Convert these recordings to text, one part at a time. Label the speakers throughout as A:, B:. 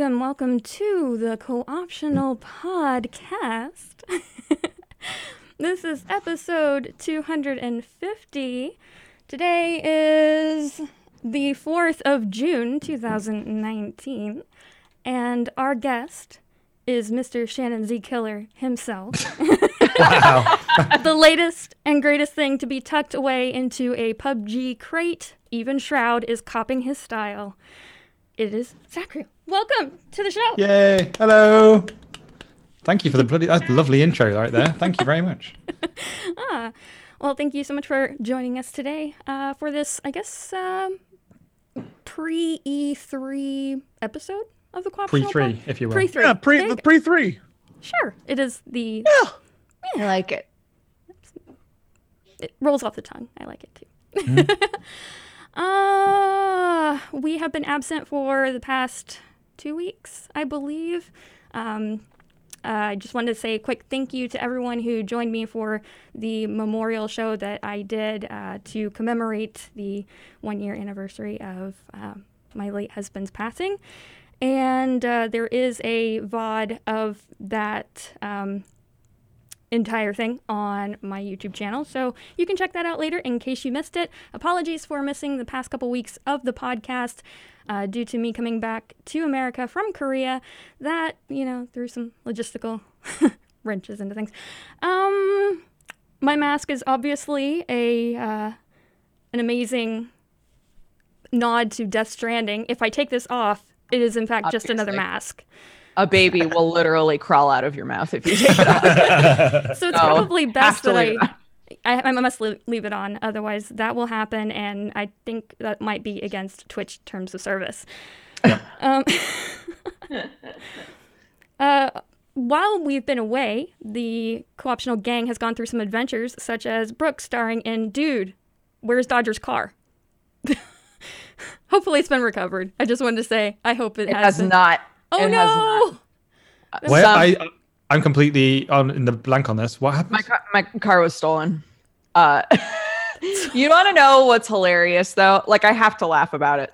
A: welcome, welcome to the Co-optional Podcast. this is episode 250. Today is the 4th of June, 2019, and our guest is Mr. Shannon Z. Killer himself.
B: Wow.
A: the latest and greatest thing to be tucked away into a PUBG crate. Even Shroud is copying his style. It is Sacriel. Welcome to the show.
B: Yay. Hello. Thank you for the bloody that's lovely intro right there. Thank you very much.
A: Ah, well, thank you so much for joining us today uh, for this, I guess, um, pre E3 episode of the Co-optional
B: Pre three, if you will.
A: Pre three.
C: Yeah, pre the pre three.
A: Sure, it is the.
C: Yeah.
D: I like it.
A: It rolls off the tongue. I like it too. uh, we have been absent for the past two weeks, I believe. Um, uh, I just wanted to say a quick thank you to everyone who joined me for the memorial show that I did uh, to commemorate the one year anniversary of uh, my late husband's passing. And uh, there is a VOD of that um, entire thing on my YouTube channel. So you can check that out later in case you missed it. Apologies for missing the past couple weeks of the podcast uh, due to me coming back to America from Korea. That, you know, threw some logistical wrenches into things. Um, my mask is obviously a uh, an amazing nod to Death Stranding. If I take this off, it is in fact just another mask.
D: A baby will literally crawl out of your mouth if you take it off.
A: So it's probably best
D: to
A: that I,
D: leave it on.
A: I, I must leave it on. Otherwise, that will happen, and I think that might be against Twitch terms of service. Um, uh, while we've been away, the co-optional gang has gone through some adventures, such as Brooke starring in "Dude, Where's Dodger's Car." Hopefully, it's been recovered. I just wanted to say, I hope it,
D: It
A: has.
D: has
A: been.
D: not.
A: Oh
D: it
A: no!
D: has not.
B: Where
D: Some-
B: I I'm completely on in the blank on this. What happened?
D: my car, my car was stolen. Uh, you want to know what's hilarious though? Like I have to laugh about it.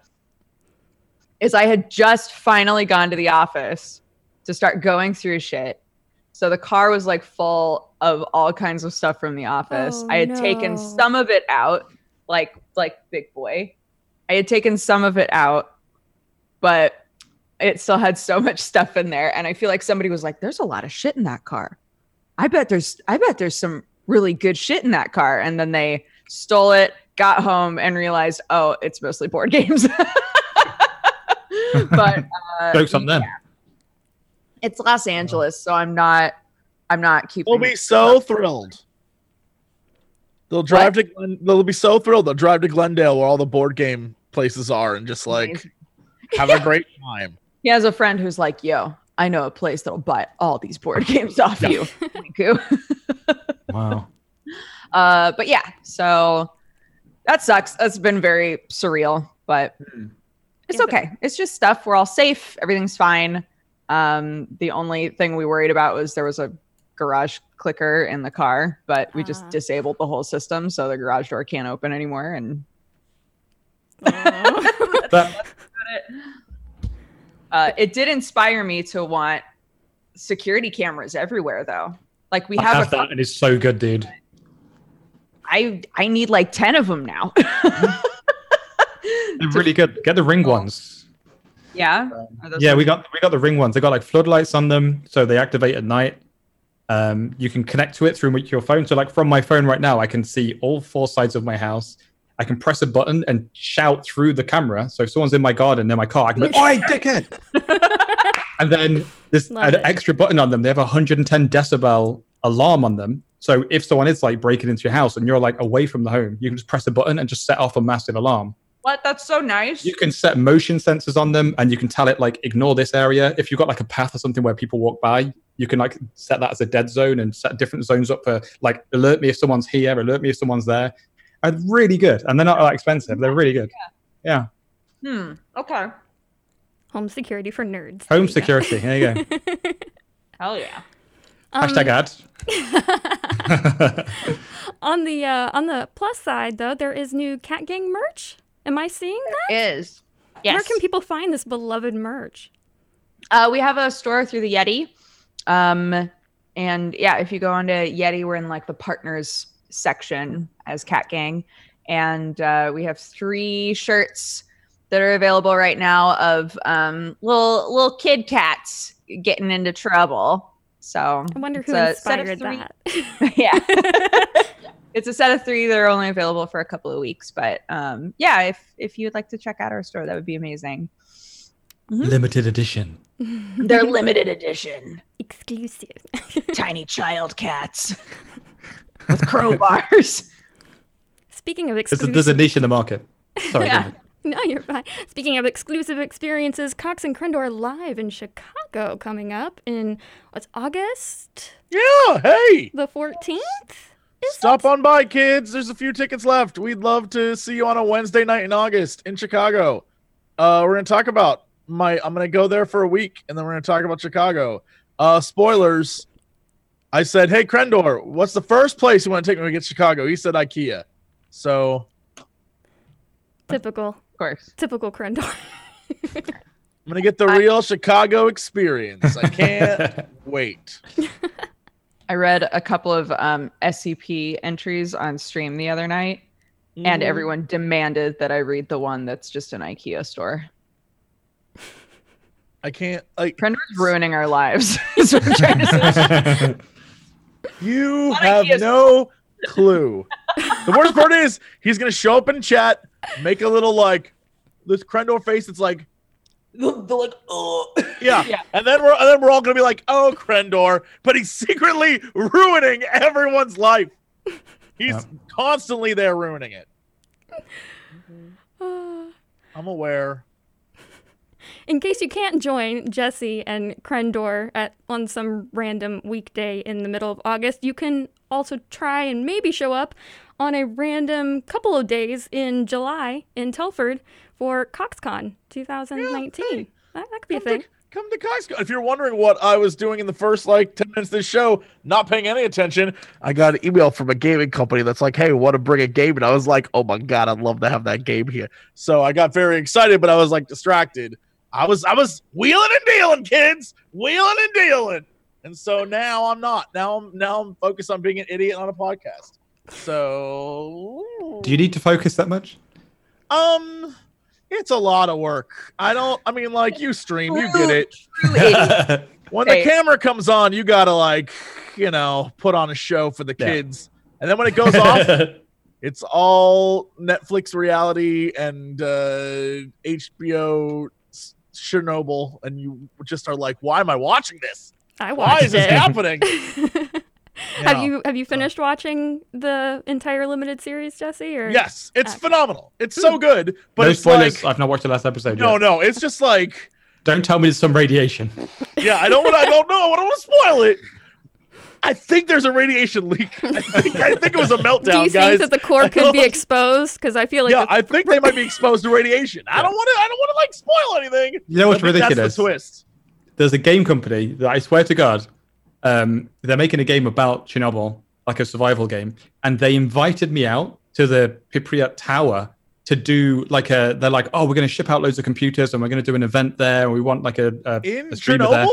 D: Is I had just finally gone to the office to start going through shit. So the car was like full of all kinds of stuff from the office.
A: Oh,
D: I had taken some of it out, like like big boy. I had taken some of it out, but it still had so much stuff in there and i feel like somebody was like there's a lot of shit in that car i bet there's i bet there's some really good shit in that car and then they stole it got home and realized oh it's mostly board games but uh,
B: Jokes on them.
D: it's los angeles so i'm not i'm not keeping
C: They'll be so thrilled. They'll drive to Glen, they'll be so thrilled. They'll drive to Glendale where all the board game places are and just like
D: Amazing.
C: have a great time.
D: He has a friend who's like yo i know a place that'll buy all these board games off you Thank you
B: Wow.
D: Uh, but yeah, so that sucks. That's been very surreal, but
B: Hmm.
D: it's
A: Yeah, but-
D: okay. It's just stuff. We're all safe. Everything's fine. Um, the only thing we worried about was there was a garage clicker in the car, but we just
A: Ah.
D: disabled the whole system, so the garage door can't open anymore. And
A: Oh.
B: That,
D: uh, it did inspire me to want security cameras everywhere, though. Like we
B: I
D: have,
B: have
D: a,
B: that and it's so good, dude.
D: I I need like ten of them now.
B: They're really good. Get the ring ones.
D: yeah. Are
B: Yeah,
D: ones-
B: we got we got the ring ones. They got like floodlights on them, so they activate at night. Um, you can connect to it through your phone. So, like from my phone right now, I can see all four sides of my house. I can press a button and shout through the camera. So if someone's in my garden near my car, I can be like, "Oi, dickhead!" and then there's
A: Love
B: an
A: it.
B: extra button on them. They have a 110 decibel alarm on them. So if someone is like breaking into your house and you're like away from the home, you can just press a button and just set off a massive alarm.
D: What? That's so nice.
B: You can set motion sensors on them and you can tell it like ignore this area. If you've got like a path or something where people walk by, you can like set that as a dead zone and set different zones up for like alert me if someone's here, alert me if someone's there. And really good. And they're not that expensive. They're really good. Yeah.
D: Hmm. Okay.
A: Home security for nerds.
B: Home
A: There
B: security. There you go.
D: Hell yeah.
A: Um,
B: Hashtag ad.
A: on the uh, on the plus side, though, there is new Cat Gang merch. Am I seeing that?
D: Is. Yes.
A: Where can people find this beloved merch?
D: Uh, we have a store through the Yeti. Um, and yeah, if you go onto Yeti, we're in like the partners section as Cat Gang. And uh, we have three shirts that are available right now of um, little little kid cats getting into trouble. So
A: I wonder
D: it's
A: who
D: a
A: inspired that.
D: yeah. it's a set of three. They're only available for a couple of weeks, but um, yeah, if if you'd like to check out our store, that would be amazing.
B: Limited edition.
D: They're limited edition,
A: Exclusive.
D: tiny child cats with crowbars.
A: Speaking of
B: There's a,
A: exclusive,
B: there's a niche in the market. Sorry.
D: Yeah.
A: no, you're fine. Speaking of exclusive experiences, Cox and Crendor live in Chicago coming up in what's August
C: Yeah, hey,
A: the 14th.
C: stop on by, kids. There's a few tickets left. We'd love to see you on a Wednesday night in August in Chicago. Uh, we're gonna talk about my. I'm gonna go there for a week, and then we're gonna talk about Chicago. Uh, spoilers. I said, "Hey, Crendor, what's the first place you want to take me when we get to Chicago?" He said IKEA. So
A: Typical,
D: Of course.
A: typical Crendor.
C: I'm gonna get the real Chicago experience. I can't wait.
D: I read a couple of um, SCP entries on stream the other night, and
C: Mhm.
D: everyone demanded that I read the one that's just an IKEA store.
C: I can't like
D: Crendor's ruining our lives. is what I'm trying to say.
C: You
D: Not
C: have
D: IKEA.
C: no clue. The worst part is he's gonna show up in chat, make a little like this Crendor face. It's like they're like, oh yeah.
D: Yeah.
C: and then we're and then we're all gonna be like, oh Crendor, but he's secretly ruining everyone's life. He's
B: Yep.
C: constantly there ruining it.
A: Ah.
C: I'm aware.
A: In case you can't join Jesse and Crendor at on some random weekday in the middle of August, you can also try and maybe show up on a random couple of days in July in Telford for CoxCon 2019. that, that could be a thing.
C: to, come to CoxCon. If you're wondering what I was doing in the first like 10 minutes of this show, not paying any attention, I got an email from a gaming company that's like, hey, want to bring a game? And I was like, oh my God, I'd love to have that game here. So I got very excited, but I was like distracted. I was I was wheeling and dealing, kids, wheeling and dealing. And so now I'm not. Now I'm now I'm focused on being an idiot on a podcast. So
B: Do you need to focus that much?
C: um it's a lot of work. I don't I mean like you stream, you get it. When the camera comes on, you gotta like, you know, put on a show for the
B: Yeah.
C: kids. And then when it goes off, it's all Netflix reality and uh HBO s- Chernobyl, and you just are like, why am I watching this?
A: I watched
C: Why
A: watched
C: is this
A: it.
C: happening?
A: Have you have you finished watching the entire limited series, Jesse? Or
C: Yes, it's
A: Okay.
C: phenomenal. It's so hmm. good, but
B: no
C: it's
B: spoilers.
C: like
B: I've not watched the last episode
C: no,
B: yet.
C: no. It's just like
B: Don't tell me there's some radiation.
C: yeah. I don't. wanna- I don't know. I don't want to spoil it. I think there's a radiation leak. I think, I think it was a meltdown,
A: Do you
C: guys.
A: think that the core could be exposed? Because I feel like
C: yeah,
A: the-
C: I think they might be exposed to radiation. I don't want to. I don't want to like spoil anything.
B: You know what's
C: I think
B: ridiculous?
C: That's the twist.
B: There's a game company that I swear to God, um, they're making a game about Chernobyl, like a survival game, and they invited me out to the Pripyat Tower to do like a. They're like, oh, we're going to ship out loads of computers and we're going to do an event there, and we want like a, a,
C: In
B: a streamer there.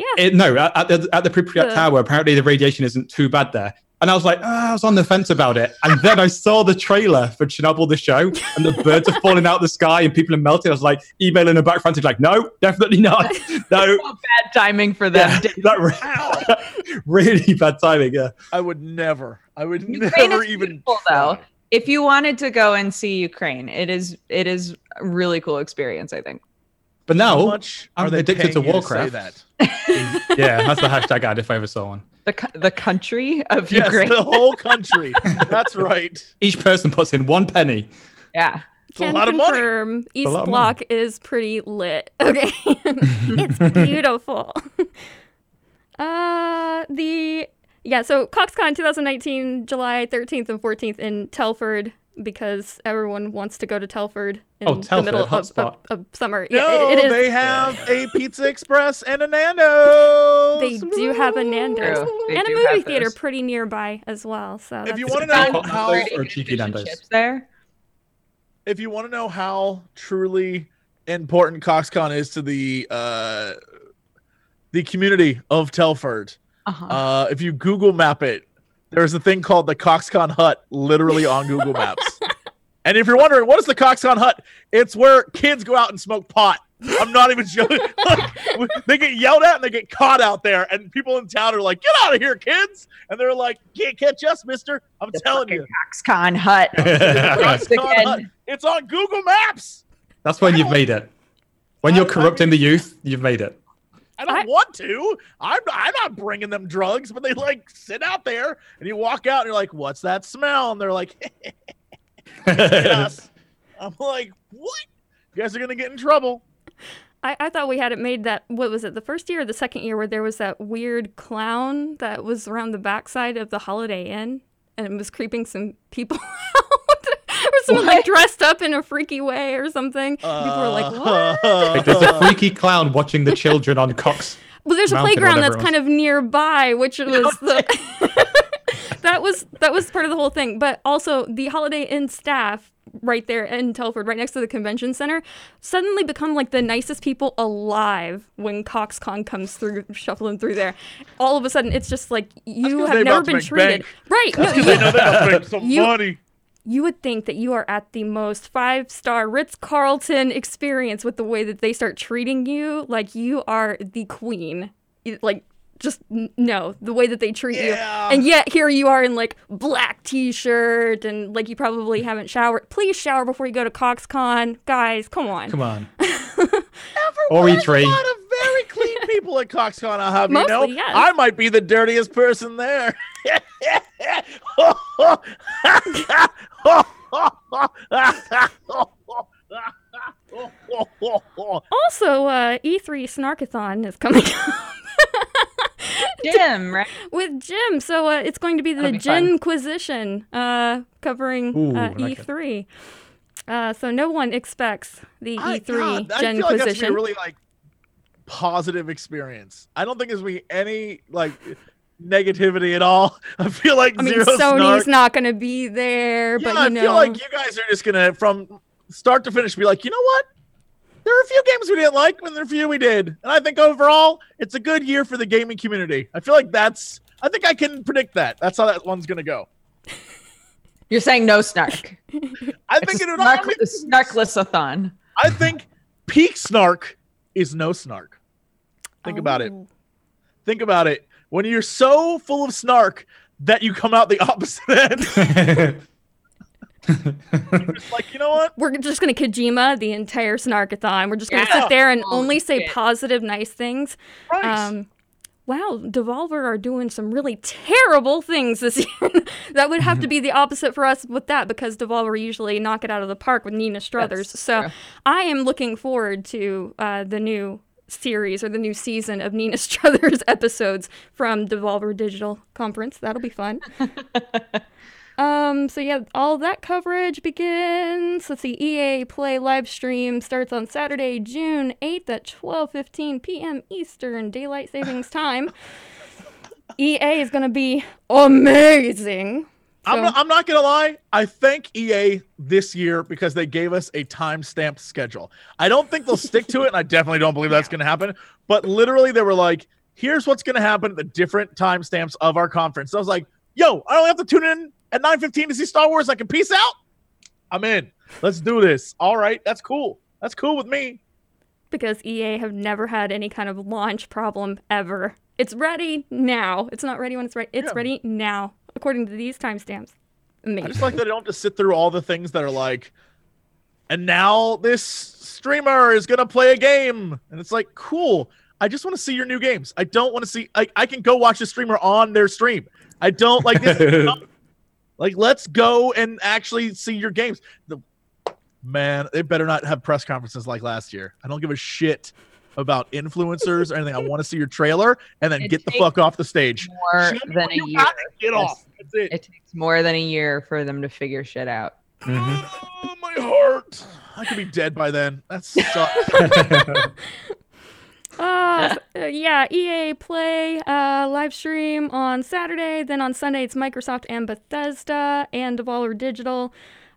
C: Chernobyl,
A: yeah.
B: It, no, at, at the at the Pripyat
A: The-
B: Tower, apparently the radiation isn't too bad there. And I was like, ah, I was on the fence about it. And then I saw the trailer for Chernobyl, the show, and the birds are falling out of the sky and people are melting. I was like, emailing the back frantic, like, no, definitely not. No,
D: Bad timing for them.
B: yeah, that re- really bad timing. Yeah.
C: I would never. I would
D: Ukraine
C: never
D: is
C: even.
D: though. If you wanted to go and see Ukraine, it is it is a really cool experience. I think.
B: But
C: How
B: now,
C: much
B: I'm
C: are they
B: addicted to
C: paying you
B: Warcraft.
C: say that?
B: Yeah, that's the hashtag ad if I ever saw one.
D: The, co- the country of
C: Yes,
D: Ukraine.
C: the whole country. That's right.
B: Each person puts in one penny.
D: yeah.
C: It's a
A: Can
C: lot of money.
A: confirm East
B: lot of
A: Block is pretty lit. Okay. it's beautiful. uh the yeah, so CoxCon 2019, July 13th and 14th in Telford because everyone wants to go to Telford in
B: Oh,
A: the middle of, of, of summer.
C: No,
A: yeah, it, it is.
C: they have a Pizza Express and a Nando's.
A: They do have a Nando's
D: True.
A: And a movie theater
D: those.
A: pretty nearby as well. So
C: If you want to know how,
B: or cheeky Nando's?
D: there.
C: if you want to know how truly important CoxCon is to the uh, the community of Telford.
D: Uh-huh.
C: Uh, if you Google map it, there's a thing called the Coxcon Hut, literally on Google Maps. and if you're wondering what is the Coxcon Hut, it's where kids go out and smoke pot. I'm not even joking. Like, they get yelled at and they get caught out there, and people in town are like, "Get out of here, kids!" And they're like, "Can't catch us, Mister." I'm
D: The
C: telling you,
D: Coxcon Hut.
C: Coxcon Hut. It's on Google Maps.
B: That's when you've made it. When you're
C: I- I
B: corrupting the youth, you've made it.
C: I don't
A: I-
C: want to. I'm I'm not bringing them drugs, but they like sit out there, and you walk out, and you're like, "What's that smell?" And they're like, "Yes." I'm like, "What? You guys are gonna get in trouble."
A: I, I thought we had it made that what was it the first year or the second year where there was that weird clown that was around the backside of the Holiday Inn and it was creeping some people out or someone like dressed up in a freaky way or something. people were like, uh, "What?"
B: Like, there's a freaky clown watching the children on Cox.
A: Well, there's a playground that's kind of nearby, which was the that was that was part of the whole thing. But also the Holiday Inn staff right there in Telford, right next to the convention center, suddenly become like the nicest people alive when CoxCon comes through, shuffling through there. All of a sudden, it's just like you have never been treated
C: bank.
A: right. No,
C: Because they know
A: you,
C: they're gonna some
A: You-
C: money.
A: You would think that you are at the most five star Ritz Carlton experience with the way that they start treating you. Like you are the queen. Like, just no, the way that they treat
C: Yeah.
A: you. And yet here you are in like black t shirt and like you probably haven't showered. Please shower before you go to CoxCon. Guys, come on.
B: Come on.
C: Ever
B: Or
C: there's
B: E3.
C: a lot of very clean people at CoxCon. I'll have you know.
A: Yes.
C: I might be the dirtiest person there.
A: Also, uh, E3 Snarkathon is coming up.
D: Jim, right?
A: with Jim. So uh, it's going to be the
D: That'll be fun.
A: Jimquisition uh, covering
B: Ooh,
A: uh,
B: I like it.
A: E3. Uh, so no one expects the
C: I,
A: E3
C: God, I feel like that's gonna be a
A: Jimquisition.
C: really like positive experience. I don't think there's gonna be any like negativity at all. I feel like
A: I mean,
C: zero
A: Sony's
C: snark.
A: not going to be there,
C: Yeah,
A: but
C: I
A: know,
C: feel like you guys are just gonna from start to finish be like, you know what? There are a few games we didn't like, and there are a few we did. And I think overall, it's a good year for the gaming community. I feel like that's. I think I can predict that. That's how that one's gonna go.
D: You're saying no snark.
C: I
D: It's
C: think
D: a
C: it.
D: snark,
C: I,
D: a snarkless-a-thon.
C: I think peak snark is no snark. Think about it.
A: Oh.
C: Think about it. When you're so full of snark that you come out the opposite end, it's like you know what?
A: We're just going to Kojima the entire Snarkathon. We're just going to
D: Yeah.
A: sit there and
D: Oh,
A: only say
D: shit.
A: positive, nice things.
C: Right.
A: Um, wow, Devolver are doing some really terrible things this year. that would have to be the opposite for us with that because Devolver usually knock it out of the park with Nina Struthers.
D: That's
A: so
D: true.
A: I am looking forward to uh, the new series or the new season of Nina Struthers episodes from Devolver Digital Conference. That'll be fun. Um, so yeah, all that coverage begins. Let's see, EA Play live stream starts on Saturday, June 8th at 12:15 p.m. Eastern Daylight Savings Time. EA is going to be amazing.
C: I'm, not, I'm not gonna lie. I thank EA this year because they gave us a time-stamped schedule. I don't think they'll stick to it, and I definitely don't believe that's gonna happen. But literally, they were like, "Here's what's gonna happen at the different timestamps of our conference." I was like, "Yo, I only have to tune in at 9:15 to see Star Wars. I can peace out. I'm in. Let's do this. All right, that's cool. That's cool with me.
A: because EA have never had any kind of launch problem ever. It's ready now. It's not ready when it's ready. It's
C: Yeah.
A: ready now, according to these timestamps. Amazing.
C: I just like that I don't have to sit through all the things that are like, and now this streamer is gonna play a game, and it's like, cool. I just want to see your new games. I don't want to see. I, I can go watch the streamer on their stream. I don't like this. like, let's go and actually see your games. The man, they better not have press conferences like last year. I don't give a shit about influencers or anything. I want to see your trailer and then
D: It
C: get the fuck off the stage.
D: More
C: Show
D: than a year.
C: Get off. That's it.
D: It takes more than a year for them to figure shit out.
B: Mhm.
C: Oh, my heart. I could be dead by then. That sucks.
A: Uh, yeah, EA Play uh, live stream on Saturday. Then on Sunday, it's Microsoft and Bethesda and Devolver Digital.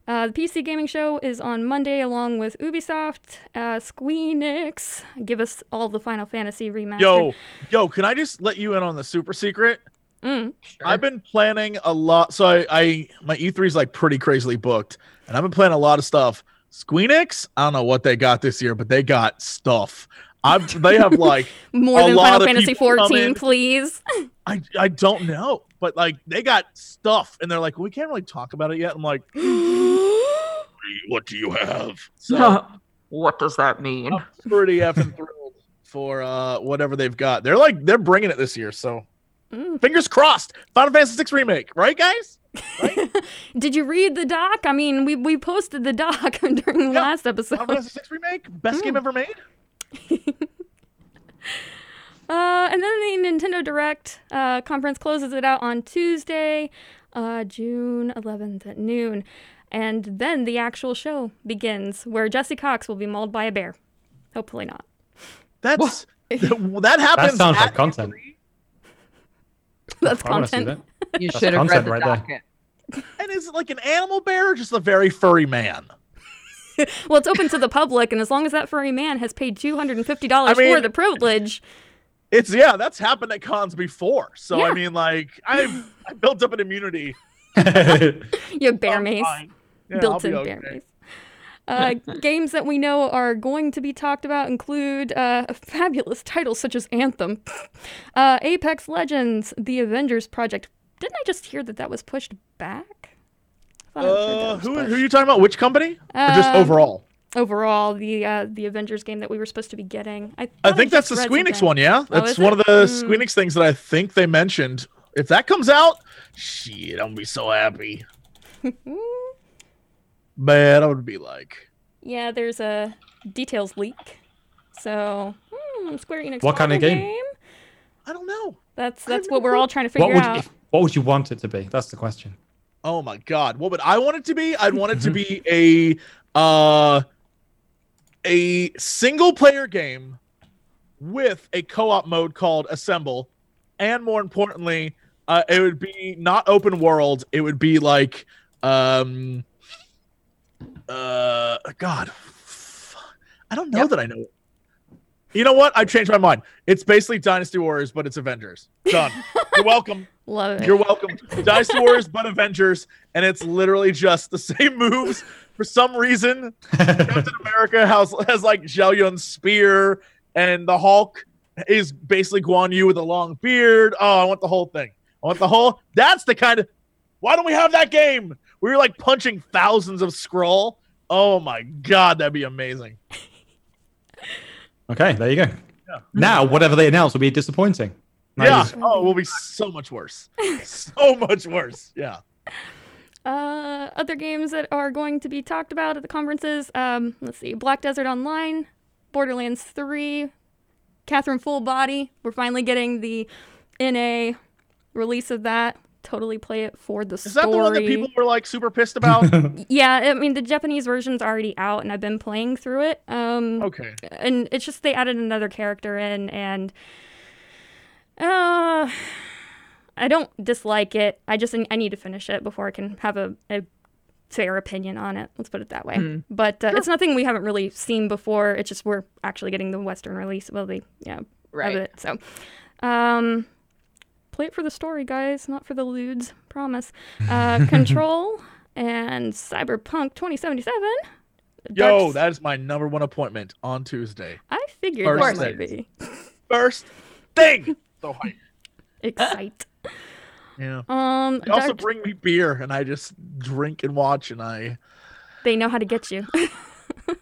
A: Uh, the PC Gaming Show is on Monday along with Ubisoft, uh, Squeenix. Give us all the Final Fantasy remastered.
C: Yo, yo, can I just let you in on the super secret?
A: Mm.
C: I've been planning a lot. So I, I my E3 is like pretty crazily booked, and I've been planning a lot of stuff. Squeenix, I don't know what they got this year, but they got stuff. I've they have like
A: More
C: A
A: than
C: lot
A: Final
C: of
A: Fantasy
C: people
A: 14, please.
C: I I don't know, but like they got stuff, and they're like, we can't really talk about it yet. I'm like, what do you have? So
D: what does that mean?
C: I'm pretty effing thrilled for uh whatever they've got. They're like they're bringing it this year, so
A: Mm.
C: fingers crossed. Final Fantasy VI remake, right, guys?
A: Did you read the doc? I mean, we, we posted the doc during the
C: Yeah.
A: last episode.
C: Final
A: episode.
C: Fantasy VI remake, best game
A: Mm.
C: ever made.
A: Uh, and then the Nintendo Direct uh, conference closes it out on Tuesday, uh, June 11th at noon. And then the actual show begins, where Jesse Cox will be mauled by a bear. Hopefully not.
C: That's that happens.
B: That sounds like content.
C: E3,
A: That's
B: I
A: content.
B: that.
D: You
B: That's
D: should have read
B: content
D: the
B: right there.
C: And is it like an animal bear or just a very furry man?
A: Well, it's open to the public, and as long as that furry man has paid $250
C: I mean-
A: for the privilege,
C: It's yeah, that's happened at cons before. So I mean, like I've I built up an immunity.
A: you have bear
C: I'm
A: mace.
C: Yeah,
A: built-in
C: okay.
A: bear mace. Uh, games that we know are going to be talked about include uh, fabulous titles such as Anthem, uh, Apex Legends, The Avengers Project. Didn't I just hear that that was pushed back? I thought I heard that
C: Uh,
A: was
C: who
A: pushed.
C: who are you talking about? Which company? or just
A: Um,
C: overall?
A: Overall, the uh, the Avengers game that we were supposed to be getting. I,
C: I think that's the Squeenix one. Yeah,
A: Oh,
C: that's
A: is
C: one
A: it?
C: of the
A: Hmm.
C: Squeenix things that I think they mentioned. If that comes out, shit, I'm gonna be so happy. Man, I would be like,
A: yeah, there's a details leak. So, hmm, Square Enix.
B: What kind of
A: mobile
B: game?
C: I don't know.
A: That's that's
C: no
A: what we're all trying to figure
B: what would
A: out.
B: if, what would you want it to be? That's the question.
C: Oh my god, what would I want it to be? I'd want it to be a uh a single player game with a co-op mode called Assemble, and more importantly, uh, it would be not open world. It would be like um uh God, I don't know
D: Yep.
C: that I know. You know what? I changed my mind. It's basically Dynasty Warriors, but it's Avengers. Done. You're welcome.
A: Love it.
C: You're welcome. Dynasty Warriors, but Avengers, and it's literally just the same moves. For some reason, Captain America has, has like Zhao Yun's spear, and the Hulk is basically Guan Yu with a long beard. Oh, I want the whole thing. I want the whole. That's the kind of. Why don't we have that game? We were like punching thousands of scroll. Oh my god, that'd be amazing.
B: Okay, there you go.
C: Yeah.
B: Now, whatever they announce will be disappointing. Now
C: yeah.
B: you-
C: Oh, it will be so much worse. so much worse. Yeah.
A: Uh, other games that are going to be talked about at the conferences. Um, let's see, Black Desert Online, Borderlands 3, Catherine Full Body. We're finally getting the NA release of that. Totally play it for the
C: Is
A: story.
C: that the one that people were like super pissed about?
A: Yeah, I mean the Japanese version's already out, and I've been playing through it. Um,
C: okay.
A: and it's just they added another character in and uh i don't dislike it i just i need to finish it before i can have a, a fair opinion on it let's put it that way
D: Hmm.
A: but uh, it's nothing we haven't really seen before it's just we're actually getting the western release well the yeah of
D: Right.
A: it so um play it for the story guys not for the lewds promise uh control and cyberpunk 2077
C: Yo, that is my number one appointment on Tuesday.
A: i figured
C: First
A: that might
C: thing.
A: be
C: First thing. So hype.
A: excite
C: Yeah.
A: Um,
C: They also
A: Dark-
C: bring me beer, and I just drink and watch, and I,
A: they know how to get you.
C: I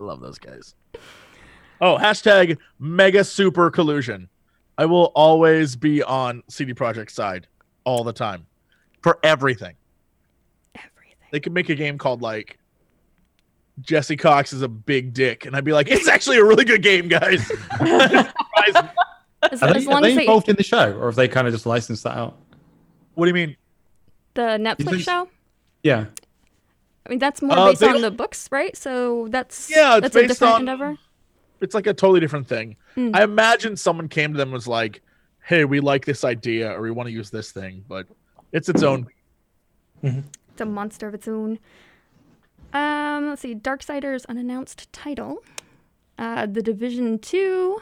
C: love those guys. Oh, hashtag mega super collusion. I will always be on CD Projekt side all the time for everything.
A: Everything.
C: They could make a game called like Jesse Cox is a big dick, and I'd be like, it's actually a really good game, guys.
A: As,
B: Are
A: as
B: they,
A: long
B: are
A: as
B: they
A: they
B: involved in the show, or have they kind of just licensed that out?
C: what do you mean?
A: the Netflix
B: they-
A: show.
B: Yeah.
A: I mean, that's more
C: Uh,
A: based
C: they
A: on the books, right? So that's
C: Yeah, it's
A: that's a different
C: on-
A: endeavor.
C: It's like a totally different thing.
A: Mm.
C: I imagine someone came to them and was like, "Hey, we like this idea, or we want to use this thing, but it's its own."
A: It's a monster of its own. Um, let's see. Darksiders unannounced title. Uh, the Division 2,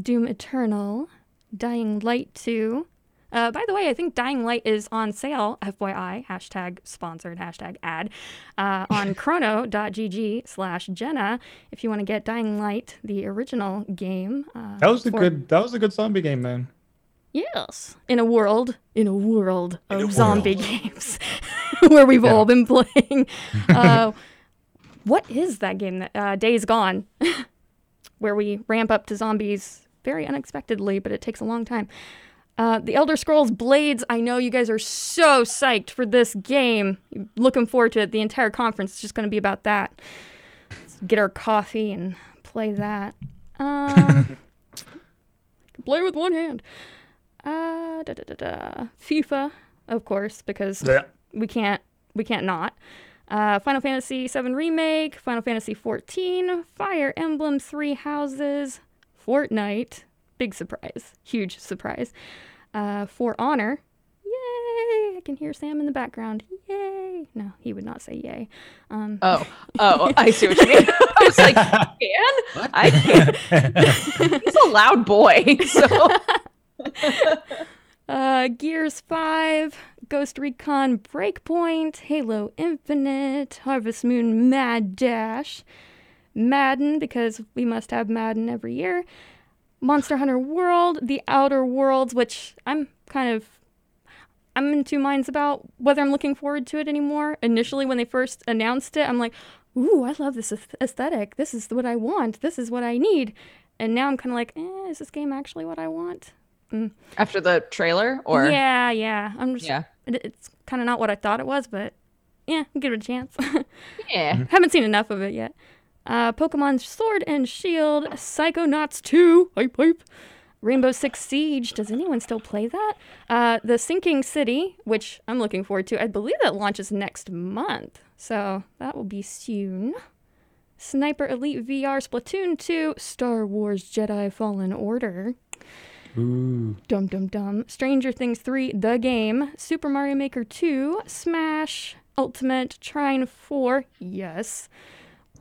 A: Doom Eternal, Dying Light 2. Uh, by the way, I think Dying Light is on sale, FYI, hashtag sponsored, hashtag ad, uh, on chrono.gg slash Genna if you want to get Dying Light, the original game. Uh,
B: That was a
A: for-
B: good. That was a good zombie game, man.
A: Yes. In a world, in a world of
B: a
A: zombie
B: world.
A: games where we've
B: Yeah.
A: all been playing. Uh, what is that game that uh, Days Gone, where we ramp up to zombies very unexpectedly, but it takes a long time. Uh, the Elder Scrolls Blades. I know you guys are so psyched for this game. Looking forward to it. The entire conference is just going to be about that. Let's get our coffee and play that. Um, play with one hand. Uh, da, da, da, da. FIFA, of course, because
B: Yeah.
A: we can't we can't not. Uh, Final Fantasy VII Remake, Final Fantasy XIV, Fire Emblem Three Houses, Fortnite, big surprise, huge surprise. Uh, For Honor, yay! I can hear Sam in the background, yay! No, he would not say yay. Um,
D: Oh, oh, I see what you mean. I was like, can I can't. He's a loud boy, so
A: Uh, Gears 5, Ghost Recon Breakpoint, Halo Infinite, Harvest Moon Mad Dash, Madden, because we must have Madden every year, Monster Hunter World, The Outer Worlds, which I'm kind of. I'm in two minds about whether I'm looking forward to it anymore. Initially, when they first announced it, I'm like, ooh, I love this aesthetic. This is what I want. This is what I need. And now I'm kind of like, eh, is this game actually what I want?
D: after the trailer, or
A: yeah, yeah. I'm just.
D: yeah,
A: it- It's kind of not what I thought it was, but yeah, give it a chance.
D: yeah.
A: Haven't seen enough of it yet. Uh, Pokemon Sword and Shield, Psychonauts 2, hype hype. Rainbow Six Siege. Does anyone still play that? Uh, the Sinking City, which I'm looking forward to. I believe that launches next month, so that will be soon. Sniper Elite VR, Splatoon 2, Star Wars Jedi Fallen Order.
B: Ooh.
A: Dum Dum Dum, Stranger Things 3, The Game, Super Mario Maker 2, Smash, Ultimate, Trine 4, yes,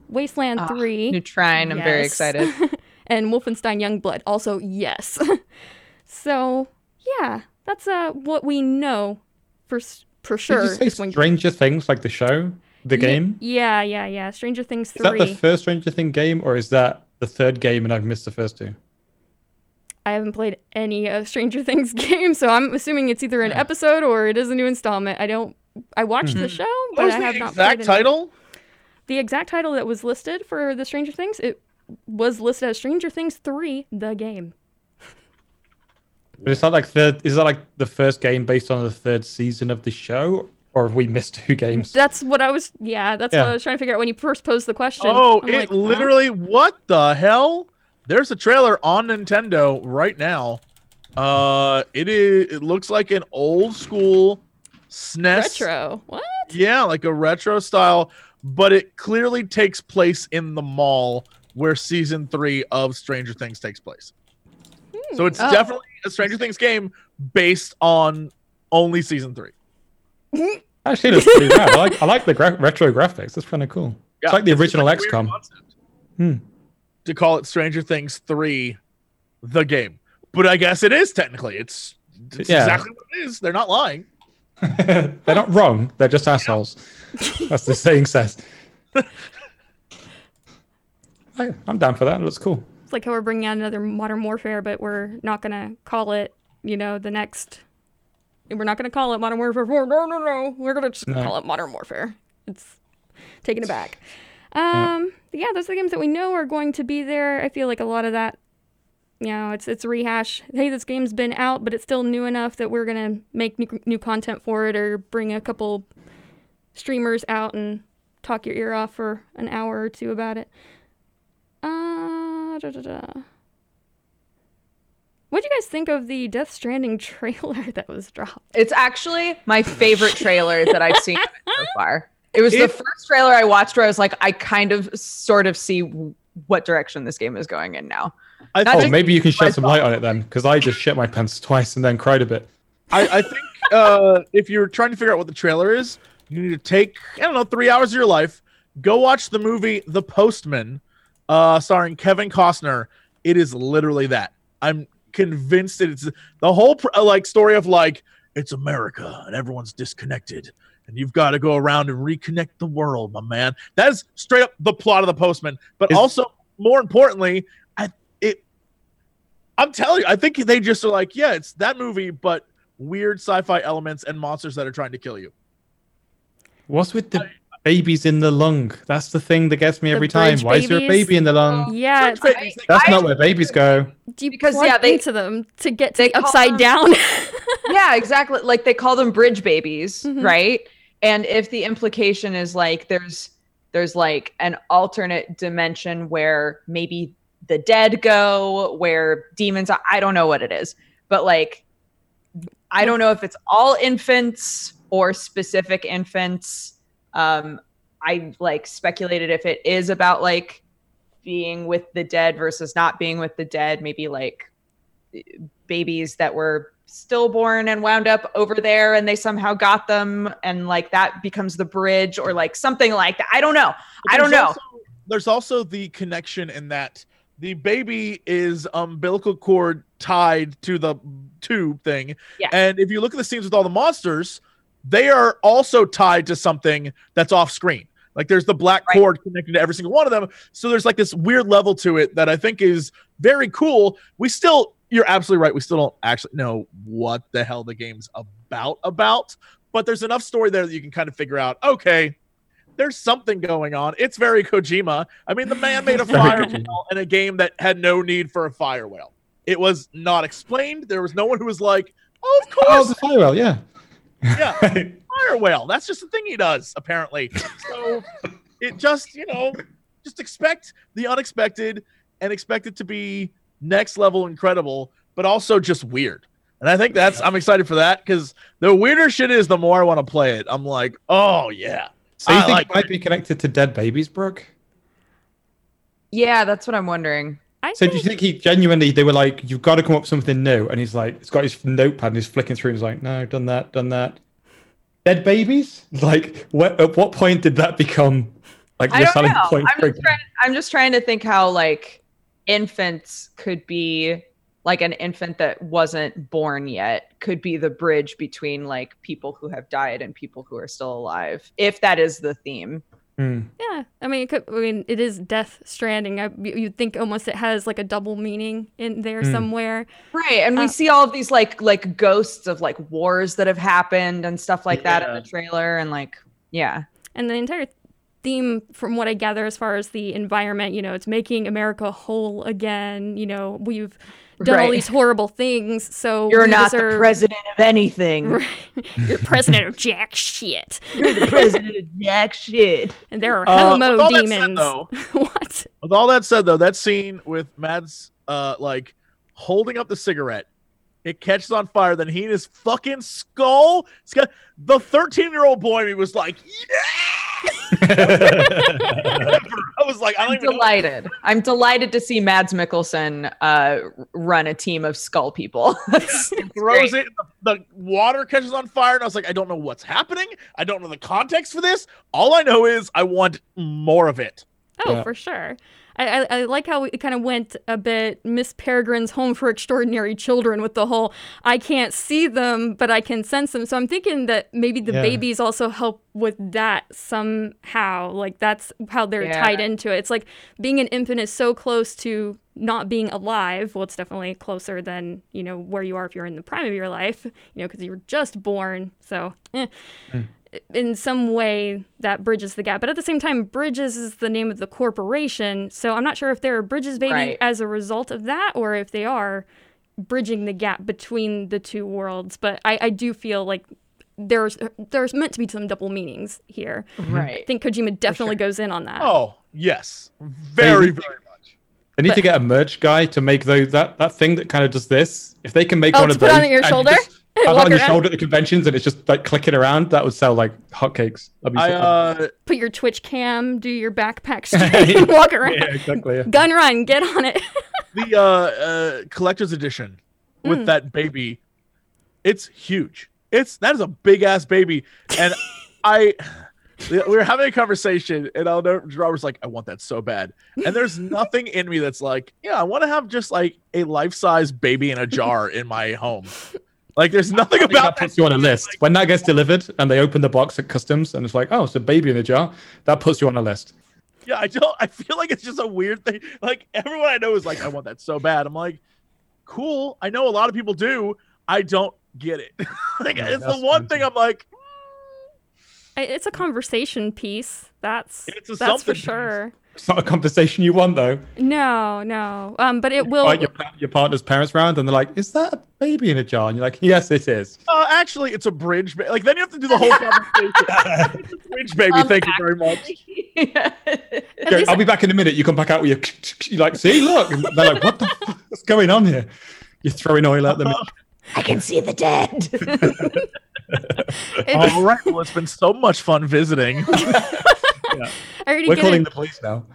A: Wasteland
D: Ah,
A: 3,
D: New Trine. I'm very excited.
A: and Wolfenstein Youngblood, also yes. so, yeah, that's uh, what we know for, for sure.
B: Did you say
A: when-
B: Stranger Things, like the show, the
A: Ye-
B: game?
A: Yeah, yeah, yeah. Stranger Things
B: Is that
A: 3.
B: the first Stranger Thing game, or is that the third game and I've missed the first two?
A: I haven't played any of Stranger Things game, so I'm assuming it's either an
B: Yeah.
A: episode or it is a new installment. I don't. I watched the
B: Mhm.
A: show,
C: What
A: but
C: was
A: I have
C: the
A: not
C: exact
A: played any.
C: title?
A: The exact title that was listed for the Stranger Things, it was listed as Stranger Things 3, the game.
B: But is that like third? Is that like the first game based on the third season of the show, or have we missed two games?
A: That's what I was, yeah, that's what I was trying to figure out when you first posed the question.
C: Oh,
A: I'm
C: it
A: like, huh?
C: literally. What the hell? There's a trailer on Nintendo right now. Uh, it is. It looks like an old school SNES.
A: retro. What?
C: Yeah, like a retro style, but it clearly takes place in the mall where season three of Stranger Things takes place. So it's
D: Oh.
C: definitely a Stranger Things game based on only season three.
B: Actually, that's pretty rad. I like I like the gra- retro graphics. That's kind of cool.
C: Yeah,
B: it's like the
C: just
B: original
C: a weird
B: XCOM.
C: concept
B: Hmm.
C: To call it Stranger Things three, the game, but I guess it is technically. It's, it's
B: Yeah.
C: exactly what it is. They're not lying.
B: They're not wrong. They're just assholes. That's the saying says. I, I'm down for that. It looks cool.
A: It's like how we're bringing out another Modern Warfare, but we're not going to call it, you know, the next. We're not going to call it Modern Warfare 4. No, no, no. We're going to just
B: No.
A: call it Modern Warfare. It's taking it back. Um, yeah. those are the games that we know are going to be there. I feel like a lot of that, you know, it's it's rehash. Hey, this game's been out, but it's still new enough that we're going to make new, new content for it or bring a couple streamers out and talk your ear off for an hour or two about it. Uh, da, da, da. What do you guys think of the Death Stranding trailer that was dropped?
D: It's actually my favorite trailer that I've seen so far. It was the first trailer I watched where I was like, I kind of sort of see what direction this game is going in now.
C: I
D: Not
B: Oh, maybe you can shed some light on it then, because I just shit my pants twice and then cried a bit.
C: I, I think uh, if you're trying to figure out what the trailer is, you need to take I don't know three hours of your life, go watch the movie The Postman, uh, starring Kevin Costner. It is literally that. I'm convinced that it's the whole pr- uh, like story of like it's America and everyone's disconnected and you've got to go around and reconnect the world, my man. That is straight up the plot of The Postman. But
B: Is-
C: also, more importantly, I it. I'm telling you, I think they just are like, yeah, it's that movie, but weird sci-fi elements and monsters that are trying to kill you.
B: What's with the babies in the lung? That's the thing that gets me every time.
A: bridge
B: Why is there a
A: babies?
B: baby in the lung?
A: Yeah,
C: Fridge
A: it's-
C: babies,
B: That's
D: I-
B: not where babies go.
A: do you
D: Because, yeah, they-
A: into them to get to
D: they
A: the
D: call
A: upside
D: them-
A: down.
D: yeah, exactly. Like they call them bridge babies,
A: Mhm.
D: right? And if the implication is like there's there's like an alternate dimension where maybe the dead go, where demons I don't know what it is. But like I don't know if it's all infants or specific infants. Um I like speculated if it is about like being with the dead versus not being with the dead, maybe like babies that were stillborn and wound up over there and they somehow got them and like that becomes the bridge or like something like that. I don't know. I don't know.
C: also- there's also the connection in that the baby is umbilical cord tied to the tube thing.
D: Yeah.
C: And if you look at the scenes with all the monsters, they are also tied to something that's off screen. Like there's the black
D: Right.
C: cord connected to every single one of them. So there's like this weird level to it that I think is very cool. We still, you're absolutely right. We still don't actually know what the hell the game's about about, but there's enough story there that you can kind of figure out, okay, there's something going on. It's very Kojima. I mean, the man made a fire
B: Kojima.
C: whale in a game that had no need for a fire whale. It was not explained. There was no one who was like, "Oh, of
B: Oh,
C: course,
B: the fire whale, yeah.
C: Yeah, fire whale. That's just a thing he does, apparently." So it just, you know, just expect the unexpected and expect it to be next level incredible, but also just weird. And I think that's I'm excited for that because the weirder shit is, the more I want to play it. I'm like, oh yeah.
B: so you
C: I
B: think
C: like
B: it might be connected to dead babies, Brooke?
D: Yeah, that's what I'm wondering.
A: I
B: So do you think he genuinely they were like, you've got to come up with something new? And he's like, he's got his notepad and he's flicking through and he's like, no, done that, done that. Dead babies? Like, what, at what point did that become like
D: I
B: your selling
D: know.
B: point?
D: I'm just, trying, I'm just trying to think how like infants could be like an infant that wasn't born yet could be the bridge between like people who have died and people who are still alive if that is the theme
B: Hmm.
A: Yeah, I mean, it could, I mean, it is Death Stranding. I, you- you'd think almost it has like a double meaning in there
B: Mm.
A: somewhere.
D: right and we
A: Uh,
D: see all of these like like ghosts of like wars that have happened and stuff like that in the trailer and like yeah
A: And the entire theme, from what I gather, as far as the environment, you know, it's making America whole again. You know, we've done all these horrible things, so
D: you're
A: we
D: not the president of anything
A: You're president of jack shit,
D: you're the president of jack shit
A: and there are
C: Uh,
A: homo
C: with all that said,
A: demons.
C: though,
A: what?
C: With all that said, though, that scene with Mads, uh, like holding up the cigarette, it catches on fire. Then he and his fucking skull. Got the thirteen-year-old boy. He was like, yeah. I was like, I don't
D: I'm
C: even. Know.
D: delighted. I'm delighted to see Mads Mikkelsen uh, run a team of skull people. That's
C: He throws it. The, the water catches on fire, and I was like, I don't know what's happening. I don't know the context for this. All I know is I want more of it.
A: Oh,
B: Yeah.
A: for sure. I, I, I like how it kind of went a bit Miss Peregrine's Home for Extraordinary Children with the whole I can't see them, but I can sense them. So I'm thinking that maybe the
B: Yeah.
A: babies also help with that somehow. Like that's how they're
D: Yeah.
A: tied into it. It's like being an infant is so close to not being alive. Well, it's definitely closer than, you know, where you are if you're in the prime of your life, you know, because you were just born. So, eh in some way that bridges the gap. But at the same time, Bridges is the name of the corporation. So I'm not sure if they're Bridges Baby
D: Right.
A: as a result of that or if they are bridging the gap between the two worlds. But I, I do feel like there's there's meant to be some double meanings here. Mm-hmm. I
D: right.
A: think Kojima definitely goes in on that.
C: Oh yes, very very much.
B: They need
A: But-
B: to get a merch guy to make those that, that thing that kind of does this. If they can make
A: Oh,
B: one
A: to
B: of
A: put
B: those
A: on your shoulder?
B: just have it
A: Walk
B: on your
A: around?
B: shoulder at the conventions and it's just like clicking around, that would sell like hotcakes. That'd be
C: I
B: so
C: uh,
A: Put your Twitch cam, do your backpack straight, and walk around.
B: yeah, exactly. Yeah.
A: Gun run, get on it.
C: the uh, uh collector's edition with
A: Mm.
C: that baby it's huge it's that is a big ass baby and i we were having a conversation, and I'll know Robert's like, "I want that so bad," and there's nothing in me that's like, "Yeah, I want to have just like a life size baby in a jar in my home." Like, there's nothing about
B: that puts you on a list. When that gets delivered and they open the box at customs and it's like, oh, it's a baby in a jar, that puts you on a list.
C: Yeah, I don't. I feel like it's just a weird thing. Like everyone I know is like, I want that so bad. I'm like, cool. I know a lot of people do. I don't get it. like
B: Yeah,
C: it's the one
B: fine
C: thing. I'm like, hmm.
A: I- It's a conversation piece. That's
C: It's a
A: that's for
C: sure. piece.
A: Sure.
B: It's not a conversation you want though.
A: No, no. Um, but it will.
B: Like your, your partner's parents round and they're like, is that a baby in a jar? And you're like, yes, it is.
C: uh, actually, it's a bridge. Ba-. Like then you have to do the whole conversation. It's a bridge baby.
D: Um,
C: Thank you very much.
D: Yeah.
A: at
B: Go, I'll be back in a minute. You come back out with your, you're like, see, look. And they're like, what the fuck is going on here? You're throwing oil at them.
D: I can see the dead.
C: All right. Well, it's been so much fun visiting.
A: I already
B: We're calling
A: en-
B: the police now.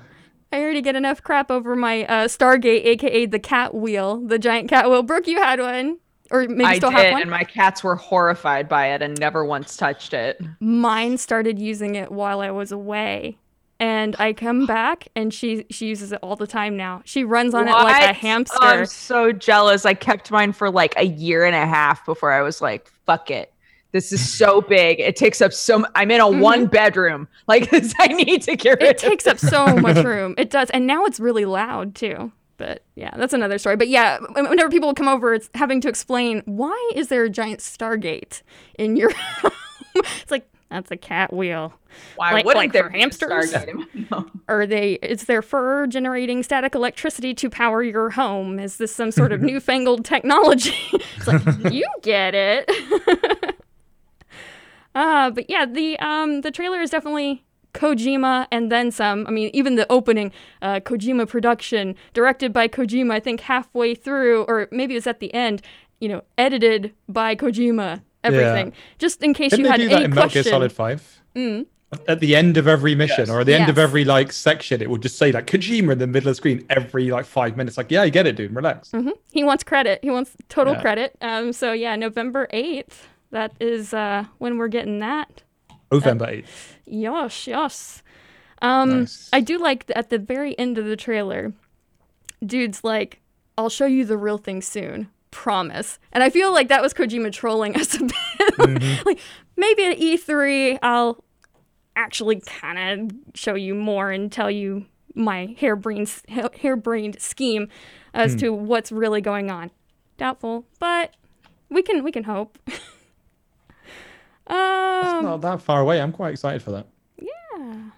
A: I already get enough crap over my uh, Stargate, aka the cat wheel, the giant cat wheel. Brooke, you had one, or maybe
D: I
A: still
D: did,
A: have one.
D: and my cats were horrified by it and never once touched it.
A: Mine started using it while I was away. And I come back and she she uses it all the time now. She runs on it like a hamster.
D: Oh, I'm so jealous. I kept mine for like a year and a half before I was like, fuck it. This is so big. It takes up so m- I'm in a one bedroom. Like this, I need to get rid
A: Mm-hmm. it takes up so much room. It does, and now it's really loud too. But yeah, that's another story. But yeah, whenever people come over, it's having to explain why is there a giant Stargate in your home? it's like that's a cat wheel.
D: Why
A: like-
D: wouldn't
A: like
D: there
A: for hamsters?
D: Stargate in my home?
A: Are they? Is there fur generating static electricity to power your home? Is this some sort of newfangled technology? it's like you get it. uh, but yeah, the um the trailer is definitely Kojima and then some. I mean, even the opening, uh, Kojima production, directed by Kojima. I think halfway through, or maybe it was at the end. You know, edited by Kojima. Everything, just in case
B: Didn't
A: you
B: they
A: had
B: do that
A: any
B: in Metal Gear. Solid 5?
A: Mm.
B: At the end of every mission
C: Yes.
B: or at the end of every like section, it will just say like Kojima in the middle of the screen every like five minutes. Like, yeah, you get it, dude. Relax.
A: hmm He wants credit. He wants total
B: Yeah.
A: credit. Um, so yeah, November eighth. That is uh, when we're getting that.
B: November 8th.
A: Yosh, yosh. Um,
B: Nice.
A: I do like at the very end of the trailer, dude's like, "I'll show you the real thing soon, promise." And I feel like that was Kojima trolling us a bit.
B: Mm-hmm.
A: like maybe at E3, I'll actually kind of show you more and tell you my harebrained ha- harebrained scheme as
B: Hmm.
A: to what's really going on. Doubtful, but we can we can hope.
B: It's
A: um,
B: not that far away. I'm quite excited for that.
A: yeah.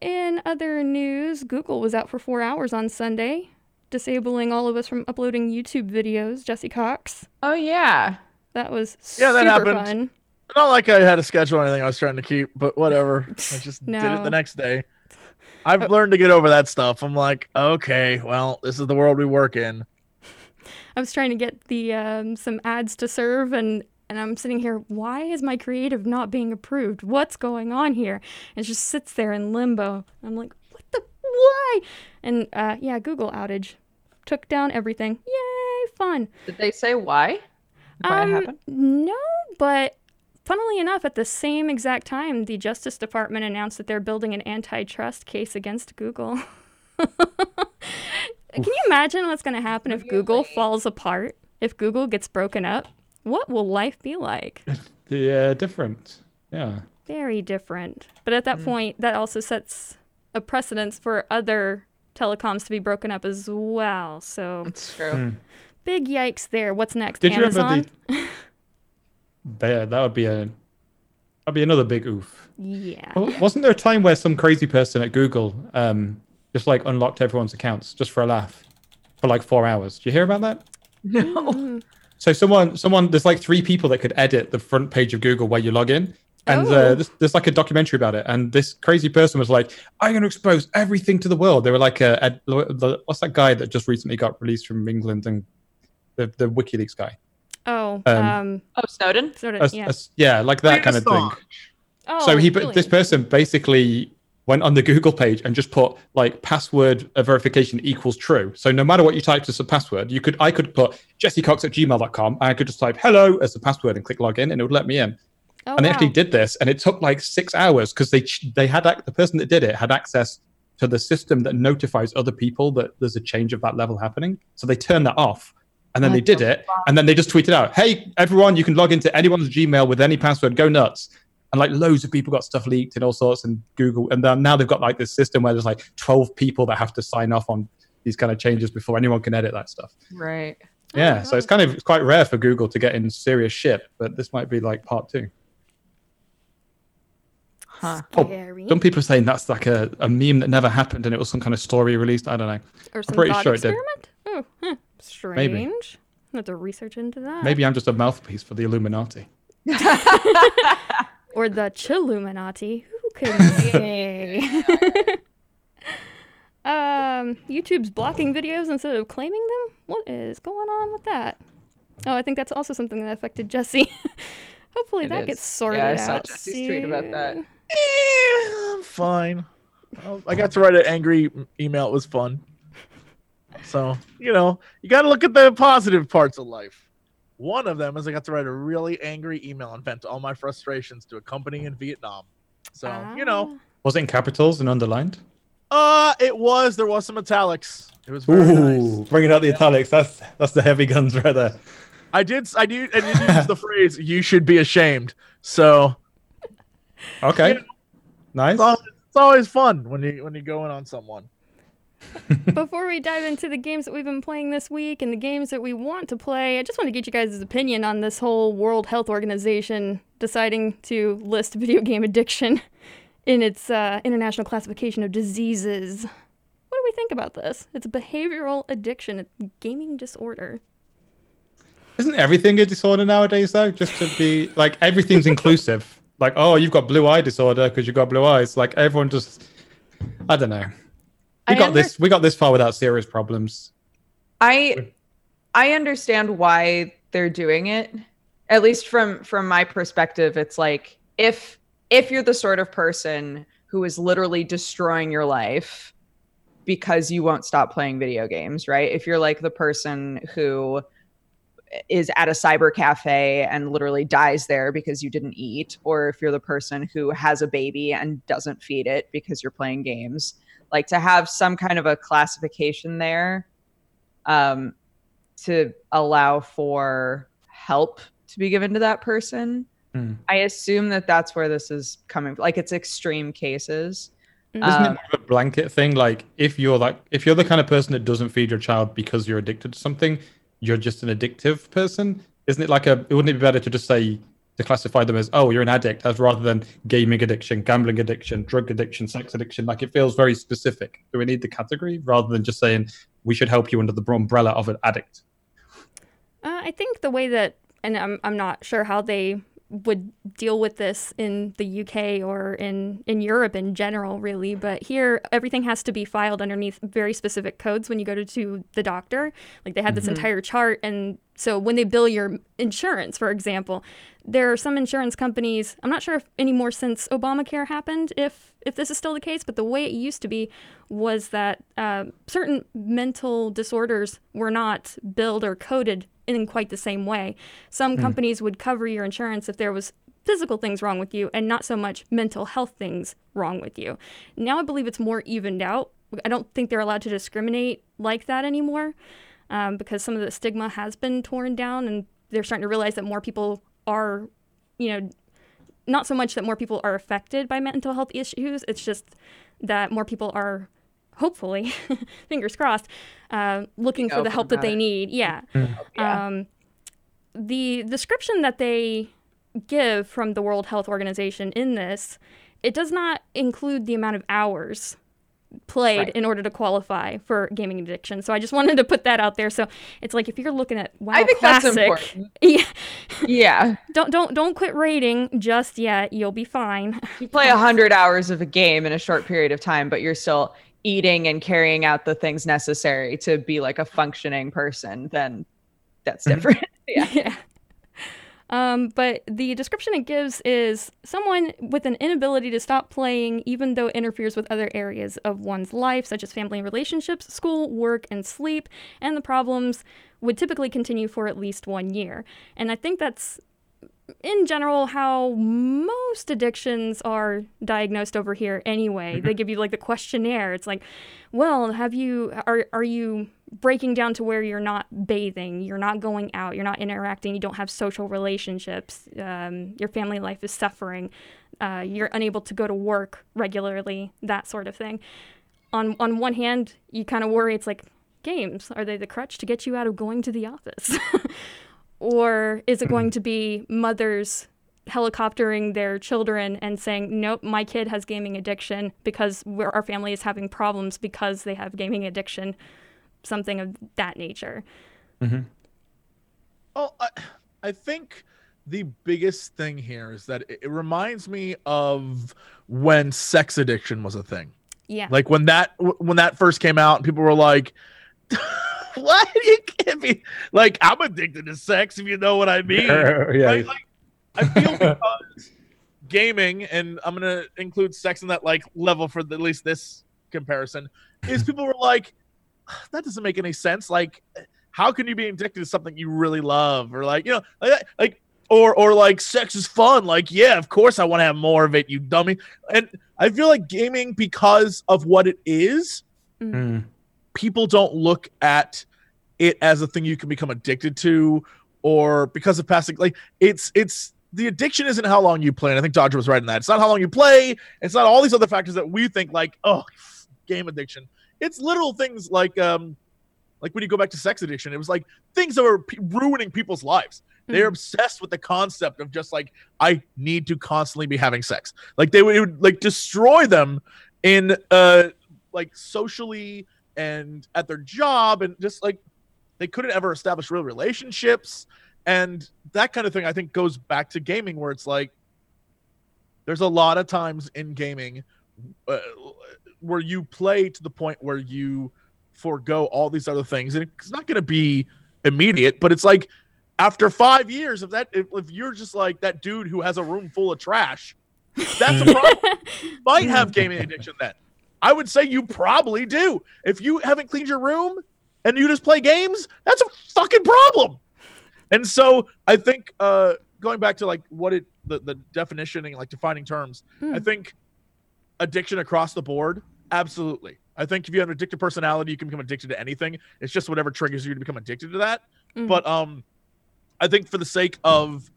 A: In other news, Google was out for four hours on Sunday, disabling all of us from uploading YouTube videos. Jesse Cox.
D: Oh yeah.
A: That was
C: Yeah, that happened.
A: fun.
C: Not like I had a schedule or anything I was trying to keep, but whatever. I just did it the next day. I've learned to get over that stuff. I'm like, okay, well, this is the world we work in.
A: I was trying to get the um, some ads to serve, and and I'm sitting here. Why is my creative not being approved? What's going on here? And it just sits there in limbo. I'm like, what the why? And uh, yeah, Google outage took down everything. Yay, fun.
D: Did they say why? Why it
A: Um,
D: happened?
A: No, but funnily enough, at the same exact time, the Justice Department announced that they're building an antitrust case against Google. Can you imagine what's going to happen if Google falls apart? If Google gets broken up? What will life be like?
B: Yeah, different. Yeah.
A: Very different. But at that point, that also sets a precedence for other telecoms to be broken up as well. So
D: It's true.
B: Hmm.
A: big yikes there. What's next?
B: Did you
A: Amazon?
B: remember the? Yeah, that would be a. That'd be another big oof.
A: Yeah.
B: Well, Wasn't there a time where some crazy person at Google um just like unlocked everyone's accounts just for a laugh for like four hours? Did you hear about that?
A: Mm.
B: So someone, someone, there's like three people that could edit the front page of Google where you log in, and
A: Oh.
B: uh, there's, there's like a documentary about it. And this crazy person was like, "I'm going to expose everything to the world." They were like, uh, ed, the, "What's that guy that just recently got released from England and the the WikiLeaks guy?"
A: Oh,
B: Um,
A: um,
D: Oh, Snowden.
A: sort
B: A-
A: of,
B: a-
A: yeah.
B: yeah, like that kind of thing.
A: Oh,
B: so he,
A: really?
B: this person basically went on the Google page and just put like password uh, verification equals true. So no matter what you typed as a password, you could I could put jessecox at gmail.com and I could just type hello as the password and click login and it would let me in.
A: Oh,
B: and they actually did this, and it took like six hours because they they had the person that did it had access to the system that notifies other people that there's a change of that level happening. So they turned that off, and then they did it, and then they just tweeted out, "Hey everyone, you can log into anyone's Gmail with any password. Go nuts!" And like loads of people got stuff leaked and all sorts, and Google, and then now they've got like this system where there's like 12 people that have to sign off on these kind of changes before anyone can edit that stuff.
D: Right.
A: Oh
B: Yeah,
A: my
B: so it's kind of it's quite rare for Google to get in serious shit, but this might be like part two.
D: Huh.
B: Oh, Some people are saying that's like a, a meme that never happened and it was some kind of story released. I don't know.
A: or some
B: pretty
A: thought
B: sure it did.
A: experiment? Oh, huh. strange. I have to research into that.
B: Maybe I'm just a mouthpiece for the Illuminati.
A: Or the Chilluminati. Who can say? um, YouTube's blocking videos instead of claiming them? What is going on with that? Oh, I think that's also something that affected Jesse. Hopefully
D: It
A: that
D: is.
A: gets sorted
D: Yeah, I saw
A: out.
D: Jesse's tweet about that.
C: Eh, I'm fine. I got to write an angry email. It was fun. So, you know, you got to look at the positive parts of life. One of them is I got to write a really angry email and vent all my frustrations to a company in Vietnam. So, you know,
A: Ah.
B: Was it in capitals and underlined?
C: uh, it was, there was some italics. It was very nice.
B: bringing out the italics. That's that's the heavy guns right there.
C: I did, I did, I did use the phrase, you should be ashamed. So,
B: Okay,
C: Yeah.
B: nice.
C: it's, al- it's always fun when you, when you go in on someone.
A: Before we dive into the games that we've been playing this week and the games that we want to play, I just want to get you guys' opinion on this whole World Health Organization deciding to list video game addiction in its uh, international classification of diseases. What do we think about this? It's a behavioral addiction, a gaming disorder.
B: Isn't everything a disorder nowadays though? Just to be like everything's inclusive. Like, oh, you've got blue eye disorder because you've got blue eyes. Like everyone just, I don't know. We
D: I
B: got
D: under-
B: this. We got this far without serious problems.
D: I I understand why they're doing it. At least from from my perspective, it's like if if you're the sort of person who is literally destroying your life because you won't stop playing video games, right? If you're like the person who is at a cyber cafe and literally dies there because you didn't eat, or if you're the person who has a baby and doesn't feed it because you're playing games, like to have some kind of a classification there um, to allow for help to be given to that person.
B: Hmm.
D: I assume that that's where this is coming. Like it's extreme cases.
B: Isn't
D: Um,
B: it more of a blanket thing? Like if you're like if you're the kind of person that doesn't feed your child because you're addicted to something, you're just an addictive person. Isn't it like a? Wouldn't it be better to just say to classify them as oh you're an addict, as rather than gaming addiction, gambling addiction, drug addiction, sex addiction? Like it feels very specific. Do we need the category rather than just saying we should help you under the umbrella of an addict?
A: Uh, I think the way that, and I'm, I'm not sure how they would deal with this in the UK or in, in Europe in general, really, but here everything has to be filed underneath very specific codes when you go to, to the doctor. Like they have this mm-hmm. entire chart, and so when they bill your insurance, for example, there are some insurance companies. I'm not sure if anymore since Obamacare happened, if if this is still the case, but the way it used to be was that uh, certain mental disorders were not billed or coded in quite the same way. Some companies would cover your insurance if there was physical things wrong with you and not so much mental health things wrong with you. Now I believe it's more evened out. I don't think they're allowed to discriminate like that anymore um, because some of the stigma has been torn down and they're starting to realize that more people are, you know, not so much that more people are affected by mental health issues, it's just that more people are hopefully, fingers crossed, uh, looking for the help that they
D: it.
A: need. Yeah.
D: Yeah.
A: Um, the description that they give from the World Health Organization in this, it does not include the amount of hours played
D: Right.
A: in order to qualify for gaming addiction. So I just wanted to put that out there. So it's like if you're looking at WoW
D: I think
A: Classic,
D: that's important.
A: yeah,
D: Yeah.
A: don't don't don't quit rating just yet. You'll be fine.
D: You play a hundred hours of a game in a short period of time, but you're still eating and carrying out the things necessary to be like a functioning person, then that's
B: Mhm.
D: different. yeah.
A: yeah. Um, but the description it gives is someone with an inability to stop playing, even though it interferes with other areas of one's life, such as family and relationships, school, work, and sleep. And the problems would typically continue for at least one year. And I think that's in general how most addictions are diagnosed over here anyway. They give you like the questionnaire. It's like, well, have you are are you breaking down to where you're not bathing, you're not going out, you're not interacting, you don't have social relationships, um, your family life is suffering, uh, you're unable to go to work regularly, that sort of thing. On on one hand, you kind of worry. It's like games are they the crutch to get you out of going to the office, or is it going to be mothers helicoptering their children and saying, nope, my kid has gaming addiction because our family is having problems because they have gaming addiction something of that nature.
B: Mm-hmm.
C: Well, I, I think the biggest thing here is that it, it reminds me of when sex addiction was a thing.
A: Yeah.
C: Like when that when that first came out, and people were like, "What? You can't be like I'm addicted to sex if you know what I mean."
B: yeah.
C: Like, like, I feel because gaming, and I'm gonna include sex in that like level for the, at least this comparison, is people were like, that doesn't make any sense. Like, how can you be addicted to something you really love, or like, you know, like, like or or like sex is fun. Like, yeah, of course I want to have more of it, you dummy. And I feel like gaming, because of what it is,
B: Mm.
C: People don't look at it as a thing you can become addicted to, or because of passing. Like, it's it's the addiction isn't how long you play. And I think Dodger was right in that. It's not how long you play. It's not all these other factors that we think like, oh, game addiction it's little things like um like when you go back to sex addiction it was like things that were p- ruining people's lives they're
A: Mhm.
C: obsessed with the concept of just like i need to constantly be having sex like they would, it would like destroy them in uh like socially and at their job and just like they couldn't ever establish real relationships. And that kind of thing i think goes back to gaming where it's like there's a lot of times in gaming uh, where you play to the point where you forego all these other things. And it's not going to be immediate but it's like after five years of that if, if you're just like that dude who has a room full of trash that's a problem. You might have gaming addiction then i would say you probably do. If you haven't cleaned your room and you just play games that's a fucking problem. And so i think uh going back to like what it the, the definition and like defining terms
A: Hmm.
C: i think addiction across the board absolutely. I think if you have an addictive personality you can become addicted to anything. It's just whatever triggers you to become addicted to that.
A: Mhm.
C: but um i think for the sake of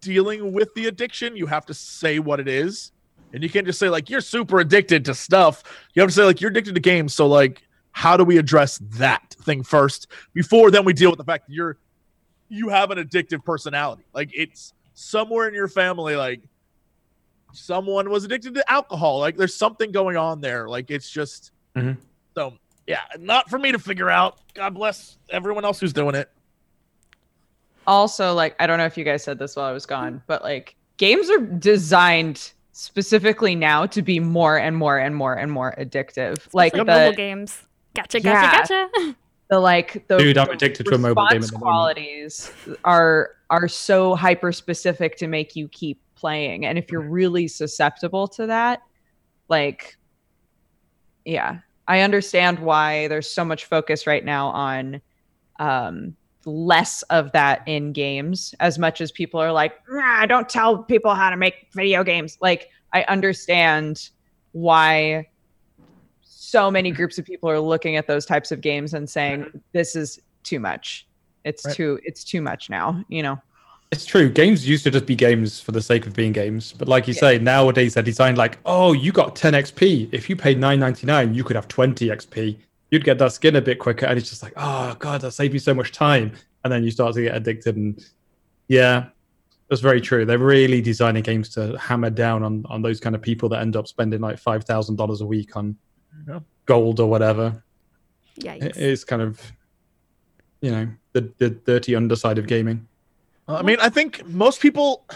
C: dealing with the addiction you have to say what it is and you can't just say like you're super addicted to stuff. You have to say like you're addicted to games. So like how do we address that thing first before then we deal with the fact that you're you have an addictive personality? Like it's somewhere in your family like someone was addicted to alcohol. Like there's something going on there. Like it's just
B: mm-hmm.
C: so yeah not for me to figure out. God bless everyone else who's doing it.
D: Also like i don't know if you guys said this while i was gone but like games are designed specifically now to be more and more and more and more addictive like
A: Like
D: the,
A: mobile games. Gotcha, gotcha,
D: Yeah.
A: gotcha.
D: the like the
B: Dude, I'm
D: the
B: addicted to a mobile game
D: response qualities are are so hyper specific to make you keep playing and if you're really susceptible to that like yeah i understand why there's so much focus right now on um less of that in games as much as people are like i don't tell people how to make video games like i understand why so many groups of people are looking at those types of games and saying this is too much it's
C: Right.
D: too it's too much now you know
B: It's true. Games used to just be games for the sake of being games, but like you
D: Yeah.
B: say, nowadays they're designed like, oh, you got 10 XP. If you paid 9.99, you could have 20 XP. You'd get that skin a bit quicker, and it's just like, oh god, that saved you so much time. And then you start to get addicted, and yeah, that's very true. They're really designing games to hammer down on on those kind of people that end up spending like five thousand dollars a week on
C: Yeah.
B: gold or whatever.
A: Yikes.
B: It is kind of, you know, the the dirty underside of gaming.
C: I mean, I think most people,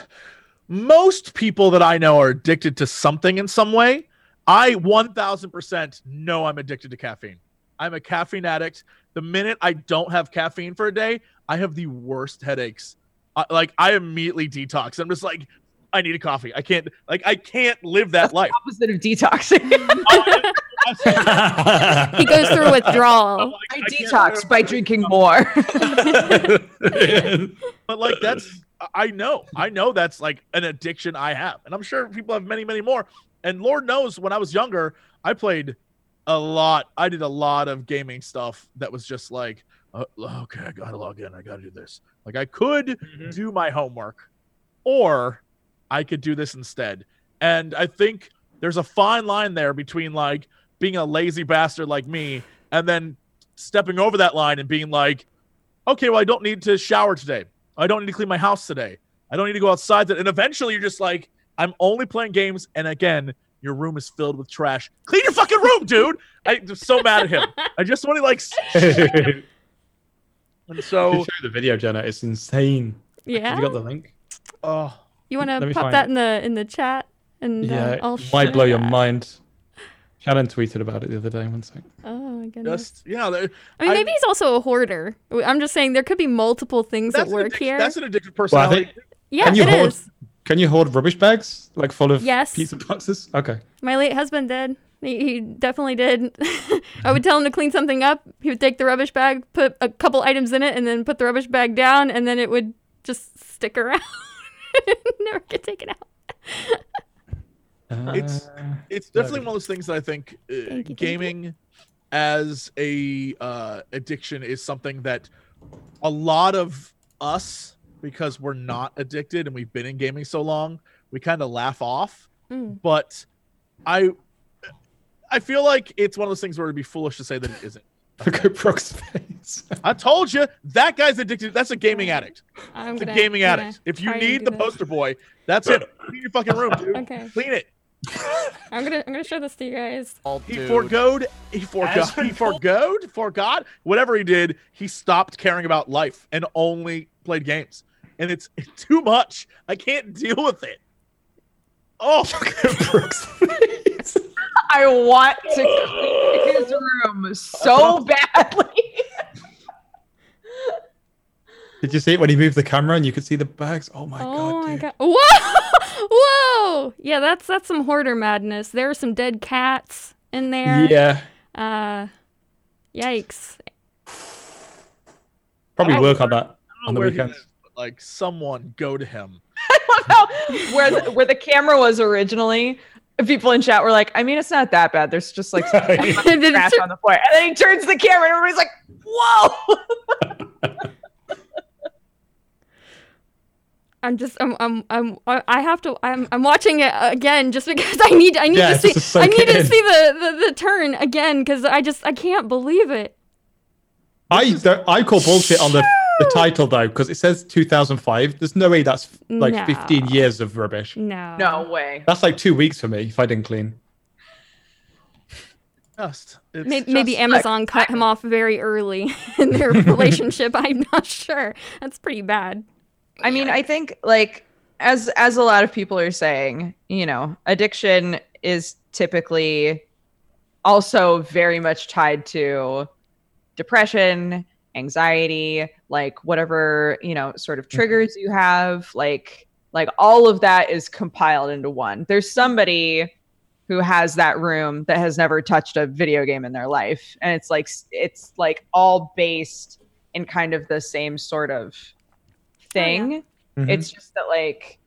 C: most people that I know are addicted to something in some way. I 1000% know I'm addicted to caffeine. I'm a caffeine addict. The minute I don't have caffeine for a day, I have the worst headaches. I, like I immediately detox. I'm just like, I need a coffee. I can't like I can't live that life.
D: opposite of detoxing
A: he goes through withdrawal.
D: i
C: I
D: detox by drinking more
C: but like that's I know, I know that's like an addiction I have, and I'm sure people have many, many more. And Lord knows, when I was younger, I played a lot. I did a lot of gaming stuff that was just like, uh, okay, I gotta log in. I gotta do this. Like I could
B: Mhm.
C: do my homework, or I could do this instead. And I think there's a fine line there between like being a lazy bastard like me and then stepping over that line and being like, okay, well, I don't need to shower today. I don't need to clean my house today. I don't need to go outside. And eventually you're just like, I'm only playing games. And again, your room is filled with trash. Clean your fucking room, dude. I'm so mad at him. I just want to like, and so,
B: show the video, Genna. It's insane.
A: Yeah.
B: Have you got the link?
C: oh,
A: You want to pop that
B: it.
A: in the in the chat and
B: Yeah,
A: uh, I'll
B: it might blow
A: share
B: your mind. Shannon tweeted about it the other day. One sec.
A: Oh my goodness.
C: just, yeah. there-
A: I mean,
C: I-
A: maybe he's also a hoarder. I'm just saying there could be multiple things
C: That's
A: at work
C: addiction,
A: here.
C: that's an addictive
B: Well,
C: personality.
B: think
A: yeah,
B: Can you
A: it
B: hoard-
A: is.
B: Can you hoard rubbish bags like full of
A: Yes.
B: pizza boxes? Okay.
A: My late husband did. He, he definitely did. I would tell him to clean something up. He would take the rubbish bag, put a couple items in it, and then put the rubbish bag down, and then it would just stick around. Never get taken out.
C: It's-
B: Uh,
C: it's
B: No,
C: definitely one of those things that I think uh,
A: Thank you, thank you.
C: gaming as a uh, addiction is something that a lot of us, because we're not addicted and we've been in gaming so long, we kind of laugh off.
A: Mm.
C: But I, I feel like it's one of those things where it'd be foolish to say that it isn't.
B: Look at Brooke's face.
C: I told you that guy's addicted. That's a gaming addict.
A: I'm
C: It's a
A: gonna,
C: gaming
A: gonna
C: addict. If you need the
A: this.
C: poster boy, that's it. Clean your fucking room, dude.
A: Okay.
C: Clean it.
A: I'm gonna I'm gonna show this to you guys.
C: He
E: Dude.
C: forgoed. He forgot. He
E: for-
C: forgoed. Forgot. Whatever he did, he stopped caring about life and only played games. And it's, it's too much. I can't deal with it. Oh,
B: Brooke's face.
D: I want to clean his room so badly.
B: Did you see it when he moved the camera and you could see the bags? Oh my
A: oh
B: god.
A: Oh my
B: dude.
A: god! Whoa! Whoa! Yeah, that's that's some hoarder madness. There are some dead cats in there.
B: Yeah.
A: Uh, yikes!
B: Probably
C: I-
B: work on that on the
C: where
B: weekends.
C: Lives, but, like someone go to him.
D: I don't know where the, where the camera was originally. People in chat were like, "I mean, it's not that bad. There's just like some
A: Did
D: trash on the floor." And then he turns the camera, and everybody's like, "Whoa!"
A: I'm just I'm I'm I'm I I have to I'm I'm watching it again just because I need I need
B: Yeah,
A: to see
B: just
A: I need
B: it
A: to see the, the the turn again because I just I can't believe it.
B: I don't, I call bullshit on the, the title though because it says 2005. There's no way that's like
A: No.
B: 15 years of rubbish.
A: No.
D: No way.
B: That's like two weeks for me if I didn't clean.
C: Just it's
A: Maybe, maybe
C: just-
A: Amazon cut him off very early in their relationship. I'm not sure. That's pretty bad.
D: I mean, I think like as as a lot of people are saying, you know, addiction is typically also very much tied to depression, anxiety, like whatever, you know, sort of triggers you have, like like all of that is compiled into one. There's somebody who has that room that has never touched a video game in their life and it's like it's like all based in kind of the same sort of thing
B: Mhm.
D: it's just that like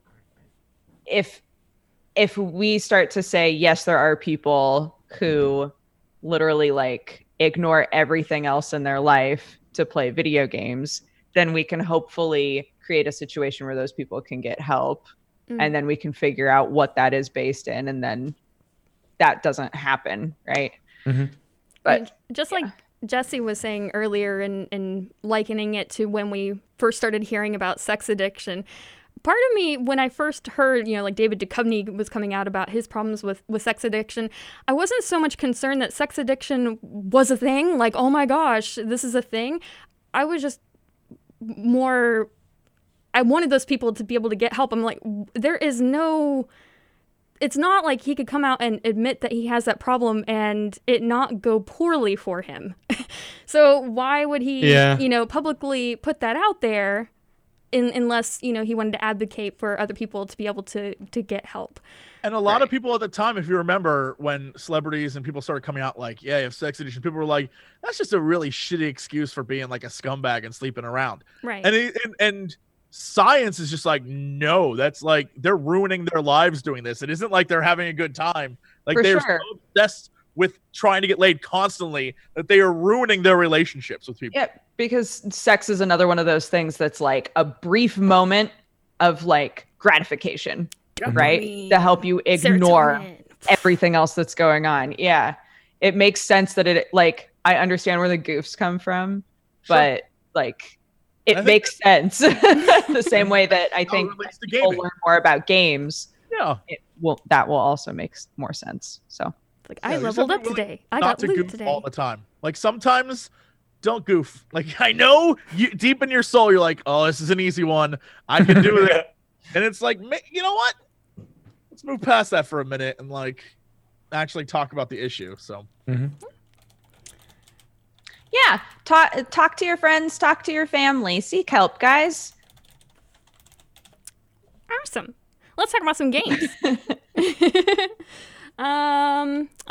D: if if we start to say yes there are people who literally like ignore everything else in their life to play video games then we can hopefully create a situation where those people can get help
A: Mm.
D: and then we can figure out what that is based in and then that doesn't happen right
B: Mhm.
D: but
A: And just like Jesse was saying earlier and and likening it to when we first started hearing about sex addiction. Part of me, when I first heard, you know, like David Duchovny was coming out about his problems with, with sex addiction, I wasn't so much concerned that sex addiction was a thing. Like, oh my gosh, this is a thing. I was just more, I wanted those people to be able to get help. I'm like, there is no, it's not like he could come out and admit that he has that problem and it not go poorly for him. so why would he,
B: Yeah.
A: you know, publicly put that out there in, unless, you know, he wanted to advocate for other people to be able to to get help.
C: And a lot of people at the time, if you remember, when celebrities and people started coming out like, "Yeah, you have sex addiction," people were like, "That's just a really shitty excuse for being like a scumbag and sleeping around."
A: Right.
C: And it, and, and Science is just like, no, that's like they're ruining their lives doing this. It isn't like they're having a good time. Like
D: For
C: they're
D: sure.
C: so obsessed with trying to get laid constantly that they are ruining their relationships with people.
D: Yeah, because sex is another one of those things that's like a brief moment of like gratification, right? To help you ignore
A: Serotonin.
D: everything else that's going on. Yeah. It makes sense that it like I understand where the goofs come from,
C: Sure.
D: but like it
C: I think
D: makes sense the same way that I think
C: relates to
D: people learn more about games.
C: Yeah.
D: It will that will also make more sense. So
A: Like
C: Yeah,
A: I leveled up
C: to be
A: today. I got
C: to
A: loot
C: goof
A: today.
C: all the time. Like sometimes don't goof. Like I know you deep in your soul, you're like, oh, this is an easy one. I can do it. and it's like, you know what? Let's move past that for a minute and like actually talk about the issue. So mm-hmm.
D: yeah, talk talk to your friends, talk to your family, seek help, guys.
A: Awesome. Let's talk about some games.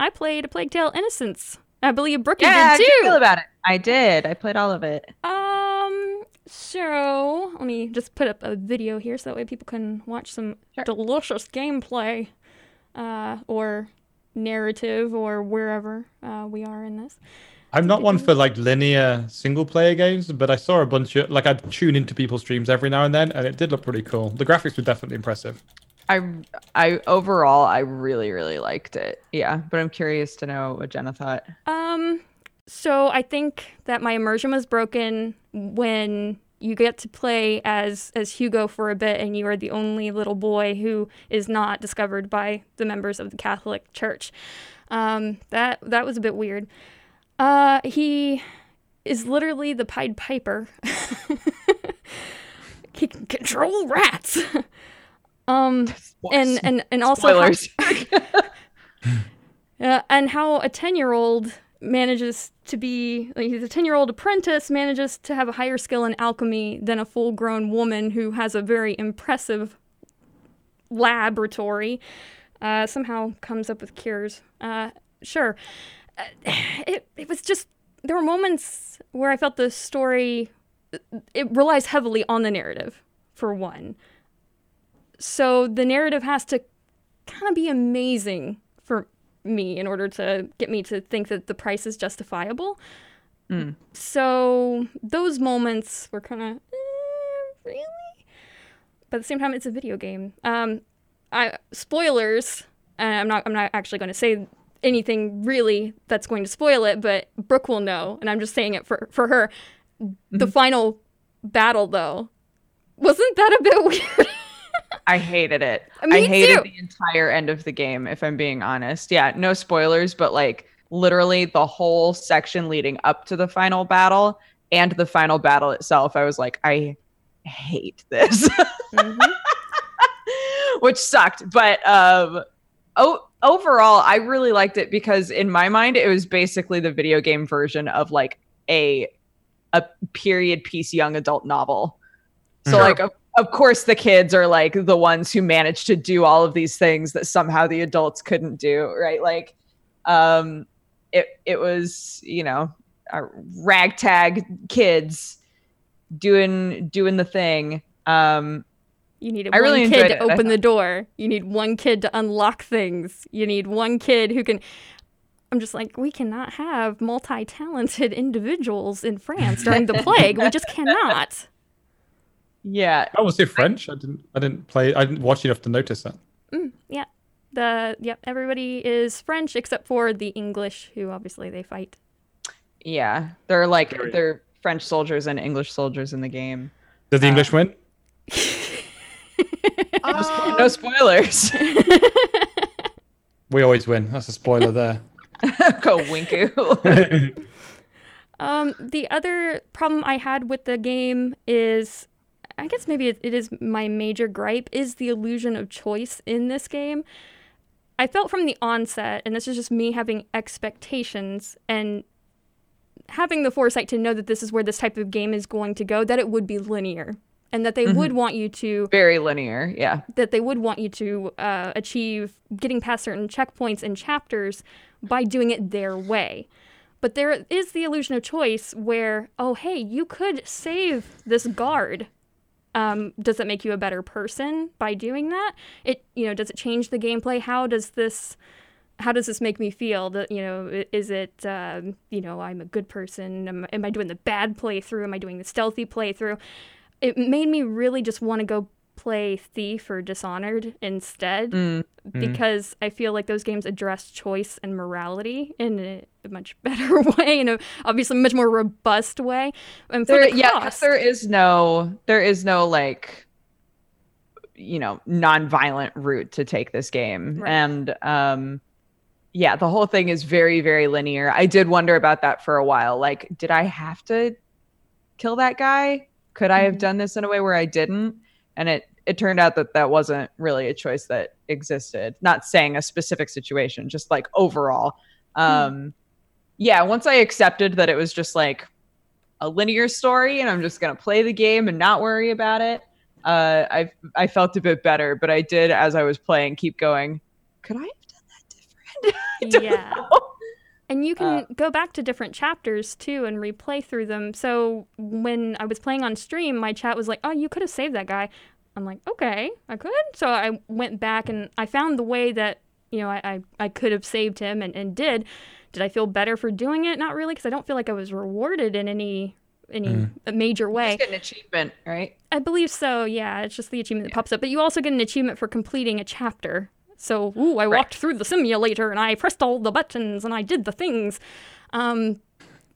A: I played A Plague Tale: Innocence. I believe Brooke
D: Yeah, how
A: did
D: did you feel about it? I did. I played all of it.
A: Um, so let me just put up a video here so that way people can watch some
D: Sure.
A: delicious gameplay, uh, or narrative, or wherever uh, we are in this.
B: I'm not one for like linear single player games, but I saw a bunch of like I'd tune into people's streams every now and then, and it did look pretty cool. The graphics were definitely impressive.
D: I I overall I really really liked it. Yeah, but I'm curious to know what Genna thought.
A: Um, so I think that my immersion was broken when you get to play as as Hugo for a bit, and you are the only little boy who is not discovered by the members of the Catholic Church. Um, that that was a bit weird. Uh, he is literally the Pied Piper. he can control rats. um, and and and also how- uh, and how a 10 year old manages to be like he's a 10 year old apprentice manages to have a higher skill in alchemy than a full grown woman who has a very impressive laboratory uh, somehow comes up with cures. Uh, sure. Uh, it, it was just there were moments where i felt the story it relies heavily on the narrative for one so the narrative has to kind of be amazing for me in order to get me to think that the price is justifiable.
D: Mm.
A: So those moments were kind of eh, really, but at the same time, it's a video game. Um, I spoilers. And I'm not. I'm not actually going to say anything really that's going to spoil it, but Brooke will know, and I'm just saying it for for her. The final battle, though, wasn't that a bit weird?
D: I hated it.
A: Me
D: I hated
A: too.
D: the entire end of the game, if I'm being honest. Yeah, no spoilers, but like literally the whole section leading up to the final battle and the final battle itself, I was like, I hate this.
A: Mhm.
D: Which sucked. But um oh overall, I really liked it because in my mind it was basically the video game version of like a a period piece young adult novel. So
B: Sure.
D: like of, of course the kids are like the ones who managed to do all of these things that somehow the adults couldn't do, right? Like um it it was, you know, uh, ragtag kids doing doing the thing. Um
A: You need one
D: really
A: kid to open the door. You need one kid to unlock things. You need one kid who can. I'm just like, we cannot have multi talented individuals in France during the plague. We just cannot.
D: Yeah,
B: Oh, was it French? I didn't. I didn't play. I didn't watch enough to notice that.
A: Mm, yeah. The yep, everybody is French except for the English, who obviously they fight.
D: yeah. They're like
C: Very-
D: they're French soldiers and English soldiers in the game.
B: Did the
D: Uh,
B: English win?
C: Um,
D: No spoilers.
B: We always win. That's a spoiler there.
D: Go winku.
A: Um, the other problem I had with the game is, I guess maybe it, it is my major gripe, is the illusion of choice in this game. I felt from the onset, and this is just me having expectations and having the foresight to know that this is where this type of game is going to go, that it would be linear. And that they would want you to
D: Very linear. Yeah.
A: that they would want you to uh, achieve getting past certain checkpoints and chapters by doing it their way. But there is the illusion of choice where, oh, hey, you could save this guard Um, does it make you a better person by doing that? It you know does it change the gameplay? How does this how does this make me feel? That you know, is it um, you know I'm a good person? Am, am I doing the bad playthrough? Am I doing the stealthy playthrough? It made me really just want to go play Thief or Dishonored instead
D: Mm.
A: because I feel like those games address choice and morality in a, a much better way, in a obviously much more robust way. And
D: There,
A: the
D: yeah, there is no, there is no like, you know, non-violent route to take this game,
A: Right.
D: and um, yeah, the whole thing is very, very linear. I did wonder about that for a while. Like, did I have to kill that guy? Could I have
A: Mhm.
D: done this in a way where I didn't? And it it turned out that that wasn't really a choice that existed. Not saying a specific situation, just like overall. Um, yeah, once I accepted that it was just like a linear story and I'm just gonna play the game and not worry about it, uh, I I felt a bit better. But I did, as I was playing, keep going. Could I have done that different? I don't
A: yeah.
D: know.
A: And you can
D: Uh,
A: go back to different chapters too and replay through them. So when I was playing on stream, my chat was like, "Oh, you could have saved that guy." I'm like, "Okay, I could." So I went back and I found the way that you know I I, I could have saved him and, and did. Did I feel better for doing it? Not really, because I don't feel like I was rewarded in any any
B: Mm.
A: major way.
D: Just get an achievement, right?
A: I believe so. Yeah, it's just the achievement that pops up, but you also get an achievement for completing a chapter. So, ooh, I
D: Right.
A: walked through the simulator and I pressed all the buttons and I did the things. Um,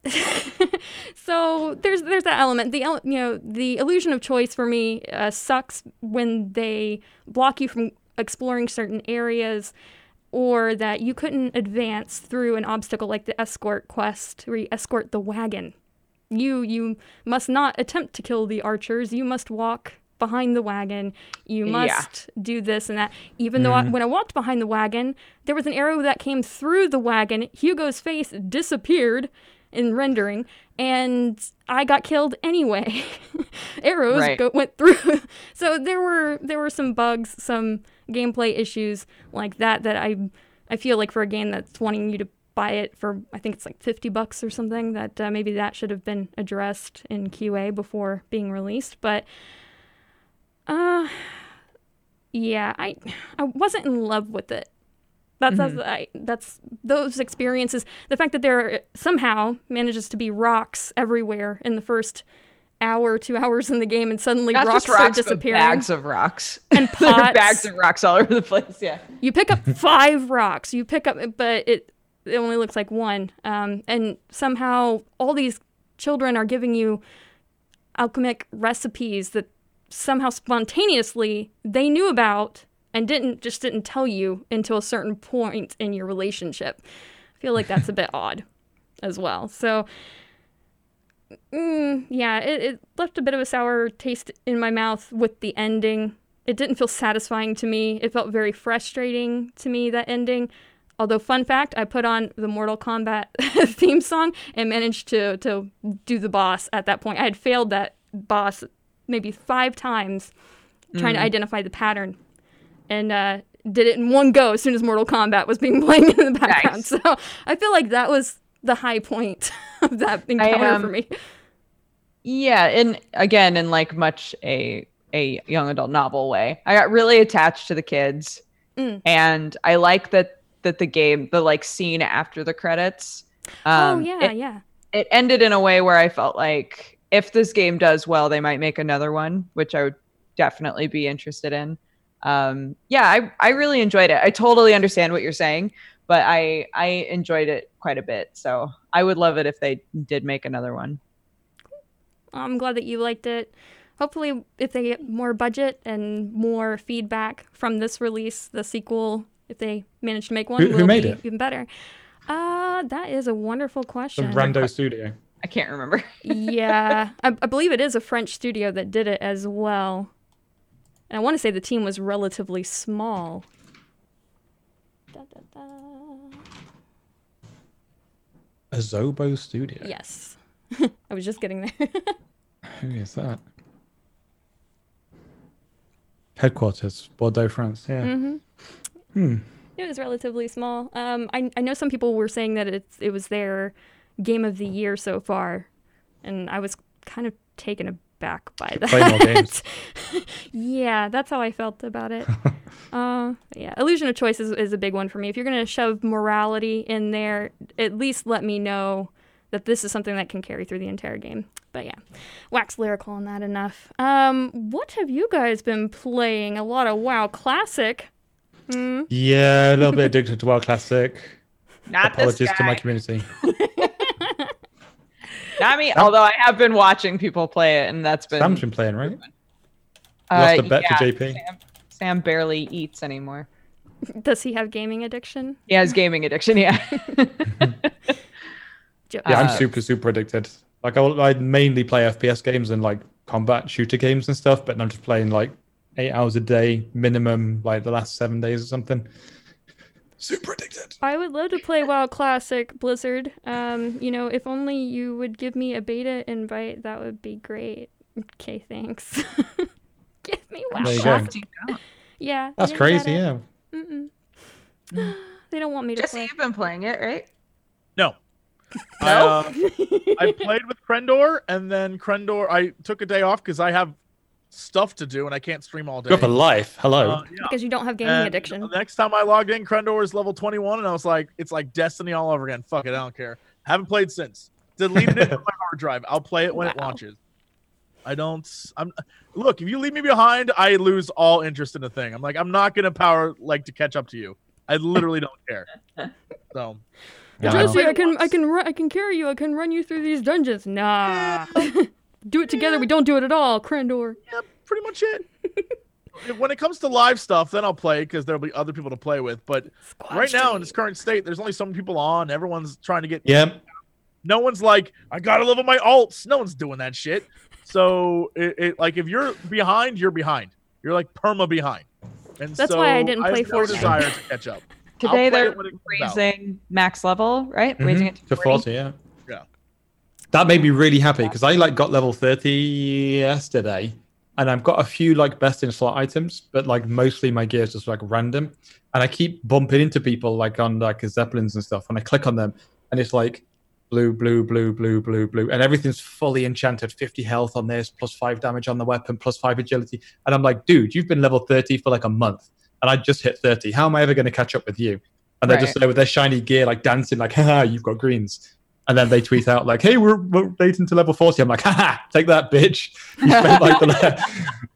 A: so there's there's that element. The you know the illusion of choice for me uh, sucks when they block you from exploring certain areas, or that you couldn't advance through an obstacle like the escort quest where you escort the wagon. You you must not attempt to kill the archers. You must walk behind the wagon. You
D: Yeah.
A: must do this and that. Even though I, when I walked behind the wagon, there was an arrow that came through the wagon. Hugo's face disappeared in rendering, and I got killed anyway. Arrows
D: Right.
A: go, went through. so there were there were some bugs, some gameplay issues like that that I I feel like for a game that's wanting you to buy it for I think it's like 50 bucks or something that uh, maybe that should have been addressed in QA before being released but uh yeah I I wasn't in love with it that's that's, I, that's those experiences the fact that there somehow manages to be rocks everywhere in the first hour two hours in the game and suddenly rocks,
D: rocks,
A: are disappearing
D: bags of rocks.
A: and pots
D: bags of rocks all over the place. Yeah.
A: you pick up five rocks. You pick up, but it it only looks like one. Um, and somehow all these children are giving you alchemic recipes that somehow spontaneously they knew about and didn't just didn't tell you until a certain point in your relationship. I feel like that's a bit odd as well. So. Mm, yeah, it, it left a bit of a sour taste in my mouth with the ending it didn't feel satisfying to me. It felt very frustrating to me that ending. Although fun fact, I put on the Mortal Kombat theme song and managed to to do the boss at that point. I had failed that boss maybe five times trying to identify the pattern, and uh, did it in one go as soon as Mortal Kombat was being playing in the background.
D: Nice.
A: So I feel like that was the high point of that encounter
D: um,
A: for me.
D: Yeah, and again, in like much a a young adult novel way, I got really attached to the kids,
A: Mm.
D: and I like that that the game, the like scene after the credits. Um,
A: oh yeah,
D: it,
A: yeah.
D: it ended in a way where I felt like if this game does well, they might make another one, which I would definitely be interested in. Um, yeah, I I really enjoyed it. I totally understand what you're saying, but I I enjoyed it quite a bit. So I would love it if they did make another one.
A: I'm glad that you liked it. Hopefully, if they get more budget and more feedback from this release, the sequel, if they manage to make one,
B: Who- who
A: will
B: made
A: be
B: it?
A: even better. Uh, that is a wonderful
B: The
A: question.
B: Rando Studio.
D: I can't remember.
A: yeah, I, I believe it is a French studio that did it as well. And I want to say the team was relatively small. Da, da, da.
B: Asobo Studio.
A: Yes. I was just getting there.
B: Who is that? Headquarters, Bordeaux, France. Yeah.
A: hmm
B: Hmm.
A: It was relatively small. Um, I, I know some people were saying that it's it was their game of the year so far, and I was kind of taken aback by
B: Play more
A: that.
B: games.
A: yeah, that's how I felt about it. uh, yeah, illusion of choice is, is a big one for me. If you're gonna shove morality in there, at least let me know that this is something that can carry through the entire game. But yeah, wax lyrical on that enough. Um, what have you guys been playing? A lot of WoW Classic. Hmm?
B: Yeah, a little bit addicted to WoW Classic.
D: Not
B: Apologies
D: this
B: to my
D: guy.
B: community.
D: Not me. Although I have been watching people play it, and that's been
B: Sam's been playing, right?
D: uh,
B: Lost a bet
D: yeah,
B: to JP.
D: Sam, Sam barely eats anymore.
A: Does he have gaming addiction?
D: He has gaming addiction. Yeah.
B: Yeah, I'm
D: Uh,
B: super, super addicted. Like I, I mainly play FPS games and like combat shooter games and stuff, but I'm just playing like eight hours a day minimum, like the last seven days or something. Super addicted.
A: I would love to play WoW Classic Blizzard. Um, you know, if only you would give me a beta invite, that would be great. Okay, thanks. give me WoW
B: There you go.
A: Classic. Yeah.
B: That's crazy, yeah.
A: Mm-mm. they don't want me to
D: Jesse,
A: play.
D: you've been playing it, right?
C: No. I,
D: No?
C: uh, I played with Crendor, and then Crendor, I took a day off because I have stuff to do and I can't stream all day.
B: Good for life. Hello.
C: Uh, yeah.
A: because you don't have gaming
C: And
A: addiction.
C: The next time I logged in, Crendor was level 21, and I was like, it's like Destiny all over again. Fuck it, I don't care. Haven't played since. Deleted it from my hard drive. I'll play it when it launches. I don't. I'm. Look, if you leave me behind, I lose all interest in the thing. I'm like, I'm not gonna power like to catch up to you. I literally don't care. So
B: Yeah, I know.
A: Jesse, I can, I can, ru- I can carry you. I can run you through these dungeons. Nah. do it together. We don't do it at all. Crendor.
C: yeah, pretty much it. when it comes to live stuff, then I'll play because there'll be other people to play with. But
A: Squad
C: right now in its current state, there's only some people on. Everyone's trying to get
B: Yeah.
C: no one's like i gotta level my alts no one's doing that shit so it, it like if you're behind you're behind you're like perma behind and
A: That's
C: so
A: why I didn't
C: have
A: play
C: no
A: Fortnite.
C: desire to catch up I'll
D: Today
C: play
D: they're
C: it when it comes out.
D: raising max level, right?
B: Mhm.
D: Raising it to,
B: to
D: 40.
B: 40, yeah. That made me really happy because I like got level 30 yesterday and I've got a few like best in slot items, but like mostly my gear is just like random. And I keep bumping into people like on like Zeppelins and stuff. And I click on them and it's like blue, blue, blue, blue, blue, blue. And everything's fully enchanted 50 health on this, plus five damage on the weapon, plus five agility. And I'm like, dude, you've been level 30 for like a month and I just hit 30. How am I ever going to catch up with you? And they're just there with their shiny gear, like dancing, like, haha, you've got greens. And then they tweet out like, "Hey, we're, we're dating to level 40. I'm like, "Haha, take that, bitch!" You spent, like, the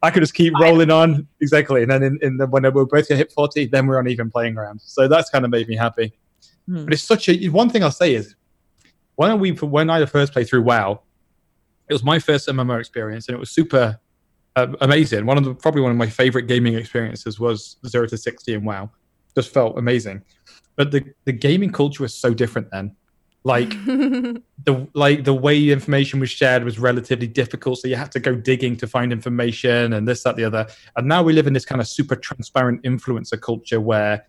B: I could just keep rolling on exactly. And then in, in the, when we're both get hit 40, then we're on even playing ground. So that's kind of made me happy.
D: Hmm.
B: But it's such a one thing I'll say is when we when I first played through WoW, it was my first MMO experience, and it was super uh, amazing. One of the probably one of my favorite gaming experiences was zero to sixty in WoW. Just felt amazing. But the the gaming culture was so different then. Like the like the way information was shared was relatively difficult so you had to go digging to find information and this that the other. And now we live in this kind of super transparent influencer culture where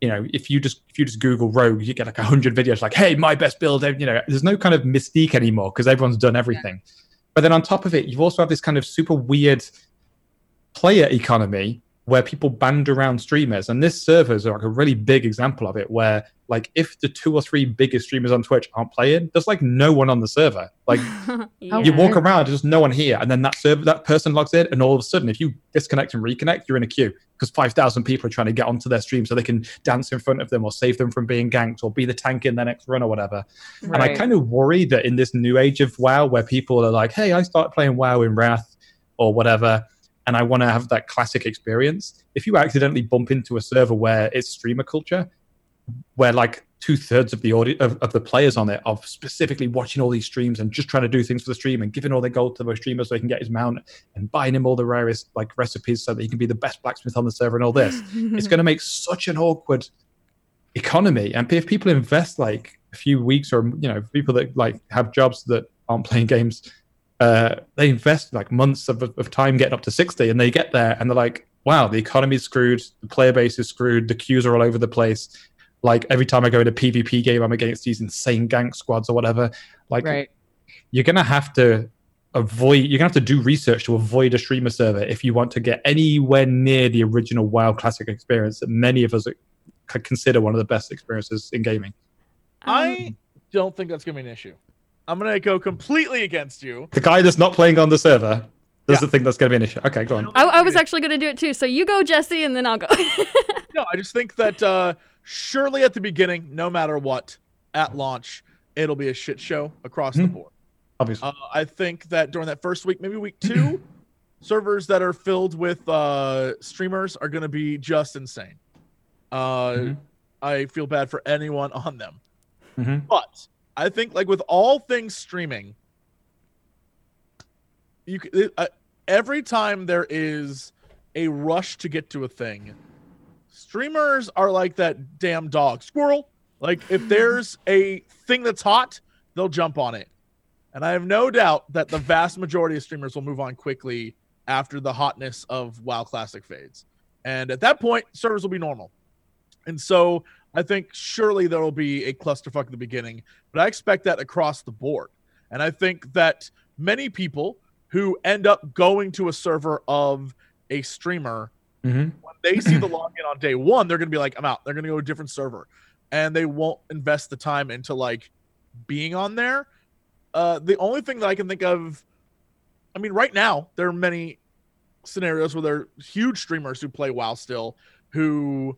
B: you know if you just if you just google rogue you get like 100 videos like hey my best build you know there's no kind of mystique anymore because everyone's done everything. But then on top of it you've also have this kind of super weird player economy where people band around streamers. And this server is like a really big example of it where like if the two or three biggest streamers on twitch aren't playing there's like no one on the server. Like
A: Yeah.
B: you walk around there's no one here. And then that server that person logs in and all of a sudden if you disconnect and reconnect you're in a queue because 5000 people are trying to get onto their stream so they can dance in front of them or save them from being ganked or be the tank in their next run or whatever. And I kind of worry that in this new age of WoW, where people are like, "Hey, I started playing WoW in Wrath or whatever, and I want to have that classic experience." If you accidentally bump into a server where it's streamer culture, where like two thirds of the audio of, of the players on it are specifically watching all these streams and just trying to do things for the stream and giving all their gold to the streamer so they can get his mount and buying him all the rarest like recipes so that he can be the best blacksmith on the server and all this it's going to make such an awkward economy and if people invest like a few weeks or you know people that like have jobs that aren't playing games uh they invest like months of, of time getting up to 60 and they get there and they're like wow the economy's screwed the player base is screwed the queues are all over the place like every time i go in a pvp game i'm against these insane gank squads or whatever like
D: right.
B: you're gonna have to avoid you're gonna have to do research to avoid a streamer server if you want to get anywhere near the original WoW classic experience that many of us consider one of the best experiences in gaming.
A: Um,
C: i don't think that's gonna be an issue i'm gonna go completely against you
B: The guy that's not playing on the server. doesn't think that's going to be an issue. Okay, go on.
A: I, I was actually going to do it too. So you go, Jesse, and then I'll go.
C: No, I just think that uh, surely at the beginning, no matter what, at launch, it'll be a shit show across the
B: Mhm.
C: board.
B: Obviously.
C: Uh, I think that during that first week, maybe week two, servers that are filled with uh, streamers are going to be just insane. Uh,
B: Mhm.
C: I feel bad for anyone on them.
B: hmm
C: But I think, like with all things streaming, you uh, every time there is a rush to get to a thing, streamers are like that damn dog squirrel. Like if there's a thing that's hot, they'll jump on it, and I have no doubt that the vast majority of streamers will move on quickly after the hotness of WoW Classic fades, and at that point, servers will be normal. And so I think surely there will be a clusterfuck at the beginning, but I expect that across the board. And I think that many people who end up going to a server of a streamer,
B: hmm
C: when they see the login on day one, they're going to be like, I'm out. They're going to go to a different server and they won't invest the time into like being on there. Uh, the only thing that I can think of, I mean, right now, there are many scenarios where there are huge streamers who play WoW still who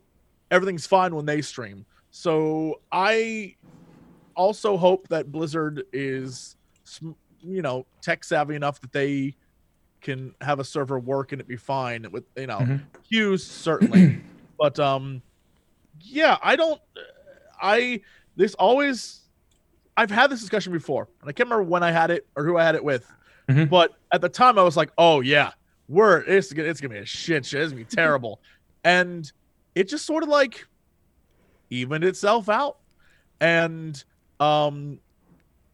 C: everything's fine when they stream. So I also hope that Blizzard is, you know, tech savvy enough that they can have a server work and it be fine with, you know,
B: Mhm.
C: queues certainly. but um, yeah, I don't. I this always. I've had this discussion before, and I can't remember when I had it or who I had it with.
B: Mhm.
C: But at the time, I was like, "Oh yeah, we're it's gonna it's gonna be a shit show. It's gonna be terrible," and it just sort of like evened itself out, and um,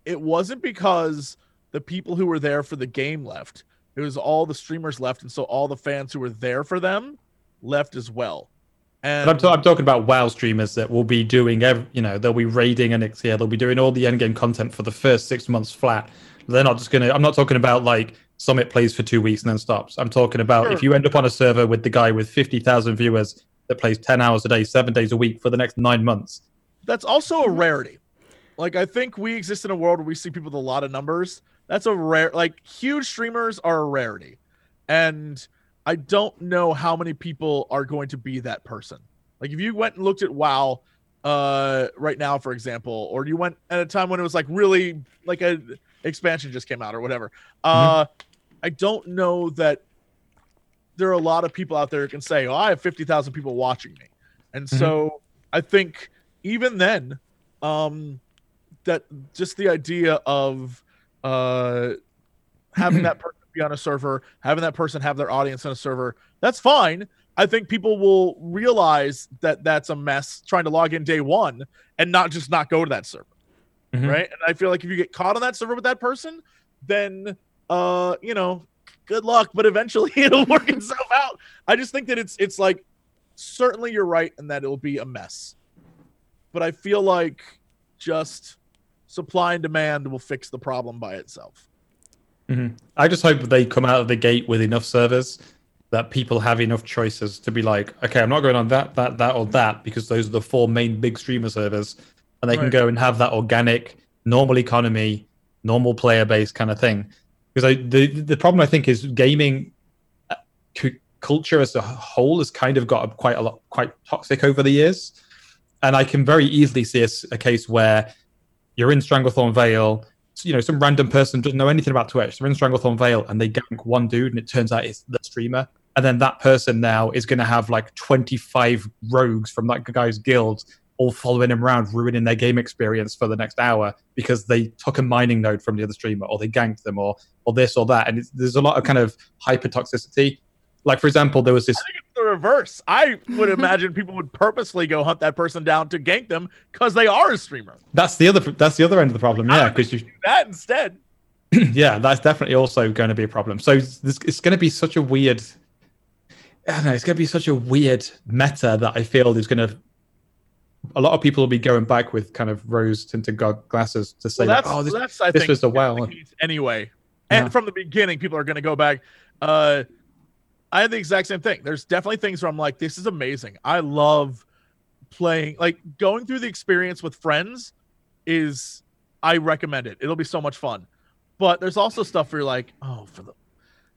C: it wasn't because the people who were there for the game left. It was all the streamers left, and so all the fans who were there for them left as well. And
B: I'm, ta- I'm talking about WoW streamers that will be doing, ev- you know, they'll be raiding and yeah, they'll be doing all the endgame content for the first six months flat. They're not just gonna. I'm not talking about like Summit plays for two weeks and then stops. I'm talking about
C: Sure.
B: if you end up on a server with the guy with fifty thousand viewers that plays ten hours a day, seven days a week for the next nine months.
C: that's also a rarity. Like I think we exist in a world where we see people with a lot of numbers. That's a rare like huge streamers are a rarity. And I don't know how many people are going to be that person. Like if you went and looked at WoW uh right now for example or you went at a time when it was like really like a expansion just came out or whatever. Uh I don't know that there are a lot of people out there who can say, "Oh, I have 50,000 people watching me." And
B: Mhm.
C: so I think even then um that just the idea of uh having that person be on a server having that person have their audience on a server that's fine i think people will realize that that's a mess trying to log in day one and not just not go to that server
B: Mhm.
C: right and i feel like if you get caught on that server with that person then uh you know good luck but eventually it'll work itself out i just think that it's it's like certainly you're right and that it'll be a mess but I feel like just supply and demand will fix the problem by itself.
B: Mhm. I just hope they come out of the gate with enough servers that people have enough choices to be like, okay, I'm not going on that, that, that, or that because those are the four main big streamer servers, and they can go and have that organic, normal economy, normal player base kind of thing. Because I, the the problem I think is gaming uh, cu- culture as a whole has kind of got quite a lot quite toxic over the years, and I can very easily see a case where you're in Stranglethorn Vale you know, some random person doesn't know anything about Twitch. They're in Stranglethorn Vale and they gank one dude, and it turns out it's the streamer. And then that person now is going to have like 25 rogues from that guy's guild all following him around, ruining their game experience for the next hour because they took a mining node from the other streamer, or they ganked them, or or this or that. And it's, there's a lot of kind of hyper toxicity. Like for example, there was this.
C: The reverse. I would imagine people would purposely go hunt that person down to gank them because they are a streamer.
B: That's the other. That's the other end of the problem. Yeah, because you.
C: Do that instead.
B: yeah, that's definitely also going to be a problem. So this, it's going to be such a weird. I don't know. It's going to be such a weird meta that I feel is going to. A lot of people will be going back with kind of rose tinted glasses to say,
C: Well,
B: like,
C: that's,
B: "Oh, this,
C: that's I
B: this
C: think
B: was the
C: is
B: WoW one."
C: case anyway. And
B: Yeah.
C: from the beginning, people are going to go back. Uh, I had the exact same thing. There's definitely things where I'm like, this is amazing. I love playing, like going through the experience with friends is, I recommend it. It'll be so much fun. But there's also stuff where you're like, oh, for the,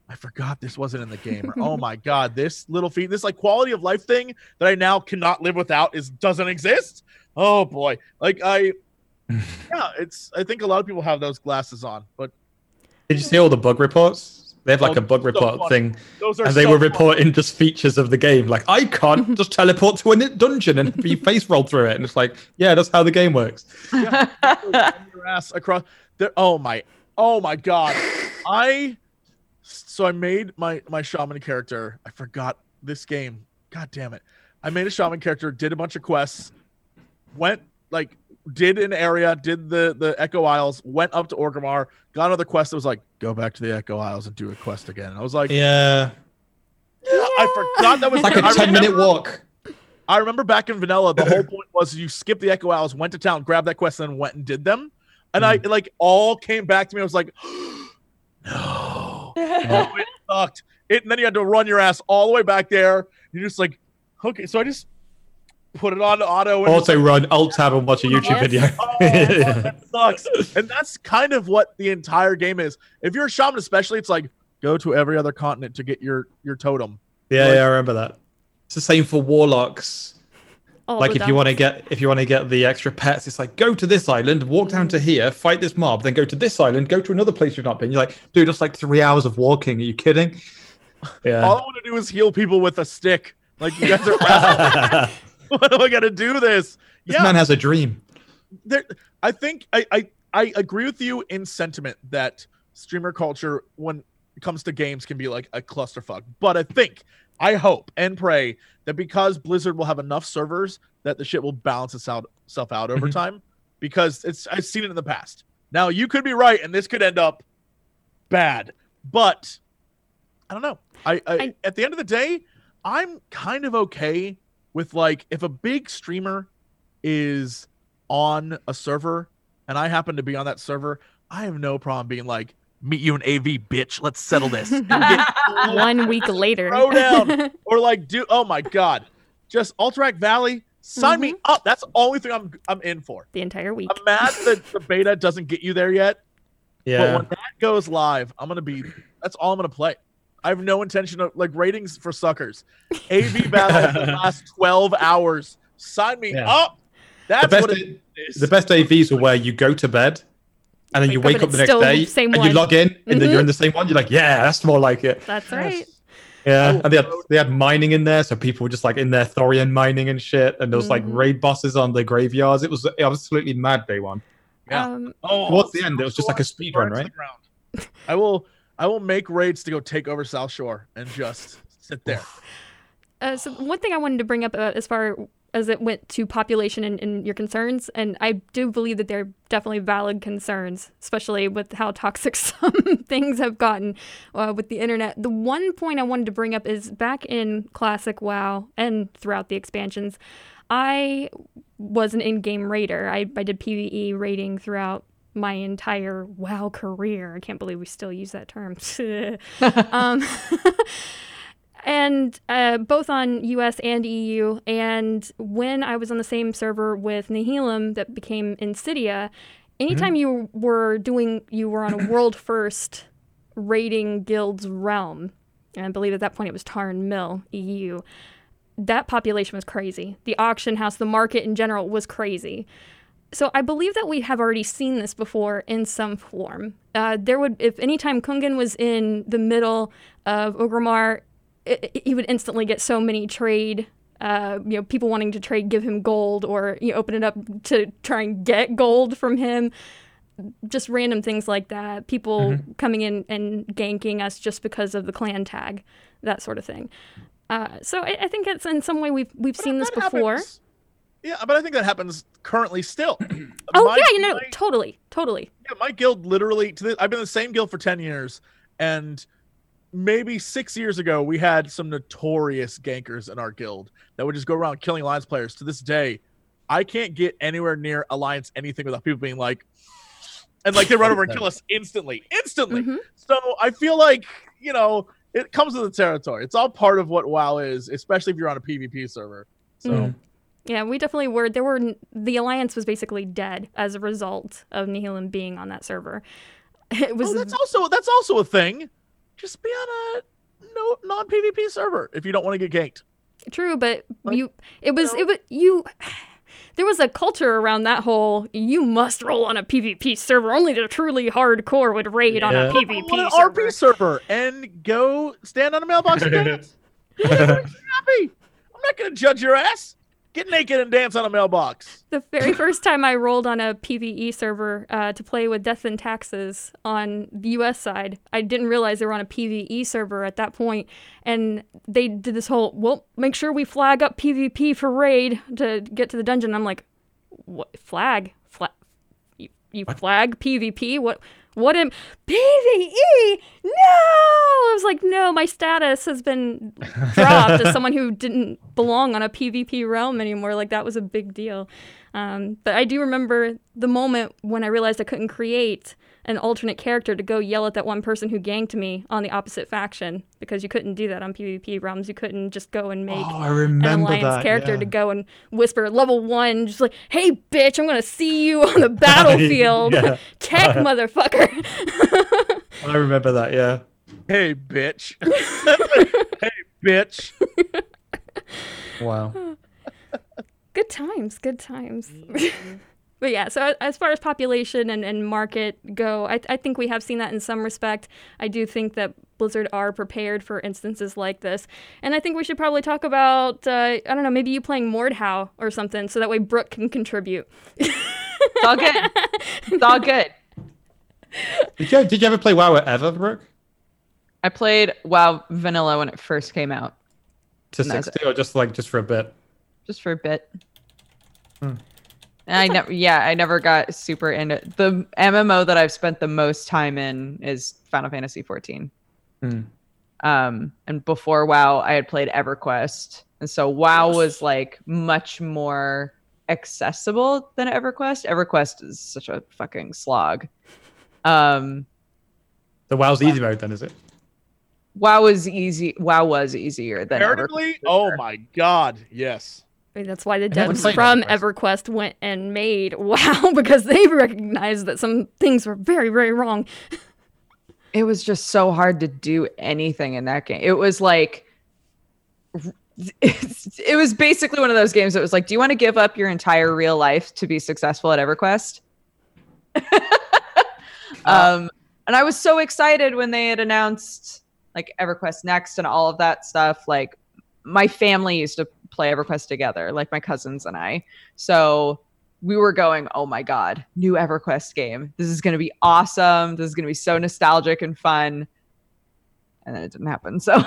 C: I forgot this wasn't in the game. Or, oh my god, this little feat, this like quality of life thing that I now cannot live without is doesn't exist. Oh boy, like I, yeah, it's. I think a lot of people have those glasses on, but
B: Did you see all the bug reports? They have like
C: Oh,
B: a bug
C: so
B: report thing,
C: those are.
B: and they
C: so
B: were
C: fun.
B: reporting just features of the game. Like, I can't just teleport to a dungeon and be face rolled through it. And it's like, yeah, that's how the game works.
C: Yeah, your ass across there. Oh my, oh my god. I so I made my my shaman character. I forgot this game. God damn it. I made a shaman character, did a bunch of quests, went like did an area, did the the Echo Isles, went up to Orgrimmar, got another quest that was like, go back to the Echo Isles and do a quest again. And I was like,
B: Yeah,
C: I forgot that was
B: it's like a ten minute walk.
C: I remember back in vanilla, the whole point was you skip the Echo Isles, went to town, grabbed that quest, and then went and did them. And I
B: Hmm.
C: like all came back to me. I was like, no,
B: Yeah.
C: Oh, it sucked. It, and then you had to run your ass all the way back there. You're just like, okay. So I just put it on auto and just
B: Also, run alt tab and watch a YouTube
A: Yes.
B: video.
C: Oh, that sucks. And that's kind of what the entire game is. If you're a shaman, especially, it's like go to every other continent to get your your totem.
B: Yeah,
C: Like-
B: yeah, I remember that. It's the same for warlocks.
A: All
B: like
A: the
B: if you want to get if you want to get the extra pets, it's like go to this island, walk down to here, fight this mob, then go to this island, go to another place you've not been. You're like, dude, that's like three hours of walking. Are you kidding? Yeah.
C: All I want to do is heal people with a stick. Like you guys are. what do I got to do this? Yeah,
B: man has a dream.
C: there, I think I, I I agree with you in sentiment that streamer culture when it comes to games can be like a clusterfuck. But I think I hope and pray that because Blizzard will have enough servers that the shit will balance itself itself out over
B: Mhm.
C: time. Because it's I've seen it in the past. Now you could be right, and this could end up bad. But I don't know. I, I,
A: I-
C: at the end of the day, I'm kind of okay with like if a big streamer is on a server and I happen to be on that server, I have no problem being like, meet you in AV, bitch. Let's settle this. Get-
A: one week later.
C: Throw down. or like, do oh my god, just Alterac Valley, sign me mm-hmm. up. That's the only thing I'm I'm in for.
A: the entire week.
C: I'm mad that the beta doesn't get you there yet, but
B: Yeah.
C: when that goes live, I'm gonna be. That's all I'm gonna play. I have no intention of like ratings for suckers. AV battle for the last 12 hours. Sign me
B: Yeah.
C: up. That's the
B: best
C: what it is.
B: The best AVs are where you go to bed and then you
A: Wake
B: wake
A: up
B: up the next
A: still
B: day
A: same
B: and
A: one.
B: you log in and then
A: Mhm.
B: you're in the same one. You're like, yeah, that's more like it.
A: That's right.
B: Yeah,
C: Oh,
B: and they had they had mining in there, so people were just like in their Thorium mining and shit, and there was like
A: Mhm.
B: raid bosses on the graveyards. It was absolutely mad day one.
C: Yeah.
A: Um,
C: Oh,
B: Towards the end, it was just like a
C: South
B: speed run, right?
C: ground. I will. I will make raids to go take over Southshore and just sit there.
A: Uh, so one thing I wanted to bring up uh, as far as it went to population and, and your concerns, and I do believe that they're definitely valid concerns, especially with how toxic some things have gotten uh, with the internet. The one point I wanted to bring up is back in Classic WoW and throughout the expansions, I was an in-game raider. I, I did PVE raiding throughout my entire WoW career. I can't believe we still use that term. um, and uh, both on US and EU. And when I was on the same server with Nihilum that became Ensidia, anytime you were doing, you were on a world first raiding guild's realm, and I believe at that point it was Tarren Mill, EU. That population was crazy. The auction house, the market in general was crazy. So I believe that we have already seen this before in some form. Uh, there would, if anytime Kungen was in the middle of Orgrimmar, he would instantly get so many trade. Uh, you know, people wanting to trade, give him gold, or you know, open it up to try and get gold from him. Just random things like that. People coming in and ganking us just because of the clan tag, that sort of thing. Uh, so I, I think it's in some way we've we've
C: But
A: seen this before.
C: happens- Yeah, but I think that happens currently still.
A: Oh
C: My-
A: yeah, you know,
C: my-
A: totally, totally.
C: Yeah, my guild literally to this, I've been in the same guild for 10 years and maybe 6 years ago we had some notorious gankers in our guild that would just go around killing alliance players. To this day, I can't get anywhere near alliance anything without people being like and like they run over and kill us instantly. Instantly.
A: Mhm.
C: So I feel like, you know, it comes with the territory. It's all part of what WoW is, especially if you're on a PvP server. So
B: Mhm.
A: Yeah, we definitely were. There were the alliance was basically dead as a result of Nihilum being on that server. It was
C: Oh, that's also that's also a thing. Just be on a no non PvP server if you don't want to get ganked.
A: True, but
C: Like,
A: you it was
C: know?
A: it was you there was a culture around that whole you must roll on a PvP server. Only the truly hardcore would raid on a PvP
C: on an
A: server.
C: RP server and go stand on a mailbox and dance. Do whatever happy. I'm not gonna judge your ass. Get naked and dance on a mailbox.
A: The very first time I rolled on a PVE server uh, to play with Death and Taxes on the US side, I didn't realize they were on a PVE server at that point, and they did this whole well, make sure we flag up PvP for raid to get to the dungeon. I'm like, what flag? Flag? You, you flag PvP? What? What am PVE? No! I was like, no, my status has been dropped as someone who didn't belong on a PvP realm anymore. Like that was a big deal. Um, but I do remember the moment when I realized I couldn't create an alternate character to go yell at that one person who ganked me on the opposite faction because you couldn't do that on PvP realms. You couldn't just go and make
B: Oh, I
A: an
B: remember
A: alliance
B: that.
A: character
B: yeah.
A: to go and whisper level one, just like, "Hey, bitch, I'm gonna see you on the battlefield,
B: Yeah.
A: tech motherfucker."
B: I remember that. Yeah.
C: Hey, bitch. hey, bitch.
B: Wow.
A: good times, good times. Mm-hmm. But yeah, so as far as population and, and market go, I, I think we have seen that in some respect. I do think that Blizzard are prepared for instances like this. And I think we should probably talk about, uh, I don't know, maybe you playing Mordhau or something so that way Brooke can contribute.
D: It's all good. It's all good.
B: Did you did you ever play WoW ever, Brooke?
D: I played WoW Vanilla when it first came out,
B: To
D: No,
B: sixty or just like just for a bit?
D: just for a bit.
B: Hmm.
D: And I never, yeah, I never got super into the MMO that I've spent the most time in is Final Fantasy 14.
B: Hmm.
D: Um, and before WoW, I had played EverQuest, and so WoW was like much more accessible than EverQuest. EverQuest is such a fucking slog. Um,
B: The WoW's easy mode then, is it?
D: WoW was easy. WoW was easier than EverQuest.
C: Comparatively, oh my god, yes.
A: I mean, that's why the devs from
B: EverQuest.
A: EverQuest went and made WoW because they recognized that some things were very, very wrong.
D: it was just so hard to do anything in that game. It was like it was basically one of those games that was like, do you want to give up your entire real life to be successful at EverQuest? um and I was so excited when they had announced like EverQuest Next and all of that stuff. Like my family used to play EverQuest together, like my cousins and I. So we were going, oh my God, new EverQuest game. This is going to be awesome. This is going to be so nostalgic and fun. And then it didn't happen. So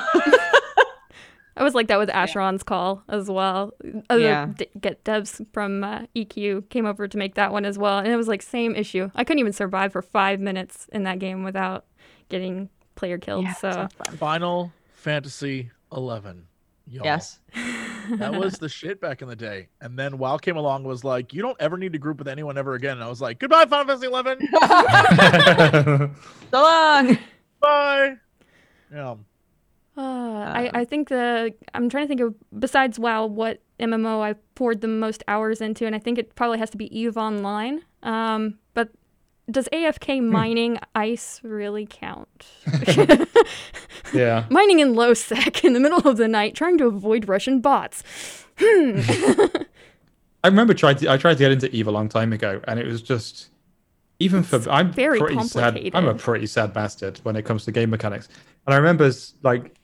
A: I was like that with Asheron's Call as well. Other
D: Yeah.
A: d- get devs from uh, EQ came over to make that one as well, and it was like same issue. I couldn't even survive for five minutes in that game without getting player killed.
D: Yeah,
A: so.
C: Final Fantasy 11. Y'all.
D: yes.
C: That was the shit back in the day. And then WoW came along was like, you don't ever need to group with anyone ever again. And I was like, goodbye, Final Fantasy 11.
D: so long.
C: Bye. Yeah.
A: Uh, I,
D: Um,
A: I think the I'm trying to think of besides WoW what MMO I poured the most hours into, and I think it probably has to be Eve Online. Um, but does AFK
B: Hmm.
A: mining ice really count?
B: yeah.
A: mining in low sec in the middle of the night, trying to avoid Russian bots. Hmm.
B: I remember tried to, I tried to get into Eve a long time ago, and it was just even for I'm
A: very
B: pretty sad. I'm a pretty sad bastard when it comes to game mechanics. And I remember like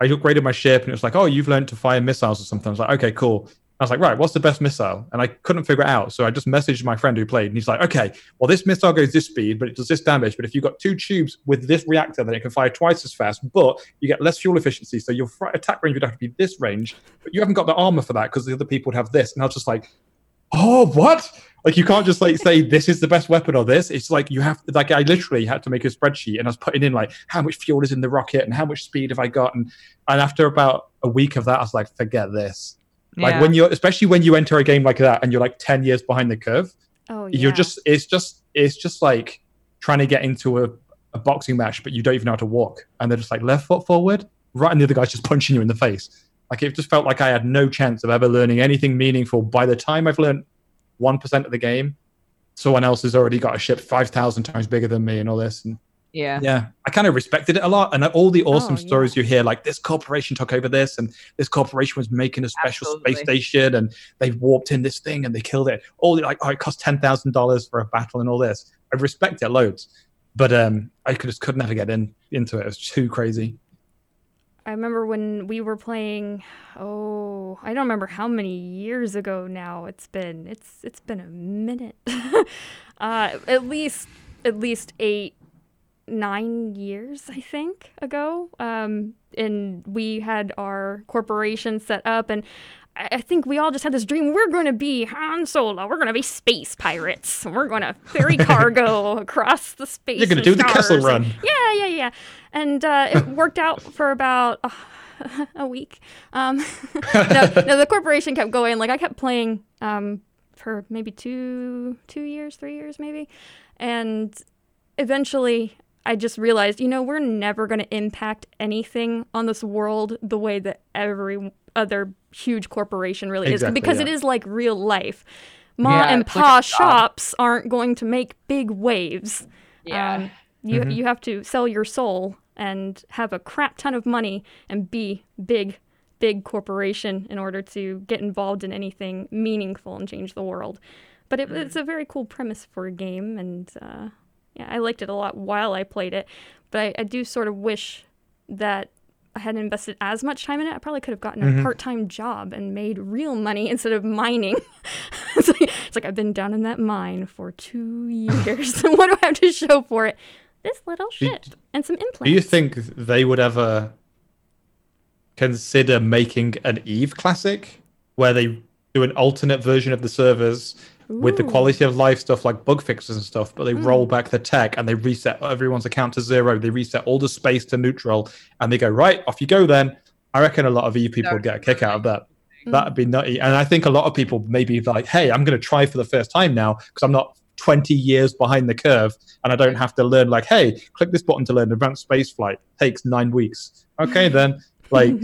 B: I upgraded my ship, and it was like, oh, you've learned to fire missiles or something. I was like, okay, cool. I was like, right, what's the best missile? And I couldn't figure it out, so I just messaged my friend who played, and he's like, okay, well, this missile goes this speed, but it does this damage. But if you've got two tubes with this reactor, then it can fire twice as fast, but you get less fuel efficiency. So your attack range would have to be this range, but you haven't got the armor for that because the other people would have this. And I was just like, oh, what? Like you can't just like say this is the best weapon or this. It's like you have like I literally had to make a spreadsheet and I was putting in like how much fuel is in the rocket and how much speed have I got and and after about a week of that I was like forget this. Like
D: Yeah.
B: when you're especially when you enter a game like that and you're like 10 years behind the curve,
A: Oh yeah.
B: you're just it's just it's just like trying to get into a, a boxing match but you don't even know how to walk and they're just like left foot forward, right and the other guy's just punching you in the face. Like it just felt like I had no chance of ever learning anything meaningful. By the time I've learned one percent of the game, someone else has already got a ship five thousand times bigger than me and all this. And
D: Yeah.
B: Yeah, I kind of respected it a lot, and all the awesome
A: Oh, yeah.
B: stories you hear, like this corporation took over this, and this corporation was making a special space station, and they warped in this thing and they killed it. All the, like, oh, it cost ten thousand dollars for a battle and all this. I respect it loads, but um, I could, just could never get in into it. It was too crazy.
A: I remember when we were playing. Oh, I don't remember how many years ago now. It's been it's it's been a minute. uh, at least at least eight, nine years, I think ago. Um, and we had our corporation set up, and I I think we all just had this dream. We're going to be Han Solo. We're going to be space pirates. We're going to ferry cargo across the space.
B: You're gonna
A: and
B: do the Kessel Run.
A: and- yeah, yeah, yeah. And uh, it worked out for about uh, a week. Um, no, no, the corporation kept going. Like I kept playing um, for maybe two, two years, three years, maybe, and eventually. I just realized, you know, we're never going to impact anything on this world the way that every other huge corporation really
B: Exactly,
A: is, because
B: yeah.
A: it is like real life. Ma
D: Yeah,
A: and
D: it's like a
A: Pa shops aren't going to make big waves.
D: Yeah.
A: Um, you
B: Mhm.
A: you have to sell your soul and have a crap ton of money and be big, big corporation in order to get involved in anything meaningful and change the world. But it, it's a very cool premise for a game, and uh, yeah, I liked it a lot while I played it. But I, I do sort of wish that I hadn't invested as much time in it. I probably could have gotten a
B: Mhm.
A: part-time job and made real money instead of mining. it's, like, it's like I've been down in that mine for two years. And what do I have to show for it? This little
B: Do-
A: shit and some implants.
B: Do you think they would ever consider making an Eve classic where they do an alternate version of the servers with the quality of life stuff like bug fixes and stuff, but they
A: Hmm.
B: roll back the tech and they reset everyone's account to zero. They reset all the space to neutral and they go, right, off you go then. I reckon a lot of Eve people would get a kick out of that.
A: Mm.
B: That'd be nutty. And I think a lot of people maybe like, hey, I'm going to try for the first time now because I'm not 20 years behind the curve and I don't have to learn, like, hey, click this button to learn advanced space flight. Takes nine weeks. Okay, then. Like,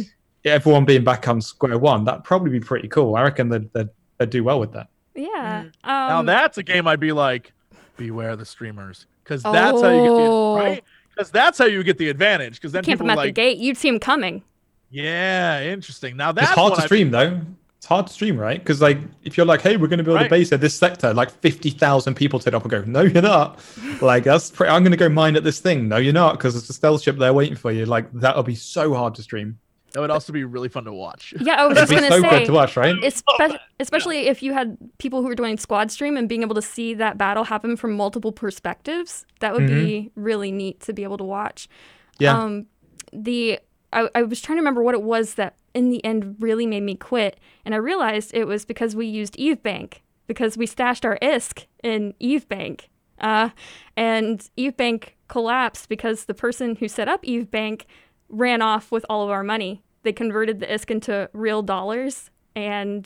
B: everyone being back on square one, that'd probably be pretty cool. I reckon they'd, they'd, they'd do well with that.
A: Yeah. Um,
C: now that's a game I'd be like, beware the streamers, because that's how you get the
A: Oh.
C: right. Because that's how you get the advantage. Because then
A: camp
C: people
A: him at
C: like,
A: the gate. You'd see him coming.
C: yeah, interesting. Now that's
B: it's hard
C: what
B: to
C: I-
B: stream, though. It's hard to stream, right? Because, like, if you're like, hey, we're going to build
C: Right.
B: a base at this sector, like 50,000 people turn up and go, no, you're not. like, that's pretty, I'm going to go mine at this thing. No, you're not, because there's a stealth ship there waiting for you. Like, that'll be so hard to stream.
C: That would also be really fun to watch.
A: Yeah, I was just gonna say,
B: so
A: say.
B: good to watch, right?
A: Espe- especially if you had people who were doing squad stream and being able to see that battle happen from multiple perspectives, that would be really neat to be able to watch.
B: Mm-hmm. Yeah.
A: Um, the I, I was trying to remember what it was that in the end really made me quit, and I realized it was because we used Eve Bank because we stashed our ISK in Eve Bank, uh, and Eve Bank collapsed because the person who set up Eve Bank ran off with all of our money. They converted the ISK into real dollars and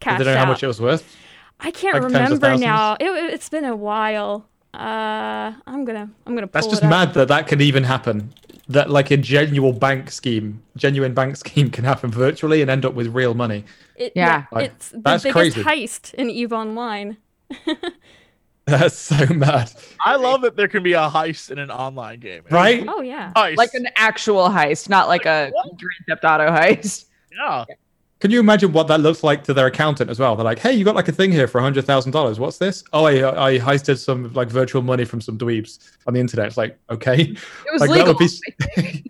A: cashed.
B: Did
A: cashed
B: they know
A: out.
B: how much it was worth?
A: I can't
B: like
A: remember now. It, it's been a while. Uh, I'm gonna I'm gonna pull
B: That's just
A: it up.
B: mad that that can even happen. That like a genuine bank scheme, genuine bank scheme can happen virtually and end up with real money.
A: It,
D: Yeah.
B: Like,
A: it's the
B: that's
A: biggest
B: crazy.
A: heist in Eve Online.
B: That's so mad,
C: I love that there can be a heist in an online game.
B: right?
A: Oh yeah.
C: Heist.
D: Like an actual heist, not like a
C: What?
D: Grand Theft Auto heist.
C: yeah.
B: Can you imagine what that looks like to their accountant as well? They're like, "Hey, you got like a thing here for hundred thousand dollars. What's this? Oh, I I heisted some like virtual money from some dweebs on the internet." It's like, okay,
D: It was
B: like
D: legal.
B: be,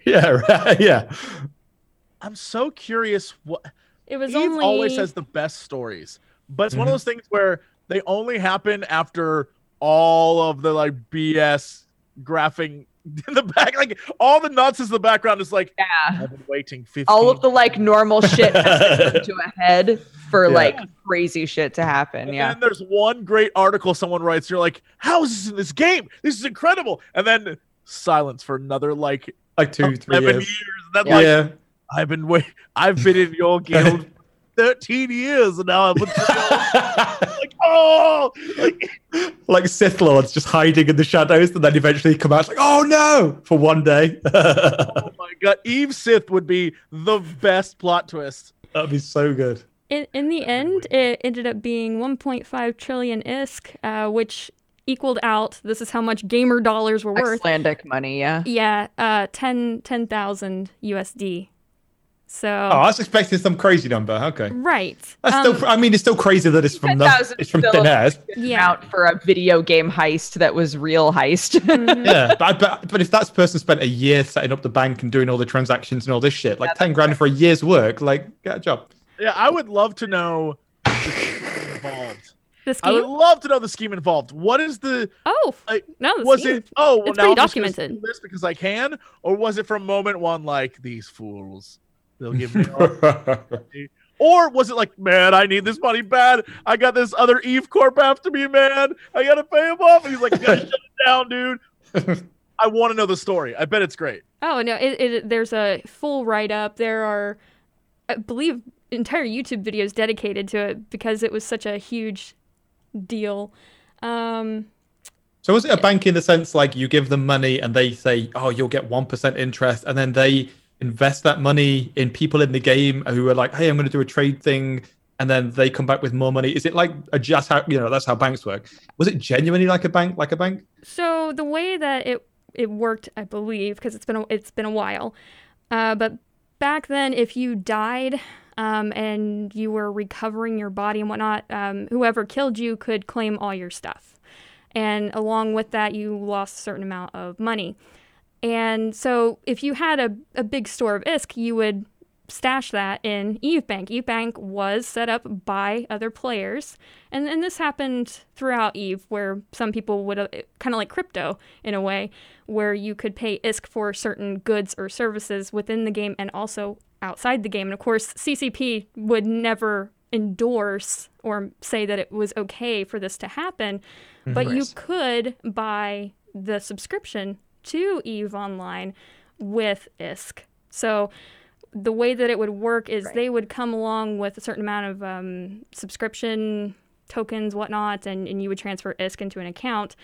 B: yeah, right, yeah.
C: I'm so curious what
A: It was
C: Eve
A: only
C: always has the best stories, but it's one
B: Mhm.
C: of those things where they only happen after all of the like BS graphing in the back, like all the nonsense in the background is like,
D: Yeah.
C: I've been waiting 15
D: All of the like normal shit to a head for
B: Yeah.
D: like crazy shit to happen.
C: And
D: Yeah.
C: And there's one great article someone writes. You're like, how is this in this game? This is incredible. And then silence for another like
B: Like two, three years.
C: years. And then
B: Yeah,
C: like, I've been wait, I've been in your guild 13 years, and now I'm with like, oh, like
B: like Sith lords just hiding in the shadows, and then eventually come out like, "Oh no!" for one day.
C: oh my god, Eve Sith would be the best plot twist.
B: That'd be so good.
A: in, in the end it ended up being 1.5 trillion ISK, uh, which equaled out. This is how much gamer dollars were worth.
D: Icelandic money, yeah.
A: Yeah, uh, 10 10,000 USD. So
B: Oh, I was expecting some crazy number. Okay.
A: right.
B: That's
A: Um,
B: still. I mean, it's still crazy that it's from the, it's from
D: still-
B: thin air.
A: Yeah.
D: Out for a video game heist that was real heist.
A: mhm.
B: Yeah, but, but but if that person spent a year setting up the bank and doing all the transactions and all this shit, like
D: Yeah,
B: ten grand for a year's work, like get a job.
C: Yeah, I would love to know involved.
A: The
C: I would love to know the scheme involved. What is the
A: Oh,
C: like,
A: no. The
C: was
A: scheme.
C: it? Oh, well,
A: It's
C: now
A: pretty
C: I'm just
A: documented.
C: steal this because I can, or was it from moment one like these fools? They'll give me. all- or was it like, man, I need this money bad. I got this other Eve Corp after me, man. I gotta pay him off. And he's like, you gotta shut it down, dude. I want to know the story. I bet it's great.
A: Oh no! It, it there's a full write up. There are, I believe, entire YouTube videos dedicated to it because it was such a huge deal. Um,
B: so was it a bank in the sense like you give them money and they say, oh, you'll get one percent interest, and then they invest that money in people in the game who are like, hey, I'm going to do a trade thing. And then they come back with more money. Is it like a just how you know that's how banks work? Was it genuinely like a bank, like a bank?
A: so the way that it it worked, I believe, because it's been a, it's been a while. Uh, but back then, if you died um, and you were recovering your body and whatnot, um, whoever killed you could claim all your stuff, and along with that, you lost a certain amount of money. And so, if you had a, a big store of ISK, you would stash that in Eve Bank. Eve Bank was set up by other players, and and this happened throughout Eve, where some people would uh, kind of like crypto in a way, where you could pay ISK for certain goods or services within the game and also outside the game. And of course, CCP would never endorse or say that it was okay for this to happen, but you could buy the subscription to Eve Online with ISK. So the way that it would work is
D: Right.
A: they would come along with a certain amount of um, subscription tokens, whatnot, and, and you would transfer ISK into an account,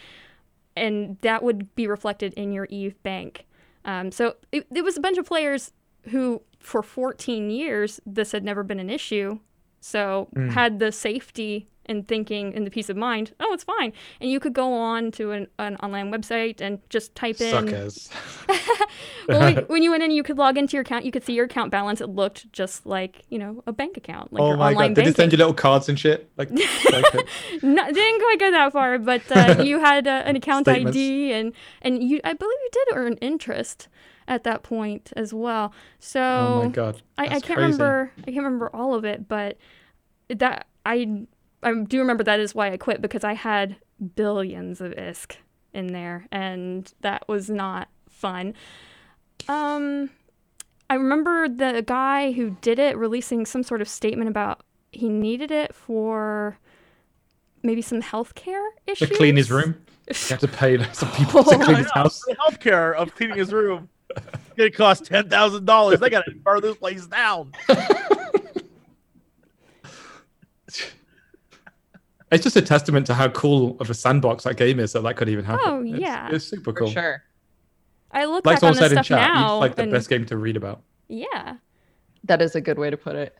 A: and that would be reflected in your Eve bank. Um, so it, it was a bunch of players who, for 14 years, this had never been an issue. So
B: Mm.
A: had the safety and thinking in the peace of mind, oh, it's fine. And you could go on to an, an online website and just type in
B: Suckers.
A: well, when, when you went in, you could log into your account. You could see your account balance. It looked just like you know a bank account, like
B: oh my god! Did it
A: banking.
B: send you little cards and shit? Like, like
A: no, didn't quite go that far, but uh, you had uh, an account
B: Statements.
A: ID, and and you, I believe you did earn interest at that point as well. So
B: oh my god!
A: I, I can't
B: crazy.
A: remember. I can't remember all of it, but that I I do remember that is why I quit because I had billions of ISK in there, and that was not fun. Um, I remember the guy who did it releasing some sort of statement about he needed it for maybe some healthcare issues
B: To clean his room, you have to pay some people to clean his house.
C: The healthcare of cleaning his room. It cost ten thousand dollars. They gotta burn this place down.
B: It's just a testament to how cool of a sandbox that game is that that could even happen.
A: Oh, yeah.
B: it's, super
D: For
B: cool.
D: sure.
A: I look
B: Like
A: back on
B: someone
A: this
B: said in
A: stuff
B: chat,
A: now,
B: it's like the
A: and
B: best game to read about.
A: yeah.
D: That is a good way to put it.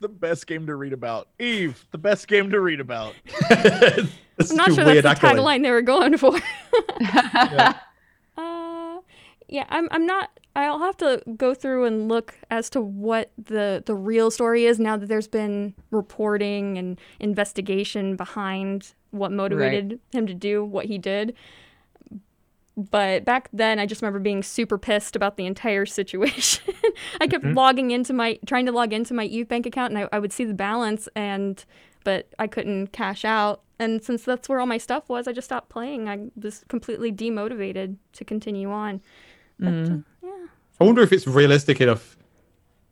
C: The best game to read about. Eve, the best game to read about.
A: I'm not sure
B: weird
A: that's the
B: accolade.
A: tagline they were going for.
B: Yeah.
A: Uh, yeah, I'm. I'm not. I'll have to go through and look as to what the the real story is now that there's been reporting and investigation behind what motivated him to do what he did. But back then, I just remember being super pissed about the entire situation. I kept
B: Mhm.
A: logging into my, trying to log into my Eve Bank account, and I, I would see the balance, and but I couldn't cash out. And since that's where all my stuff was, I just stopped playing. I was completely demotivated to continue on. But,
D: Mm.
A: Yeah.
B: I wonder if it's realistic enough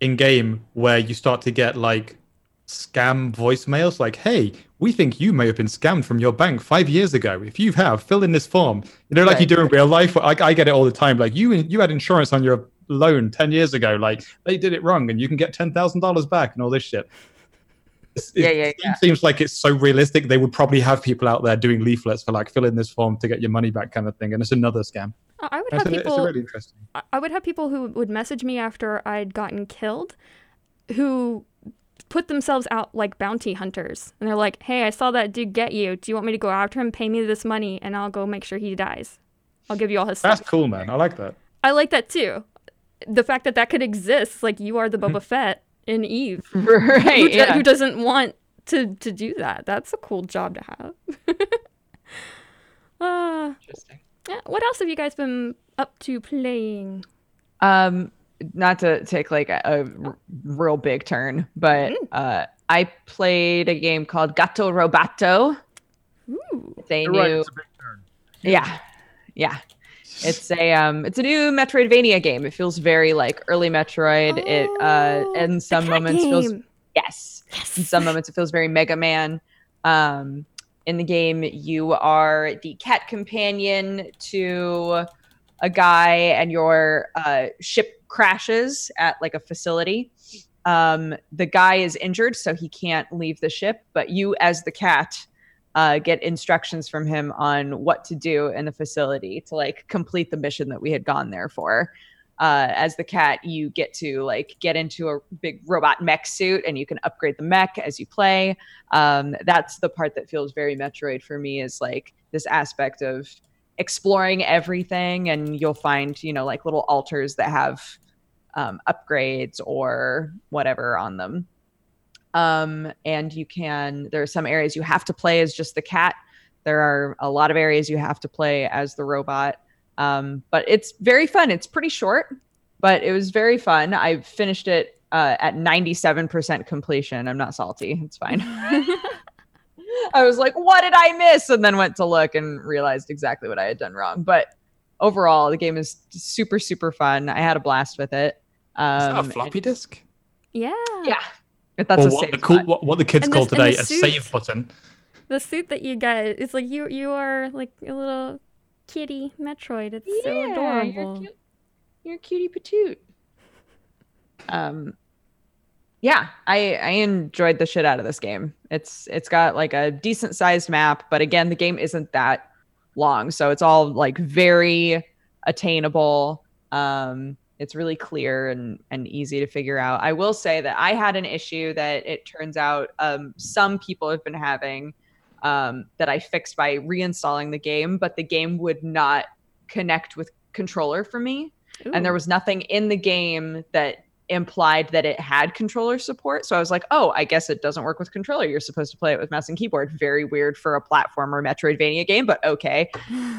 B: in game where you start to get like scam voicemails like, hey, we think you may have been scammed from your bank five years ago. If you have, fill in this form. You know, like you do in real life. Like I get it all the time. Like you you had insurance on your loan 10 years ago. Like they did it wrong and you can get $10,000 back and all this shit. It's-
D: Yeah,
B: it
D: yeah, yeah.
B: seems like it's so realistic. They would probably have people out there doing leaflets for like fill in this form to get your money back kind of thing. And it's another scam.
A: I I would
B: It's,
A: have
B: a-
A: people.
B: really interesting.
A: I- I would have people who would message me after I'd gotten killed, who put themselves out like bounty hunters. And they're like, hey, I saw that dude get you. Do you want me to go after him? Pay me this money and I'll go make sure he dies. I'll give you all his stuff.
B: That's
A: stuff.
B: cool, man. I like that.
A: I like that too. The fact that that could exist, like you are the. Boba Fett in Eve,
D: right.
A: who,
D: yeah.
A: who doesn't want to to do that. That's a cool job to have. uh,
D: Interesting.
A: Yeah, what else have you guys been up to playing?
D: Um, not to take like a, a r- real big turn, but uh, I played a game called Gato Roboto.
A: Ooh.
D: It's a
C: You're
D: new,
C: right. It's a big turn.
D: yeah, yeah. It's a um, it's a new Metroidvania game. It feels very like early Metroid. it uh,
A: Oh,
D: in some
A: cat
D: moments feels
A: game.
D: yes. In some moments, it feels very Mega Man. Um, in the game, you are the cat companion to a guy, and your uh, ship crashes at like a facility. Um, the guy is injured, so he can't leave the ship. But you, as the cat, uh, get instructions from him on what to do in the facility to like complete the mission that we had gone there for uh, as the cat, you get to like get into a big robot mech suit and you can upgrade the mech as you play. Um, that's the part that feels very Metroid for me is like this aspect of exploring everything and you'll find, you know, like little altars that have um, upgrades or whatever on them. Um, and you can, there are some areas you have to play as just the cat. There are a lot of areas you have to play as the robot. Um, but it's very fun. It's pretty short, but it was very fun. I finished it uh, at 97% completion. I'm not salty. It's fine. I was like, what did I miss? And then went to look and realized exactly what I had done wrong. But overall, the game is super, super fun. I had a blast with it.
B: Is that
D: Um,
B: a floppy disk?
A: Yeah.
D: yeah. If that's
B: or
D: a
B: what
D: save
B: the cool, what, what the kids
A: And
B: call
A: this-
B: today
A: the
B: a
A: suits.
B: save button.
A: The suit that you get, it's like you you are like a little kitty Metroid. It's so adorable.
D: You're, you're a cutie patoot. Um, yeah, I I enjoyed the shit out of this game. It's it's got like a decent sized map, but again, the game isn't that long, so it's all like very attainable. Um, it's really clear and and easy to figure out. I will say that I had an issue that it turns out um, some people have been having um, that I fixed by reinstalling the game, but the game would not connect with controller for me. And there was nothing in the game that implied that it had controller support. So I was like, oh, I guess it doesn't work with controller. You're supposed to play it with mouse and keyboard. Very weird for a platformer Metroidvania game, but okay.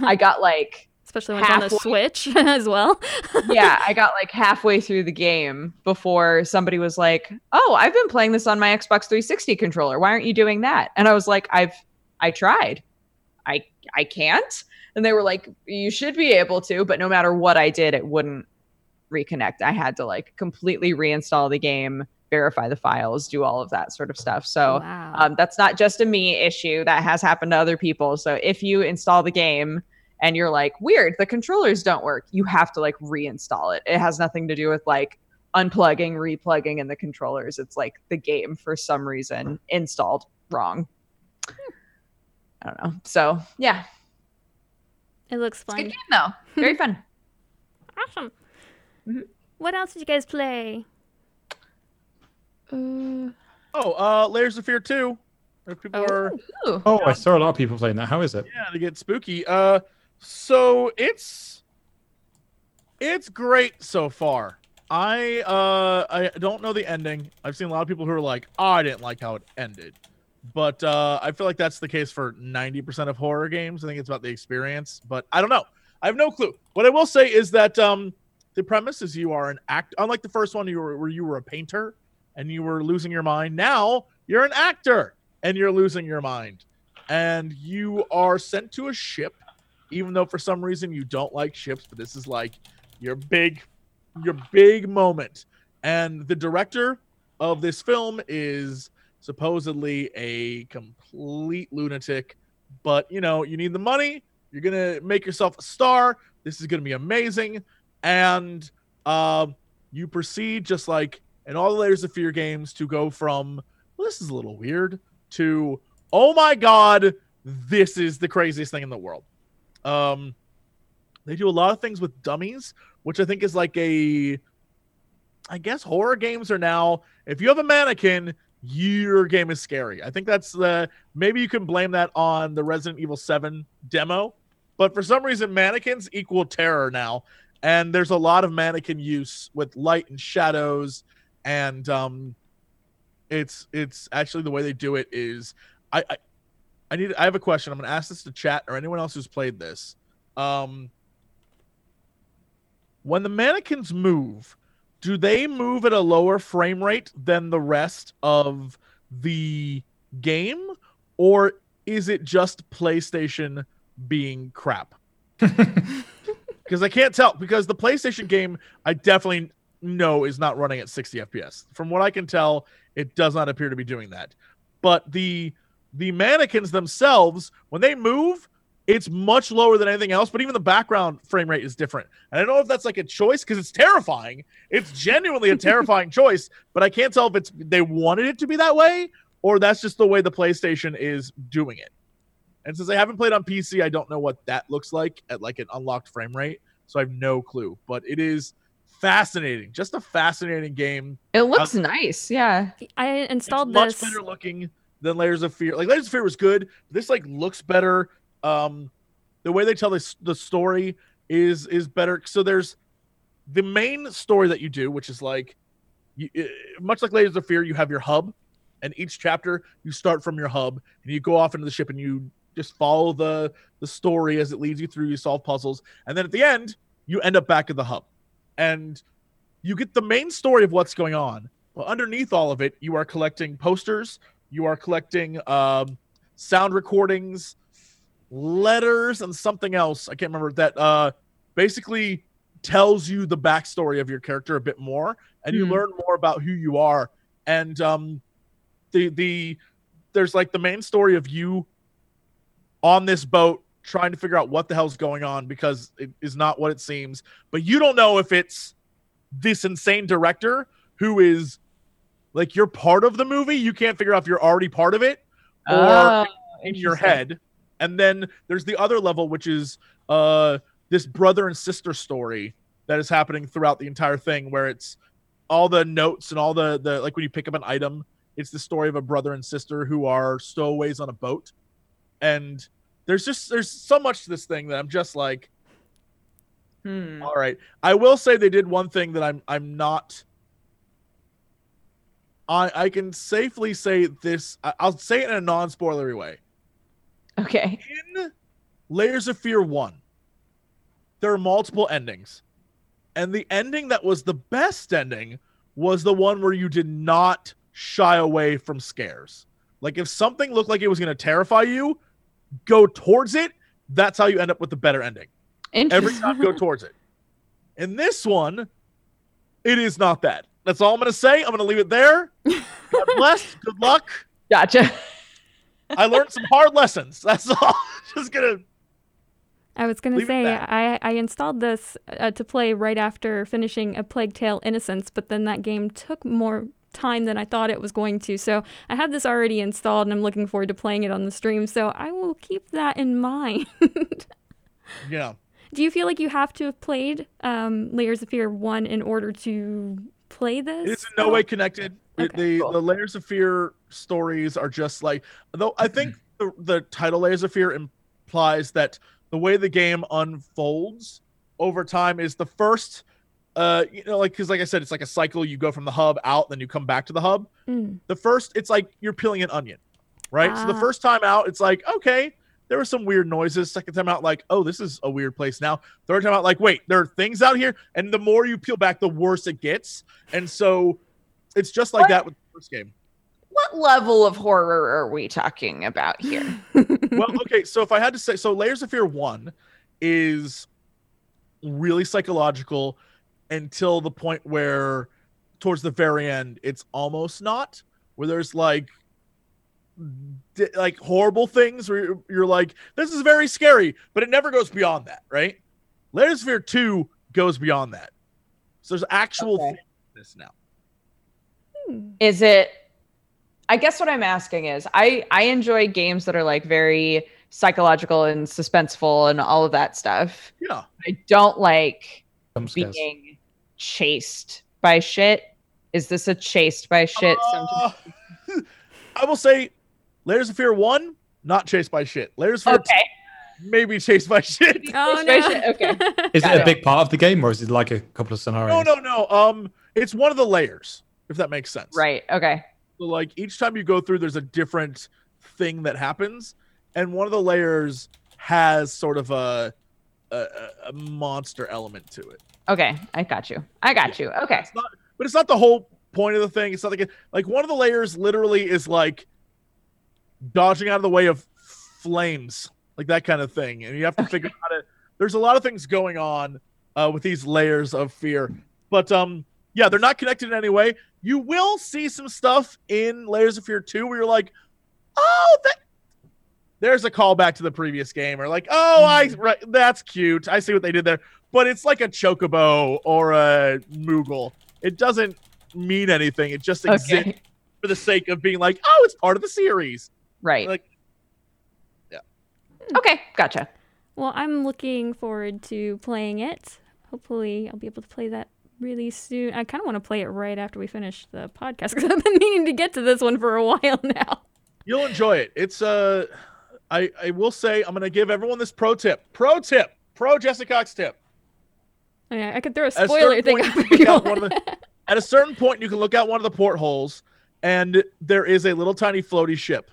D: I got like
A: especially when it's on the Switch as well.
D: yeah, I got like halfway through the game before somebody was like, "Oh, I've been playing this on my Xbox 360 controller. Why aren't you doing that?" And I was like, "I've I tried. I I can't." And they were like, "You should be able to, but no matter what I did, it wouldn't reconnect. I had to like completely reinstall the game, verify the files, do all of that sort of stuff." So,
A: wow.
D: um, that's not just a me issue. That has happened to other people. So if you install the game and you're like, weird, the controllers don't work, you have to like reinstall it. It has nothing to do with like unplugging, replugging in the controllers. It's like the game for some reason installed wrong. I don't know. So yeah,
A: it looks
D: it's a
A: fun.
D: good game though. Very fun.
A: Awesome.
D: Mhm.
A: What else did you guys play?
D: Uh,
C: Oh, uh, Layers of Fear 2. People
A: Oh.
C: are
D: ooh.
B: Oh, I saw a lot of people playing that. How is it?
C: yeah, they get spooky. Uh, so it's it's great so far. I uh I don't know the ending. I've seen a lot of people who are like, oh, I didn't like how it ended. But uh, I feel like that's the case for 90% of horror games. I think it's about the experience, but I don't know. I have no clue. What I will say is that um, the premise is you are an act. Unlike the first one, you were where you were a painter and you were losing your mind. Now you're an actor and you're losing your mind, and you are sent to a ship, even though for some reason you don't like ships. But this is like your big, your big moment. And the director of this film is supposedly a complete lunatic. But you know, you need the money. You're gonna make yourself a star. This is gonna be amazing. And um, you proceed just like in all the layers of fear games to go from well, this is a little weird to oh my god, this is the craziest thing in the world. Um, they do a lot of things with dummies, which I think is like a I guess horror games are now if you have a mannequin, your game is scary. I think that's the maybe you can blame that on the Resident Evil 7 demo, but for some reason mannequins equal terror now. And there's a lot of mannequin use with light and shadows and um it's it's actually the way they do it is I I, I need I have a question. I'm to ask this to chat or anyone else who's played this. Um when the mannequins move, do they move at a lower frame rate than the rest of the game or is it just PlayStation being crap? Because I can't tell because the PlayStation game I definitely know is not running at 60 FPS. From what I can tell, it does not appear to be doing that. But the the mannequins themselves when they move, it's much lower than anything else, but even the background frame rate is different. And I don't know if that's like a choice because it's terrifying. It's genuinely a terrifying choice, but I can't tell if it's they wanted it to be that way or that's just the way the PlayStation is doing it. And since I haven't played on PC, I don't know what that looks like at like an unlocked frame rate. So I have no clue. But it is fascinating. Just a fascinating game.
D: It looks uh, nice. Yeah.
A: I installed
C: it's much better looking than Layers of Fear. Like Layers of Fear was good. But this like looks better. Um, the way they tell this the story is is better. So there's the main story that you do, which is like, you, eh, much like Layers of Fear, you have your hub, and each chapter you start from your hub and you go off into the ship and you just follow the the story as it leads you through. You solve puzzles, and then at the end you end up back at the hub, and you get the main story of what's going on. But underneath all of it, you are collecting posters, you are collecting um, sound recordings, letters, and something else. I can't remember that. Uh, basically tells you the backstory of your character a bit more, and you
D: Hmm.
C: learn more about who you are. And um, the the there's like the main story of you on this boat trying to figure out what the hell's going on because it is not what it seems. But you don't know if it's this insane director who is like you're part of the movie. You can't figure out if you're already part of it or
D: Oh,
C: in your head. And then there's the other level, which is uh this brother and sister story that is happening throughout the entire thing, where it's all the notes and all the the like when you pick up an item, it's the story of a brother and sister who are stowaways on a boat. And there's just there's so much to this thing that I'm just like,
D: Hmm.
C: all right. I will say they did one thing that I'm I'm not. I I can safely say this. I- I'll say it in a non-spoilery way.
D: Okay.
C: In Layers of Fear one, there are multiple endings, and the ending that was the best ending was the one where you did not shy away from scares. Like if something looked like it was going to terrify you, go towards it. That's how you end up with the better ending every time go towards it. In this one, it is not that. That's all I'm going to say. I'm going to leave it there. God bless. Good luck.
D: Gotcha.
C: I learned some hard lessons. That's all. Just gonna.
A: I was going to say. I, I installed this uh, to play right after finishing A Plague Tale Innocence, but then that game took more time than I thought it was going to. So I have this already installed and I'm looking forward to playing it on the stream. So I will keep that in mind.
C: Yeah.
A: Do you feel like you have to have played um, Layers of Fear 1 in order to play this?
C: It's in no way connected. It-
A: Okay,
C: the
D: cool.
C: the layers of fear stories are just like though I think the, the title layers of fear implies that the way the game unfolds over time is the first uh you know like because like I said it's like a cycle. You go from the hub out then you come back to the hub.
A: Mm.
C: the first it's like you're peeling an onion right? So the
A: Ah.
C: first time out it's like okay there were some weird noises. Second time out like oh this is a weird place now. Third time out like wait there are things out here. And the more you peel back the worse it gets. And so it's just like
D: What?
C: that with the first game
D: what level of horror are we talking about here?
C: well okay so if i had to say so layers of fear 1 is really psychological until the point where towards the very end it's almost not where there's like di- like horrible things where you're, you're like this is very scary but it never goes beyond that right layers of fear 2 goes beyond that so there's actual
D: Okay.
C: things in this now
D: Is it I guess what I'm asking is I I enjoy games that are like very psychological and suspenseful and all of that stuff.
C: yeah
D: I don't like
B: Jump scares.
D: being chased by shit. Is this a chased by shit? Sometimes
C: Uh, I will say, Layers of Fear one, not chased by shit. Layers of Fear
D: Okay.
C: two, maybe chased by shit.
A: Oh
D: Frustration,
A: no.
D: okay.
B: Is
D: Got
B: it a
D: it.
B: big part of the game, or is it like a couple of scenarios?
C: No, no, no. Um, it's one of the layers, if that makes sense.
D: Right. Okay.
C: So, like each time you go through, there's a different thing that happens, and one of the layers has sort of a a, a- monster element to it.
D: Okay. I got you. I got you. Okay.
C: It's not, but it's not the whole point of the thing. It's not like it, like one of the layers literally is like dodging out of the way of flames, like that kind of thing, and you have to figure out it. There's a lot of things going on uh, with these layers of fear, but um, yeah, they're not connected in any way. You will see some stuff in Layers of Fear 2 where you're like, oh, that. There's a callback to the previous game, or like, oh, I hmm. right, that's cute. I see what they did there, but it's like a chocobo or a Moogle. It doesn't mean anything. It just exists
D: Okay.
C: for the sake of being like, oh, it's part of the series.
D: Right.
C: Like, Yeah.
D: Okay. Gotcha.
A: Well, I'm looking forward to playing it. Hopefully, I'll be able to play that really soon. I kind of want to play it right after we finish the podcast because I've been meaning to get to this one for a while now.
C: you'll enjoy it. It's uh, I I will say I'm gonna give everyone this pro tip. Pro tip. Pro Jessica Cox tip.
A: Oh, Yeah, I could throw a
C: At a certain
A: thing
C: point,
A: up
C: you can look out one of the- At a certain point, you can look out one of the portholes, and there is a little tiny floaty ship.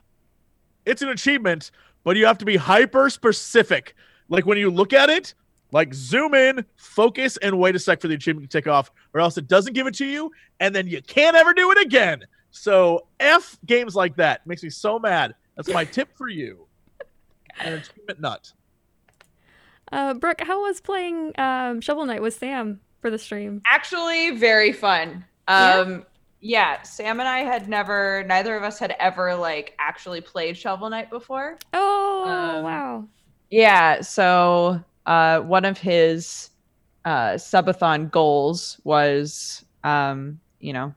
C: It's an achievement, but you have to be hyper specific. Like when you look at it, like zoom in, focus, and wait a sec for the achievement to take off, or else it doesn't give it to you, and then you can't ever do it again. So F games like that makes me so mad. That's my tip for you. An achievement nut.
A: Uh, Brooke, how was playing um, Shovel Knight with Sam for the stream?
D: Actually, very fun.
A: Yeah?
D: Um, yeah? Sam and I had never, neither of us had ever like actually played Shovel Knight before.
A: Oh,
D: Um,
A: wow.
D: Yeah. So uh, one of his uh, subathon goals was, um, you know,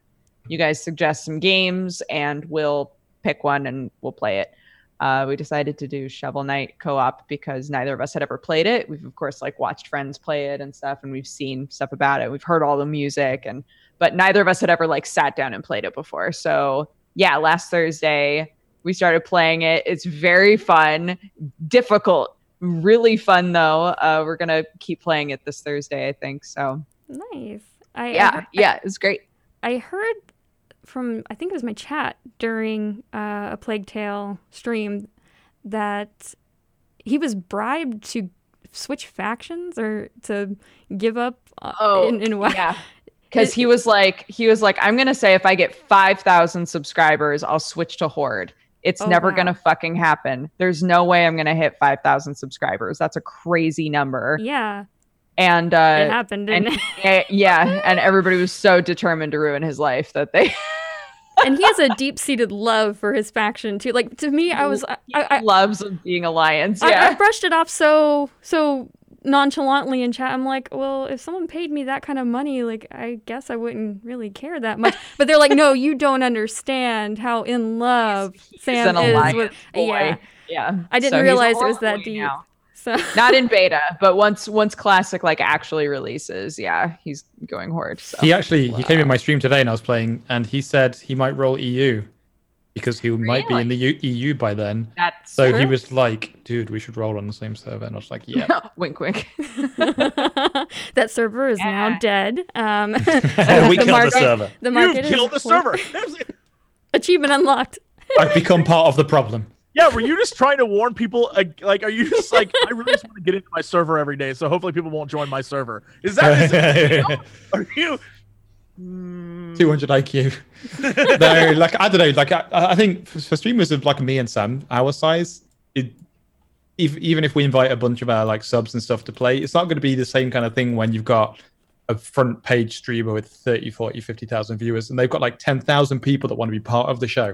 D: you guys suggest some games and we'll pick one and we'll play it. Uh, we decided to do Shovel Knight co-op because neither of us had ever played it. We've of course like watched friends play it and stuff, and we've seen stuff about it. We've heard all the music, and but neither of us had ever like sat down and played it before. So yeah, last Thursday we started playing it. It's very fun, difficult, really fun though. Uh, we're gonna keep playing it this Thursday, I think. So
A: Nice. I, I
D: yeah,
A: heard-
D: yeah, it's great.
A: I heard from I think it was my chat during uh, a Plague Tale stream that he was bribed to switch factions or to give up. Uh,
D: Oh,
A: in, in what?
D: Yeah. Because he was like, he was like, I'm gonna say if I get five thousand subscribers, I'll switch to Horde. It's
A: Oh,
D: never
A: wow.
D: gonna fucking happen. There's no way I'm gonna hit five thousand subscribers. That's a crazy number.
A: Yeah,
D: And
A: it
D: uh,
A: happened. Didn't
D: and
A: it?
D: eh, yeah, and everybody was so determined to ruin his life that they
A: and he has a deep-seated love for his faction too. Like to me, I was I, I,
D: loves being alliance.
A: I, I brushed it off so so nonchalantly in chat. I'm like, well, if someone paid me that kind of money, like I guess I wouldn't really care that much. But they're like, no, you don't understand how in love
D: He's
A: Sam
D: an
A: is
D: alliance
A: with.
D: boy.
A: Yeah.
D: Yeah.
A: I didn't
D: So
A: realize it was that deep.
D: now.
A: So
D: Not in beta, but once once classic like actually releases, yeah, he's going horde. So.
B: He actually he came in my stream today and I was playing, and he said he might roll EU because he might be in the U- EU by then.
D: That's
B: So
D: true.
B: he was like, "Dude, we should roll on the same server." And I was like, "Yeah."
D: wink, wink.
A: that server is now dead. Um,
B: we
A: the
B: killed
A: market-
B: the server.
A: The
C: You've
A: market is
C: killed the server.
A: Achievement unlocked.
B: I've become part of the problem.
C: Yeah, were you just trying to warn people? uh, Like, are you just like, I really just want to get into my server every day, so hopefully people won't join my server? Is that? Is it, are you? Mm,
B: 200 IQ. no, like I don't know. Like I, I think for for streamers of like me and Sam, our size, it, if, even if we invite a bunch of our like subs and stuff to play, it's not going to be the same kind of thing when you've got a front page streamer with 30, 40, 50,000 viewers and they've got like 10,000 people that want to be part of the show.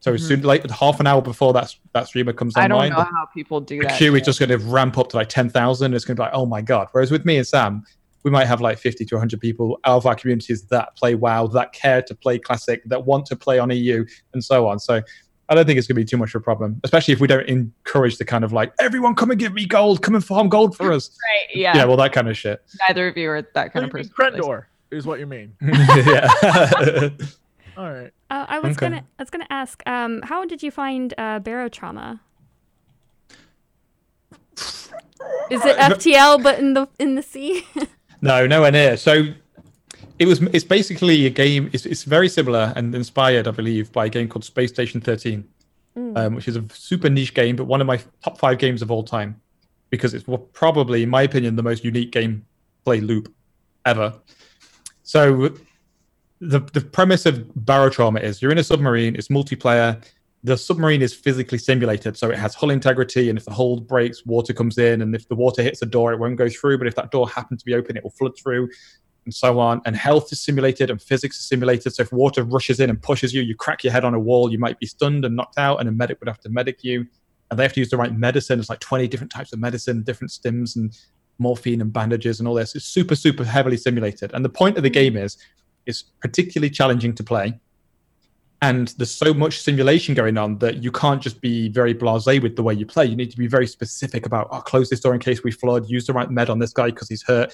B: So as soon like half an hour before that that streamer comes online,
D: I don't know
B: the,
D: how people do
B: the
D: that.
B: queue is just going to ramp up to like 10,000. It's going to be like, oh my God. Whereas with me and Sam, we might have like 50 to 100 people out of our communities that play WoW, that care to play Classic, that want to play on EU, and so on. So I don't think it's going to be too much of a problem, especially if we don't encourage the kind of like, everyone come and give me gold, come and farm gold for us.
D: right. Yeah.
B: Yeah, well, that kind of shit.
D: Neither of you are that kind
C: you
D: of
C: mean
D: person.
C: Crendor is what you mean.
B: yeah.
C: All right.
A: Uh, I was
B: Okay.
A: gonna I was gonna ask, um, how did you find uh, barotrauma? Is it FTL but in the in the sea?
B: No, nowhere near. So it was. It's basically a game. It's, it's very similar and inspired, I believe, by a game called Space Station 13, um, which is a super niche game, but one of my top five games of all time because it's probably, in my opinion, the most unique gameplay loop ever. So the the premise of barotrauma is you're in a submarine. It's multiplayer. The submarine is physically simulated, so it has hull integrity, and if the hull breaks, water comes in, and if the water hits a door, it won't go through. But if that door happens to be open, it will flood through, and so on. And health is simulated, and physics is simulated. So if water rushes in and pushes you, you crack your head on a wall, you might be stunned and knocked out, and a medic would have to medic you. And they have to use the right medicine. It's like 20 different types of medicine, different stims, and morphine and bandages, and all this. It's super, super heavily simulated. And the point of the game is, it's particularly challenging to play and there's so much simulation going on that you can't just be very blasé with the way you play. You need to be very specific about, oh, close this door in case we flood. Use the right med on this guy because he's hurt.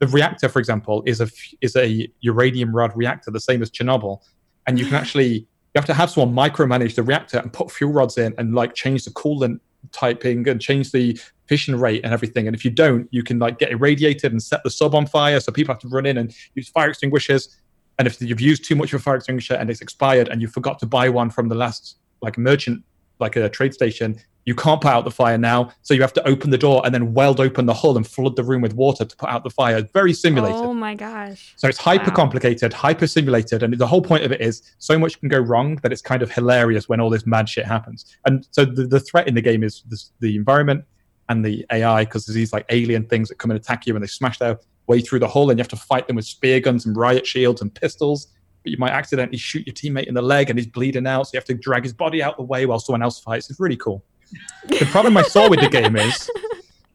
B: The reactor, for example, is a is a uranium rod reactor, the same as Chernobyl, and you can actually you have to have someone micromanage the reactor and put fuel rods in and like change the coolant typing and change the fission rate and everything. And if you don't, you can like get irradiated and set the sub on fire. So people have to run in and use fire extinguishers. And if you've used too much of a fire extinguisher and it's expired and you forgot to buy one from the last like merchant, like a trade station, you can't put out the fire now. So you have to open the door and then weld open the hull and flood the room with water to put out the fire. Very simulated.
A: oh my gosh.
B: So it's hyper
A: Wow.
B: complicated, hyper simulated, and the whole point of it is so much can go wrong that it's kind of hilarious when all this mad shit happens. And so the, the threat in the game is this, the environment and the AI because there's these like alien things that come and attack you and they smash their way through the hull and you have to fight them with spear guns and riot shields and pistols. But you might accidentally shoot your teammate in the leg and he's bleeding out, so you have to drag his body out the way while someone else fights. It's really cool. The problem I saw with the game is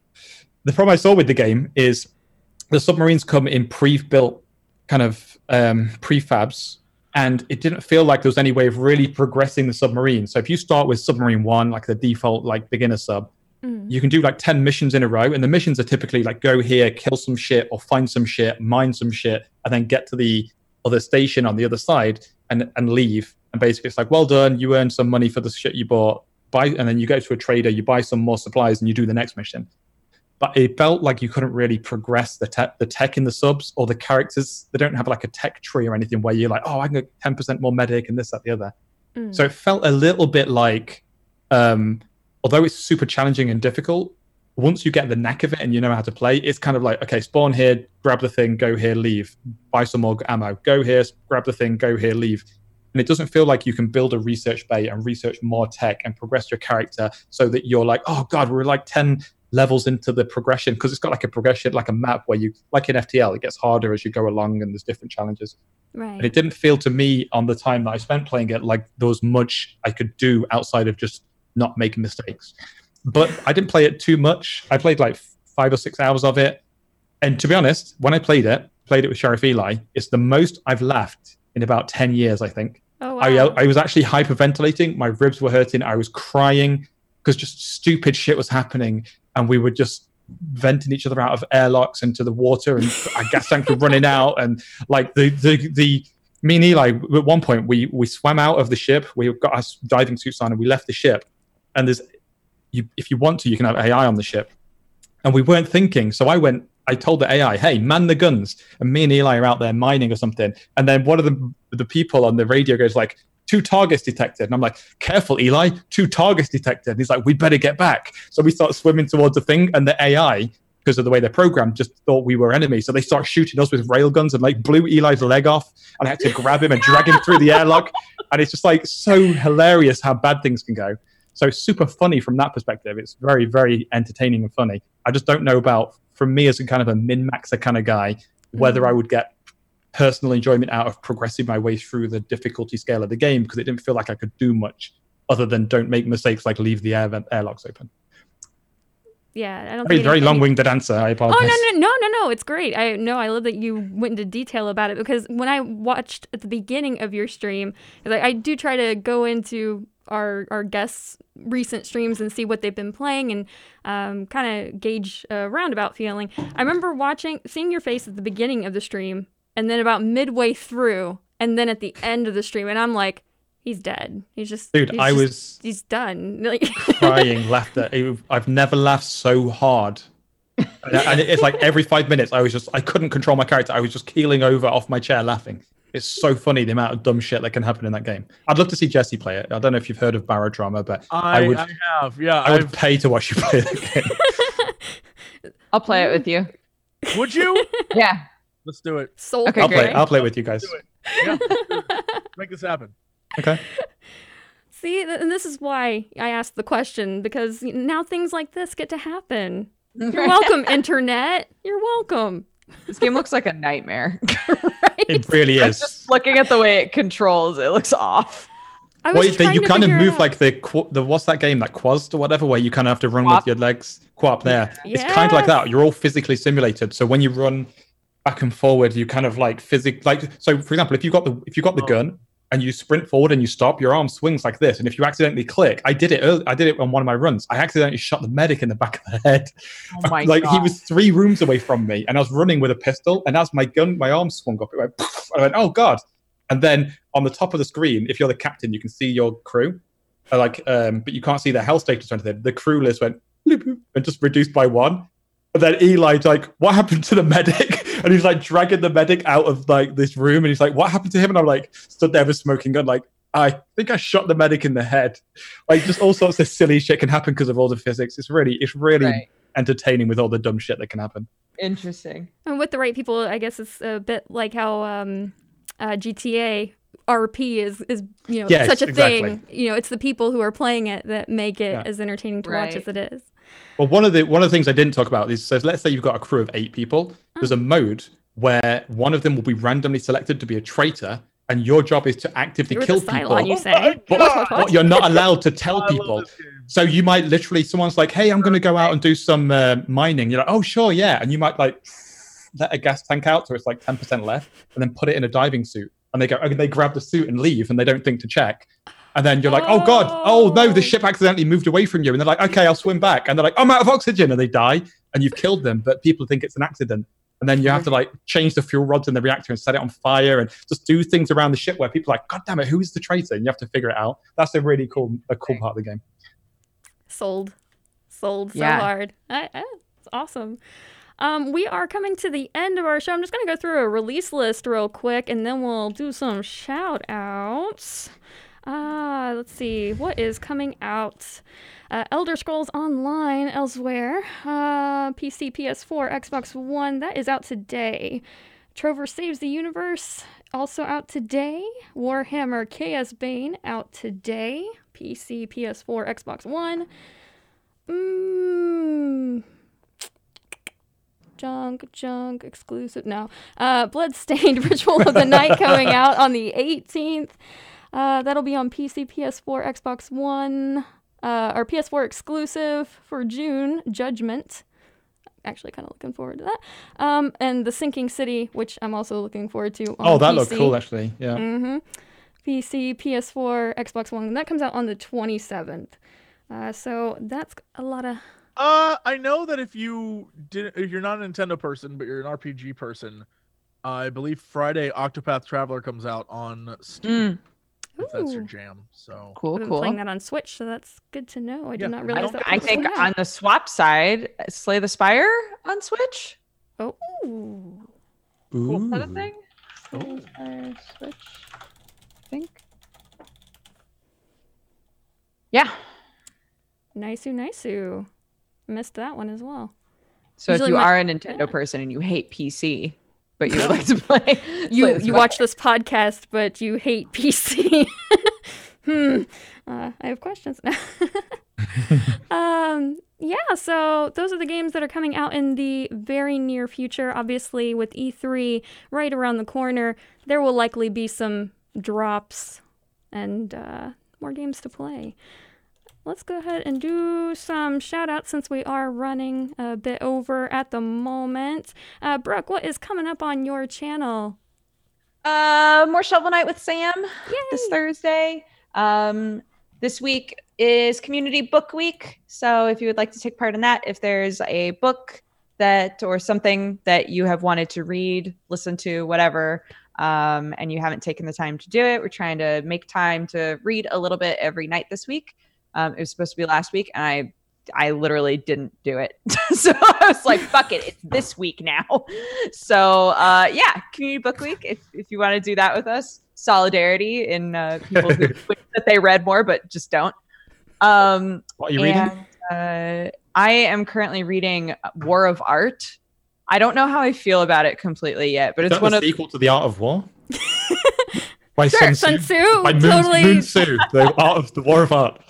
B: the problem I saw with the game is the submarines come in pre-built kind of um, prefabs, and it didn't feel like there was any way of really progressing the submarine. So if you start with submarine one, like the default like beginner sub,
A: Mm.
B: you can do like 10 missions in a row and the missions are typically like go here kill some shit or find some shit mine some shit and then get to the other station on the other side and and leave. And basically it's like well done you earned some money for the shit you bought. Buy and then you go to a trader you buy some more supplies and you do the next mission. But it felt like you couldn't really progress the tech the tech in the subs or the characters. They don't have like a tech tree or anything where you're like oh i can get 10% more medic and this that the other.
A: Mm.
B: so it felt a little bit like, um, although it's super challenging and difficult, once you get the knack of it and you know how to play, it's kind of like, okay, spawn here, grab the thing, go here, leave, buy some more ammo, go here, grab the thing, go here, leave. And it doesn't feel like you can build a research bay and research more tech and progress your character so that you're like, oh God, we're like 10 levels into the progression because it's got like a progression, like a map where you, like in FTL, it gets harder as you go along and there's different challenges
A: right.
B: and it didn't feel to me on the time that I spent playing it like there was much I could do outside of just not making mistakes. But I didn't play it too much. I played like five or six hours of it, and to be honest, when I played it, played it with Sheriff Eli, it's the most I've laughed in about ten years. I think
A: oh uh, wow.
B: I, I was actually hyperventilating. My ribs were hurting. I was crying because just stupid shit was happening, and we were just venting each other out of airlocks into the water, and our gas tanks were running out, and like the the the. Me and Eli, at one point, we we swam out of the ship. We got our diving suits on, and we left the ship. And there's, you, if you want to, you can have AI on the ship. And we weren't thinking, so I went. I told the AI, "Hey, man the guns," and me and Eli are out there mining or something. And then one of the the people on the radio goes like, two targets detected. And I'm like, careful, Eli, two targets detected. And he's like, we better get back. So we start swimming towards the thing, and the AI, because of the way they're programmed, just thought we were enemies. So they start shooting us with rail guns and like blew Eli's leg off. And I had to grab him and drag him through the airlock. And it's just like so hilarious how bad things can go. So super funny from that perspective. It's very, very entertaining and funny. I just don't know about, from me as a kind of a min maxer kind of guy, whether mm. I would get personal enjoyment out of progressing my way through the difficulty scale of the game because it didn't feel like I could do much other than don't make mistakes like leave the air airlocks open.
A: Yeah, I don't
B: Very,
A: think
B: very long-winded answer. I apologize.
A: Oh no no no no no! It's great. I no, I love that you went into detail about it because when I watched at the beginning of your stream, I, I do try to go into our our guests' recent streams and see what they've been playing and um, kind of gauge a roundabout feeling. I remember watching, seeing your face at the beginning of the stream, and then about midway through, and then at the end of the stream, and I'm like, he's dead. He's just
B: Dude,
A: he's
B: I
A: just-
B: was
A: he's done. Like,
B: crying laughter. I've never laughed so hard. And, and it's like every five minutes, I was just, I couldn't control my character. I was just keeling over off my chair laughing. It's so funny the amount of dumb shit that can happen in that game. I'd love to see Jesse play it. I don't know if you've heard of Barotrauma, but
C: I,
B: I would-
C: I have, yeah.
B: I would
C: I've,
B: pay to watch you play that game.
D: I'll play it with you.
C: would you?
D: Yeah.
C: Let's do it.
A: soul
D: Okay,
B: I'll play. I'll play with you guys.
C: Yeah, let's do it. Make this happen.
B: Okay.
A: See, and this is why I asked the question because now things like this get to happen. You're welcome, internet. You're welcome.
D: This game looks like a nightmare.
B: It really
D: I'm
B: is.
D: just looking at the way it controls. It looks off.
A: I was
B: Well,
A: trying
B: you
A: to
B: kind of move
A: out-
B: like the the what's that game like Quast or whatever, where you kind of have to run
D: QWOP.
B: with your legs. QWOP there. It's kind of like that. You're all physically simulated. So when you run back and forward, you kind of like physic like. So for example, if you got the if you got the
C: Oh.
B: gun and you sprint forward and you stop, your arm swings like this. And if you accidentally click, I did it. Early, I did it on one of my runs. I accidentally shot the medic in the back of the head.
D: Oh
B: like
D: god.
B: he was three rooms away from me, and I was running with a pistol. And as my gun, my arm swung up, it went. Poof, I went, oh god! And then on the top of the screen, if you're the captain, you can see your crew, Uh, like, um, but you can't see their health status or anything. The crew list went bloop, bloop, and just reduced by one. And then Eli's like, "What happened to the medic?" And he's like dragging the medic out of like this room, and he's like, "What happened to him?" And I'm like, stood there with a smoking gun, like, I think I shot the medic in the head. Like, just all sorts of silly shit can happen because of all the physics. It's really, it's really
D: Right.
B: entertaining with all the dumb shit that can happen.
D: Interesting.
A: And with the right people, I guess it's a bit like how um, uh, GTA RP is is you know
B: Yes,
A: such a
B: exactly.
A: thing. You know, it's the people who are playing it that make it
B: Yeah.
A: as entertaining to watch as it is.
B: Well, one of the one of the things I didn't talk about is so let's say you've got a crew of eight people. There's a mode where one of them will be randomly selected to be a traitor, and your job is to actively
A: You're
B: kill
A: the Cylon,
B: people.
A: you
C: Oh
A: say.
C: my
B: But,
C: God.
B: but you're not allowed to tell people. So you might literally, someone's like, "Hey, I'm going to go out and do some uh, mining." You're like, "Oh, sure, yeah," and you might like let a gas tank out so it's like ten percent left, and then put it in a diving suit, and they go, and they grab the suit and leave, and they don't think to check. And then you're like, "Oh God, oh no, the
A: Oh.
B: ship accidentally moved away from you," and they're like, "Okay, I'll swim back," and they're like, "I'm out of oxygen," and they die, and you've killed them, but people think it's an accident. And then you have to like change the fuel rods in the reactor and set it on fire and just do things around the ship where people are like, God damn it, who is the traitor? And you have to figure it out. That's a really cool, a cool part of the game.
A: Sold, sold so
D: Yeah.
A: hard. I, I, it's awesome. Um, we are coming to the end of our show. I'm just gonna go through a release list real quick, and then we'll do some shout outs. Uh, let's see what is coming out. Uh, Elder Scrolls Online Elsweyr. Uh, PC, PS4, Xbox One. That is out today. Trover Saves the Universe also out today. Warhammer Chaos Bane out today. PC, PS4, Xbox One. Mm. Junk, junk, exclusive. No. Uh, Bloodstained Ritual of the Night coming out on the 18th. Uh, that'll be on PC, PS4, Xbox One. Uh, our PS4 exclusive for June, Judgment. Actually, kind of looking forward to that. Um, and The Sinking City, which I'm also looking forward to. On
B: Oh, that
A: PC.
B: looked cool, actually. Yeah.
A: Mm-hmm. PC, PS4, Xbox One. And that comes out on the 27th. Uh, so that's a lot of.
C: Uh, I know that if you did, if you're not a Nintendo person, but you're an RPG person, I believe Friday Octopath Traveler comes out on Steam.
D: Mm,
C: If that's your jam, so
D: cool,
A: I've been
D: cool.
A: playing that on Switch, so that's good to know. I
C: Yeah,
A: did not realize
C: don't-
A: that.
D: I think on the swap side, uh, Slay the Spire on Switch.
A: Oh,
B: Ooh.
D: Is that a thing?
C: Oh.
D: Slay the Spire Switch. I think. Yeah.
A: niceu, niceu. Missed that one as well.
D: So
A: Usually
D: if you
A: my-
D: are a Nintendo person and you hate PC, but you would like to play,
A: You
D: the
A: you watch this podcast, but you hate PC. hmm. Uh, I have questions now. um. Yeah. So those are the games that are coming out in the very near future. Obviously, with E3 right around the corner, there will likely be some drops and uh, more games to play. Let's go ahead and do some shout outs since we are running a bit over at the moment. Uh, Brooke, what is coming up on your channel?
D: Uh, more Shovel Knight with Sam this Thursday. Um, this week is Community Book Week. So if you would like to take part in that, if there's a book that or something that you have wanted to read, listen to, whatever, um, and you haven't taken the time to do it, we're trying to make time to read a little bit every night this week. Um, it was supposed to be last week, and I I literally didn't do it. so I was like, fuck it, it's this week now. So uh, yeah, community book week. If if you want to do that with us, solidarity in uh, people who wish that they read more but just don't. Um,
B: What are you reading?
D: uh, I am currently reading War of Art. I don't know how I feel about it completely yet, but
B: Is
D: it's
B: that
D: one
B: the
D: of
B: sequel to The Art of War? By
A: Sure,
B: Sun
A: Sun
B: Tzu.
A: Tzu,
B: By Moon,
A: totally.
B: Moon Tzu, the art of the War of Art.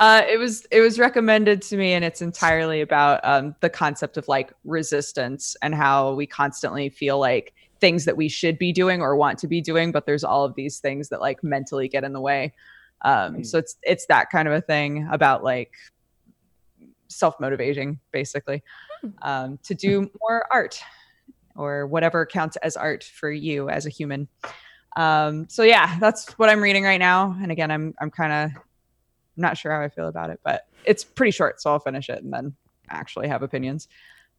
D: Uh, it was it was recommended to me, and it's entirely about um, the concept of like resistance and how we constantly feel like things that we should be doing or want to be doing, but there's all of these things that like mentally get in the way. Um, so it's it's that kind of a thing about like self motivating, basically, um, to do more art or whatever counts as art for you as a human. Um, so yeah, that's what I'm reading right now. And again, I'm I'm kind of not sure how I feel about it, but it's pretty short, so I'll finish it and then actually have opinions.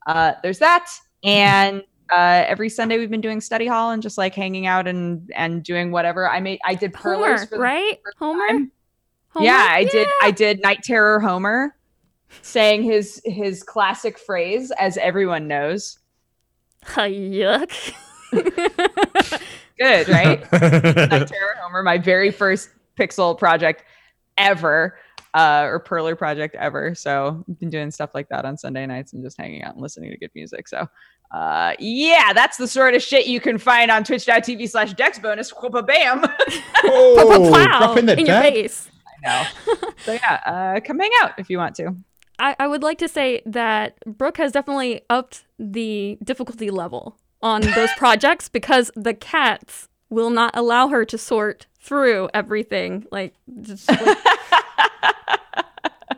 D: Uh, there's that, and uh, every Sunday we've been doing study hall and just like hanging out and and doing whatever. I made I did
A: Homer,
D: for the
A: right? Homer? Homer?
D: Yeah, I did. I did Night Terror Homer, saying his his classic phrase, as everyone knows.
A: Yuck.
D: Good, right? Night Terror Homer, my very first pixel project ever, uh, or perler project ever. So I've been doing stuff like that on Sunday nights and just hanging out and listening to good music. So uh, yeah, that's the sort of shit you can find on twitch.tv slash dex bonus. Bam.
A: Plow,
B: oh,
A: plow,
B: drop in the
A: in your face.
D: I know. so yeah, uh, come hang out if you want to.
A: I, I would like to say that Brooke has definitely upped the difficulty level on those projects because the cats will not allow her to sort through everything. Like, just like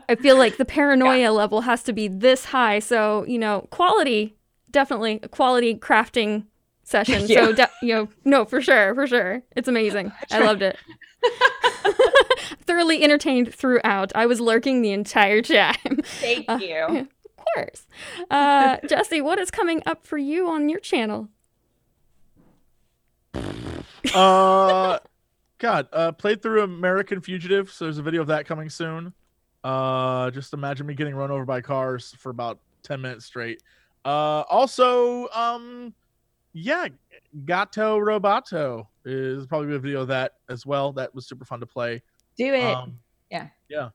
A: I feel like the paranoia level has to be this high. So, you know, quality, definitely a quality crafting session. So, de- you know, no, for sure, for sure. It's amazing. I loved it. Thoroughly entertained throughout. I was lurking the entire time.
D: Thank
A: Uh,
D: you.
A: Of course. Uh, Jesse, what is coming up for you on your channel?
C: Uh god uh played through american fugitive so there's a video of that coming soon. Uh just imagine me getting run over by cars for about 10 minutes straight. Uh also um yeah gato roboto is probably a video of that as well. That was super fun to play.
D: Do it.
C: um,
D: yeah.
C: yeah.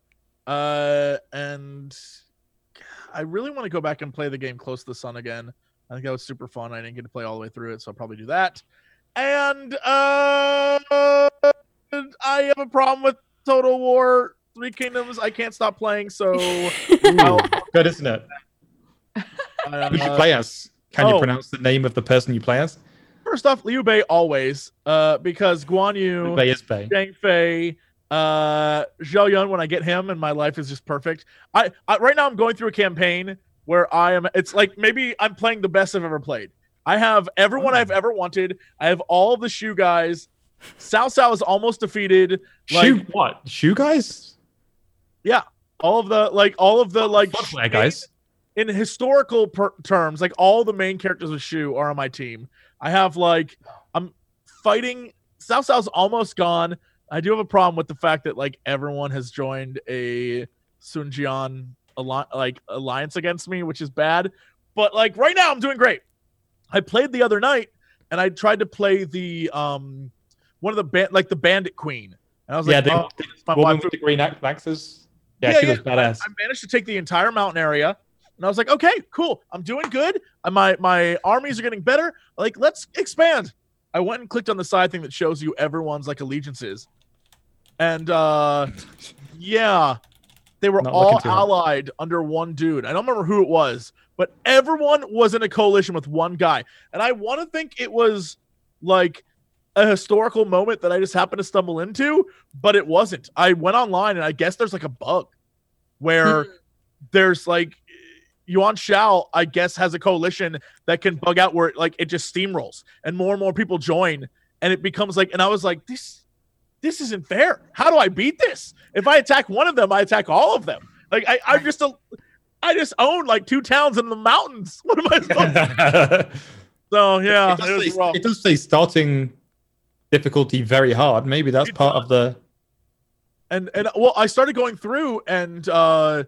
C: Uh and i really want to go back and play the game close to the sun again. I think that was super fun. I didn't get to play all the way through it so i'll probably do that and uh i have a problem with total war three kingdoms i can't stop playing so I'll-
B: Good, isn't it?
C: uh,
B: Who do you play as? Can you
C: oh.
B: pronounce the name of the person you play as?
C: first off liu bei always uh because guan yu
B: Bay is Bay.
C: Zhang Fei, uh, Zhao Yun. When I get him, and my life is just perfect. I, I right now I'm going through a campaign where I am. It's like maybe I'm playing the best I've ever played. I have everyone
B: Oh.
C: I've ever wanted. I have all the Shu guys. Cao Cao is almost defeated. Like
B: Shoe what? Shoe guys?
C: Yeah, all of the like all of the like
B: guys.
C: in historical per- terms, like all the main characters of Shu are on my team. I have like I'm fighting. Cao Cao's almost gone. I do have a problem with the fact that like everyone has joined a Sun Jian alli- like alliance against me, which is bad. But like right now, I'm doing great. I played the other night, and I tried to play the um one of the band like the Bandit Queen, and I was
B: yeah,
C: like,
B: the,
C: oh, my
B: woman
C: wife-
B: with the green ax- axes. Yeah,
C: Yeah,
B: she
C: yeah,
B: was badass.
C: I managed to take the entire mountain area, and I was like, okay, cool, I'm doing good. My my armies are getting better. Like, let's expand. I went and clicked on the side thing that shows you everyone's like allegiances, and uh, yeah, they were
B: Not
C: all allied under one dude. I don't remember who it was, but everyone was in a coalition with one guy, and I want to think it was like a historical moment that I just happened to stumble into, but it wasn't. I went online and I guess there's like a bug where hmm. there's like Yuan Shao, I guess, has a coalition that can bug out where it, like it just steamrolls and more and more people join and it becomes like and I was like, this this isn't fair. How do I beat this? If I attack one of them, I attack all of them. Like I, I'm just a I just own like two towns in the mountains. What am I supposed to
B: it,
C: So yeah, it
B: does
C: was
B: say, it does say starting difficulty very hard. Maybe that's
C: It
B: part of the.
C: and and well i started going through and uh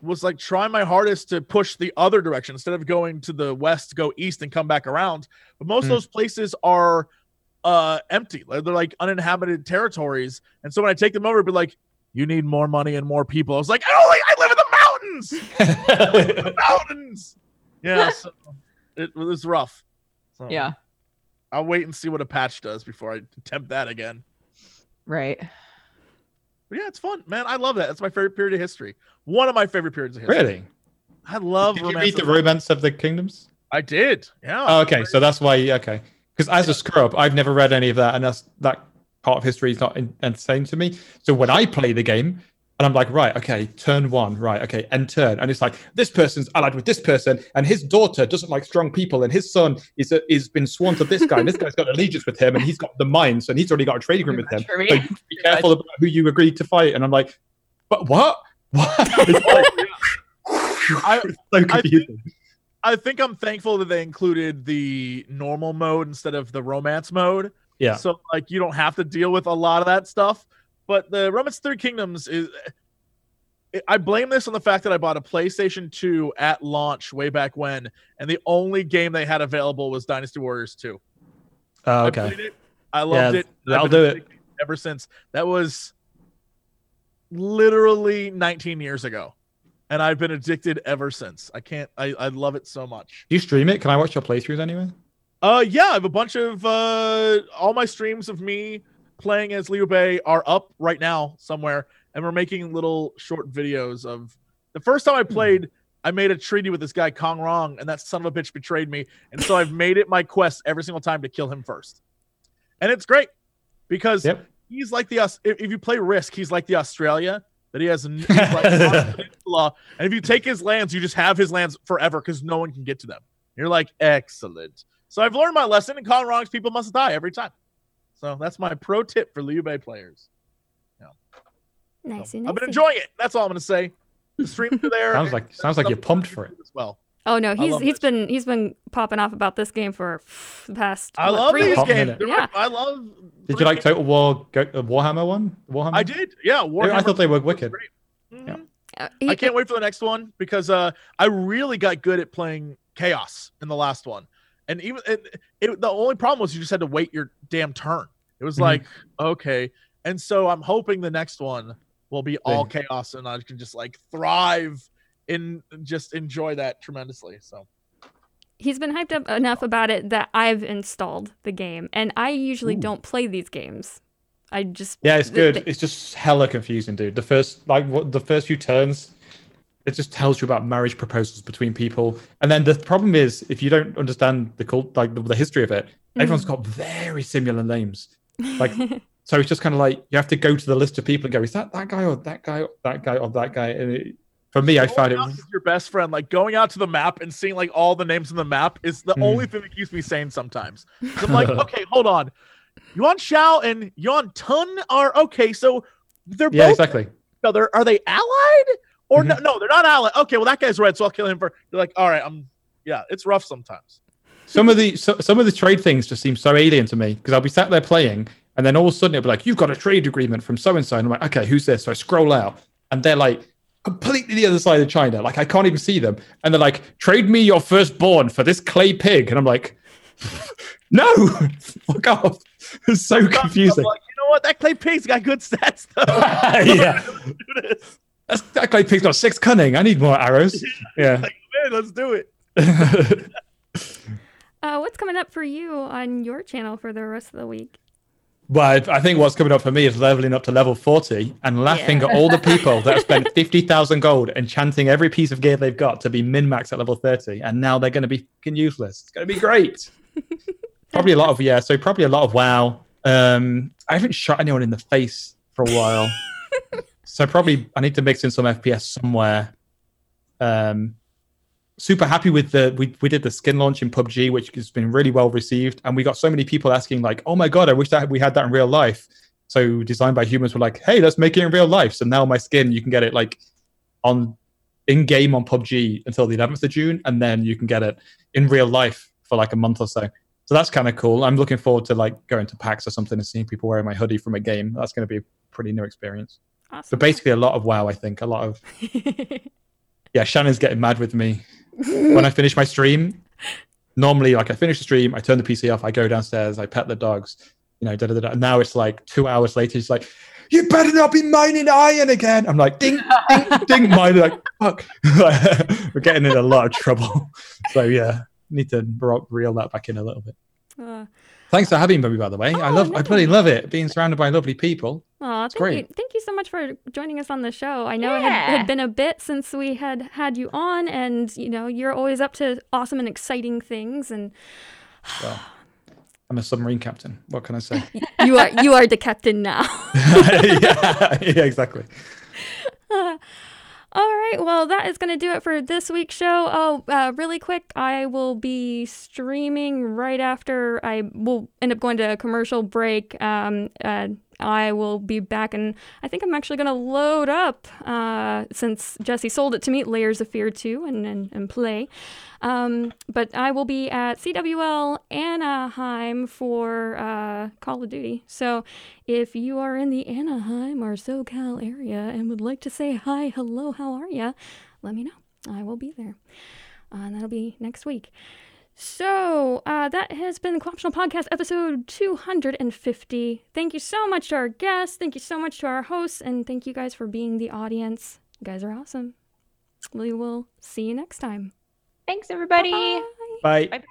C: was like trying my hardest to push the other direction instead of going to the west go east and come back around but most
B: Hmm.
C: of those places are uh empty they're like uninhabited territories and so when i take them over it'd be like you need more money and more people i was like I oh i live in mountains the mountains yeah so it was rough so
D: Yeah.
C: i'll wait and see what a patch does before i attempt that again
D: Right.
C: But yeah, it's fun, man. I love that. That's my favorite period of history. One of my favorite periods of history.
B: really?
C: I love
B: Did you
C: Romance
B: read the
C: of-
B: Romance of the Kingdoms?
C: I did. Yeah.
B: Oh, okay, so that's why. Okay, because as a scrub, I've never read any of that, and that's that part of history is not in, insane to me. So when I play the game, and I'm like, right, okay, turn one, right, okay, and turn, and it's like this person's allied with this person, and his daughter doesn't like strong people, and his son is a, is been sworn to this guy, and this guy's got allegiance with him, and he's got the mines, and he's already got a trade agreement with him. So you be careful about who you agreed to fight, and I'm like, but what? What?
C: I-
B: so confusing.
C: I think I'm thankful that they included the normal mode instead of the romance mode.
B: Yeah.
C: So like you don't have to deal with a lot of that stuff. But the Romance Three Kingdoms is. I blame this on the fact that I bought a PlayStation 2 at launch way back when, and the only game they had available was Dynasty Warriors 2.
B: Oh,
C: I
B: okay.
C: it. I loved
B: Yeah,
C: it.
B: That'll do it.
C: ever since. That was literally 19 years ago, and I've been addicted ever since. I can't. I, I love it so much.
B: Do you stream it? Can I watch your playthroughs anyway?
C: Uh, yeah, I have a bunch of uh, all my streams of me playing as Liu Bei are up right now somewhere, and we're making little short videos of the first time I hmm. played. I made a treaty with this guy Kong Rong, and that son of a bitch betrayed me, and so I've made it my quest every single time to kill him first, and it's great because
B: Yep.
C: he's like the Aus- if, if you play Risk, he's like the Australia that he has. Like peninsula, and if you take his lands, you just have his lands forever because no one can get to them. You're like excellent. So I've learned my lesson, and Kong Rong's people must die every time. So that's my pro tip for Liu Bei players.
A: Nice.
C: So I've been enjoying it. That's all I'm gonna say. The streams are there.
B: Sounds like sounds like you're pumped for it.
C: as well.
A: Oh no, he's
C: love
A: he's
C: that
A: been he's been popping off about this game for the past.
C: I
A: what,
C: love
A: three
C: these games.
B: minute.
C: They're
A: Yeah.
C: right. I love.
B: Did you like Total War Go, uh, Warhammer one? Warhammer.
C: I did. Yeah. Warhammer
B: I thought they were wicked.
C: great. Mhm.
B: Yeah.
A: Uh, he-
C: I can't wait for the next one because uh, I really got good at playing chaos in the last one, and even it, it, the only problem was you just had to wait your damn turn. It was
B: Mhm.
C: like okay, and so I'm hoping the next one will be all chaos, and I can just like thrive in just enjoy that tremendously. So
A: he's been hyped up enough about it that I've installed the game, and I usually
B: Ooh.
A: don't play these games. I just
B: Yeah, it's good.
A: th-
B: It's just hella confusing, dude. The first like what the first few turns, it just tells you about marriage proposals between people, and then the problem is if you don't understand the cult, like the, the history of it, everyone's got very similar names. Like, so it's just kind of like you have to go to the list of people and go, is that that guy or that guy or that guy or that guy? And it, for me, I found it.
C: Going out with your best friend, like going out to the map and seeing like all the names on the map, is the
B: Hmm.
C: only thing that keeps me sane sometimes. I'm like, okay, hold on, Yuan Shao and Yuan Tun are okay, so they're
B: Yeah,
C: both
B: exactly.
C: each other. Are they allied or mm-hmm. no? No, they're not allied. Okay, well that guy's red, so I'll kill him for. You're like, all right, I'm. Yeah, it's rough sometimes.
B: Some of the so, some of the trade things just seem so alien to me because I'll be sat there playing, and then all of a sudden it'll be like, "You've got a trade agreement from so and so," and I'm like, "Okay, who's this?" So I scroll out, and they're like completely the other side of China. Like I can't even see them, and they're like, "Trade me your firstborn for this clay pig," and I'm like, "No, fuck off!" It's so
C: I'm
B: confusing.
C: like, you know what? That clay pig's got good stats though.
B: yeah. That's, that clay pig's got six cunning. I need more arrows. Yeah.
C: Like, man, let's do it.
A: uh, what's coming up for you on your channel for the rest of the week?
B: Well, I I think what's coming up for me is leveling up to level 40 and laughing
A: Yeah.
B: at all the people that have spent 50,000 gold and chanting every piece of gear they've got to be min max at level 30. And now they're going to be fucking useless. It's going to be great. probably a lot of, yeah, so probably a lot of WoW. Um, I haven't shot anyone in the face for a while. So probably I need to mix in some FPS somewhere. Um, super happy with the we, we did the skin launch in PUBG, which has been really well received, and we got so many people asking like, "Oh my god, I wish that we had that in real life." So designed by humans were like, "Hey, let's make it in real life." So now my skin, you can get it like on in game on PUBG until the 11th of June, and then you can get it in real life for like a month or so. So that's kind of cool. I'm looking forward to like going to PAX or something and seeing people wearing my hoodie from a game. That's going to be a pretty new experience.
A: Awesome.
B: But basically, a lot of WoW. I think a lot of yeah. Shannon's getting mad with me when I finish my stream. Normally, like I finish the stream, I turn the PC off, I go downstairs, I pet the dogs, you know. Da, da, da, da. Now it's like two hours later. He's like, "You better not be mining iron again." I'm like, "Ding, ding, ding!" Mining like, "Fuck." We're getting in a lot of trouble. So yeah, need to reel that back in a little bit.
A: uh,
B: Thanks for having me, by the way. I
A: Oh,
B: love,
A: no
B: I bloody love it being surrounded by lovely people.
A: Aw, thank
B: great.
A: you. Thank you so much for joining us on the show. I know it had, had been a bit since we had had you on, and you know you're always up to awesome and exciting things, and
B: Well, I'm a submarine captain. What can I say?
A: you are you are the captain now.
B: yeah, yeah, exactly.
A: All right, well, that is going to do it for this week's show. Oh, uh, really quick, I will be streaming right after I will end up going to a commercial break. Um, uh, I will be back, and I think I'm actually going to load up uh, since Jesse sold it to me, Layers of Fear 2, and, and, and play. Um, but I will be at CWL Anaheim for uh, Call of Duty. So if you are in the Anaheim or SoCal area and would like to say hi, hello, how are ya? Let me know. I will be there. Uh, and that'll be next week. So uh, that has been the Co-optional Podcast episode 250. Thank you so much to our guests. Thank you so much to our hosts. And thank you guys for being the audience. You guys are awesome. We will see you next time.
D: Thanks, everybody.
A: Bye.
B: Bye.
D: Bye.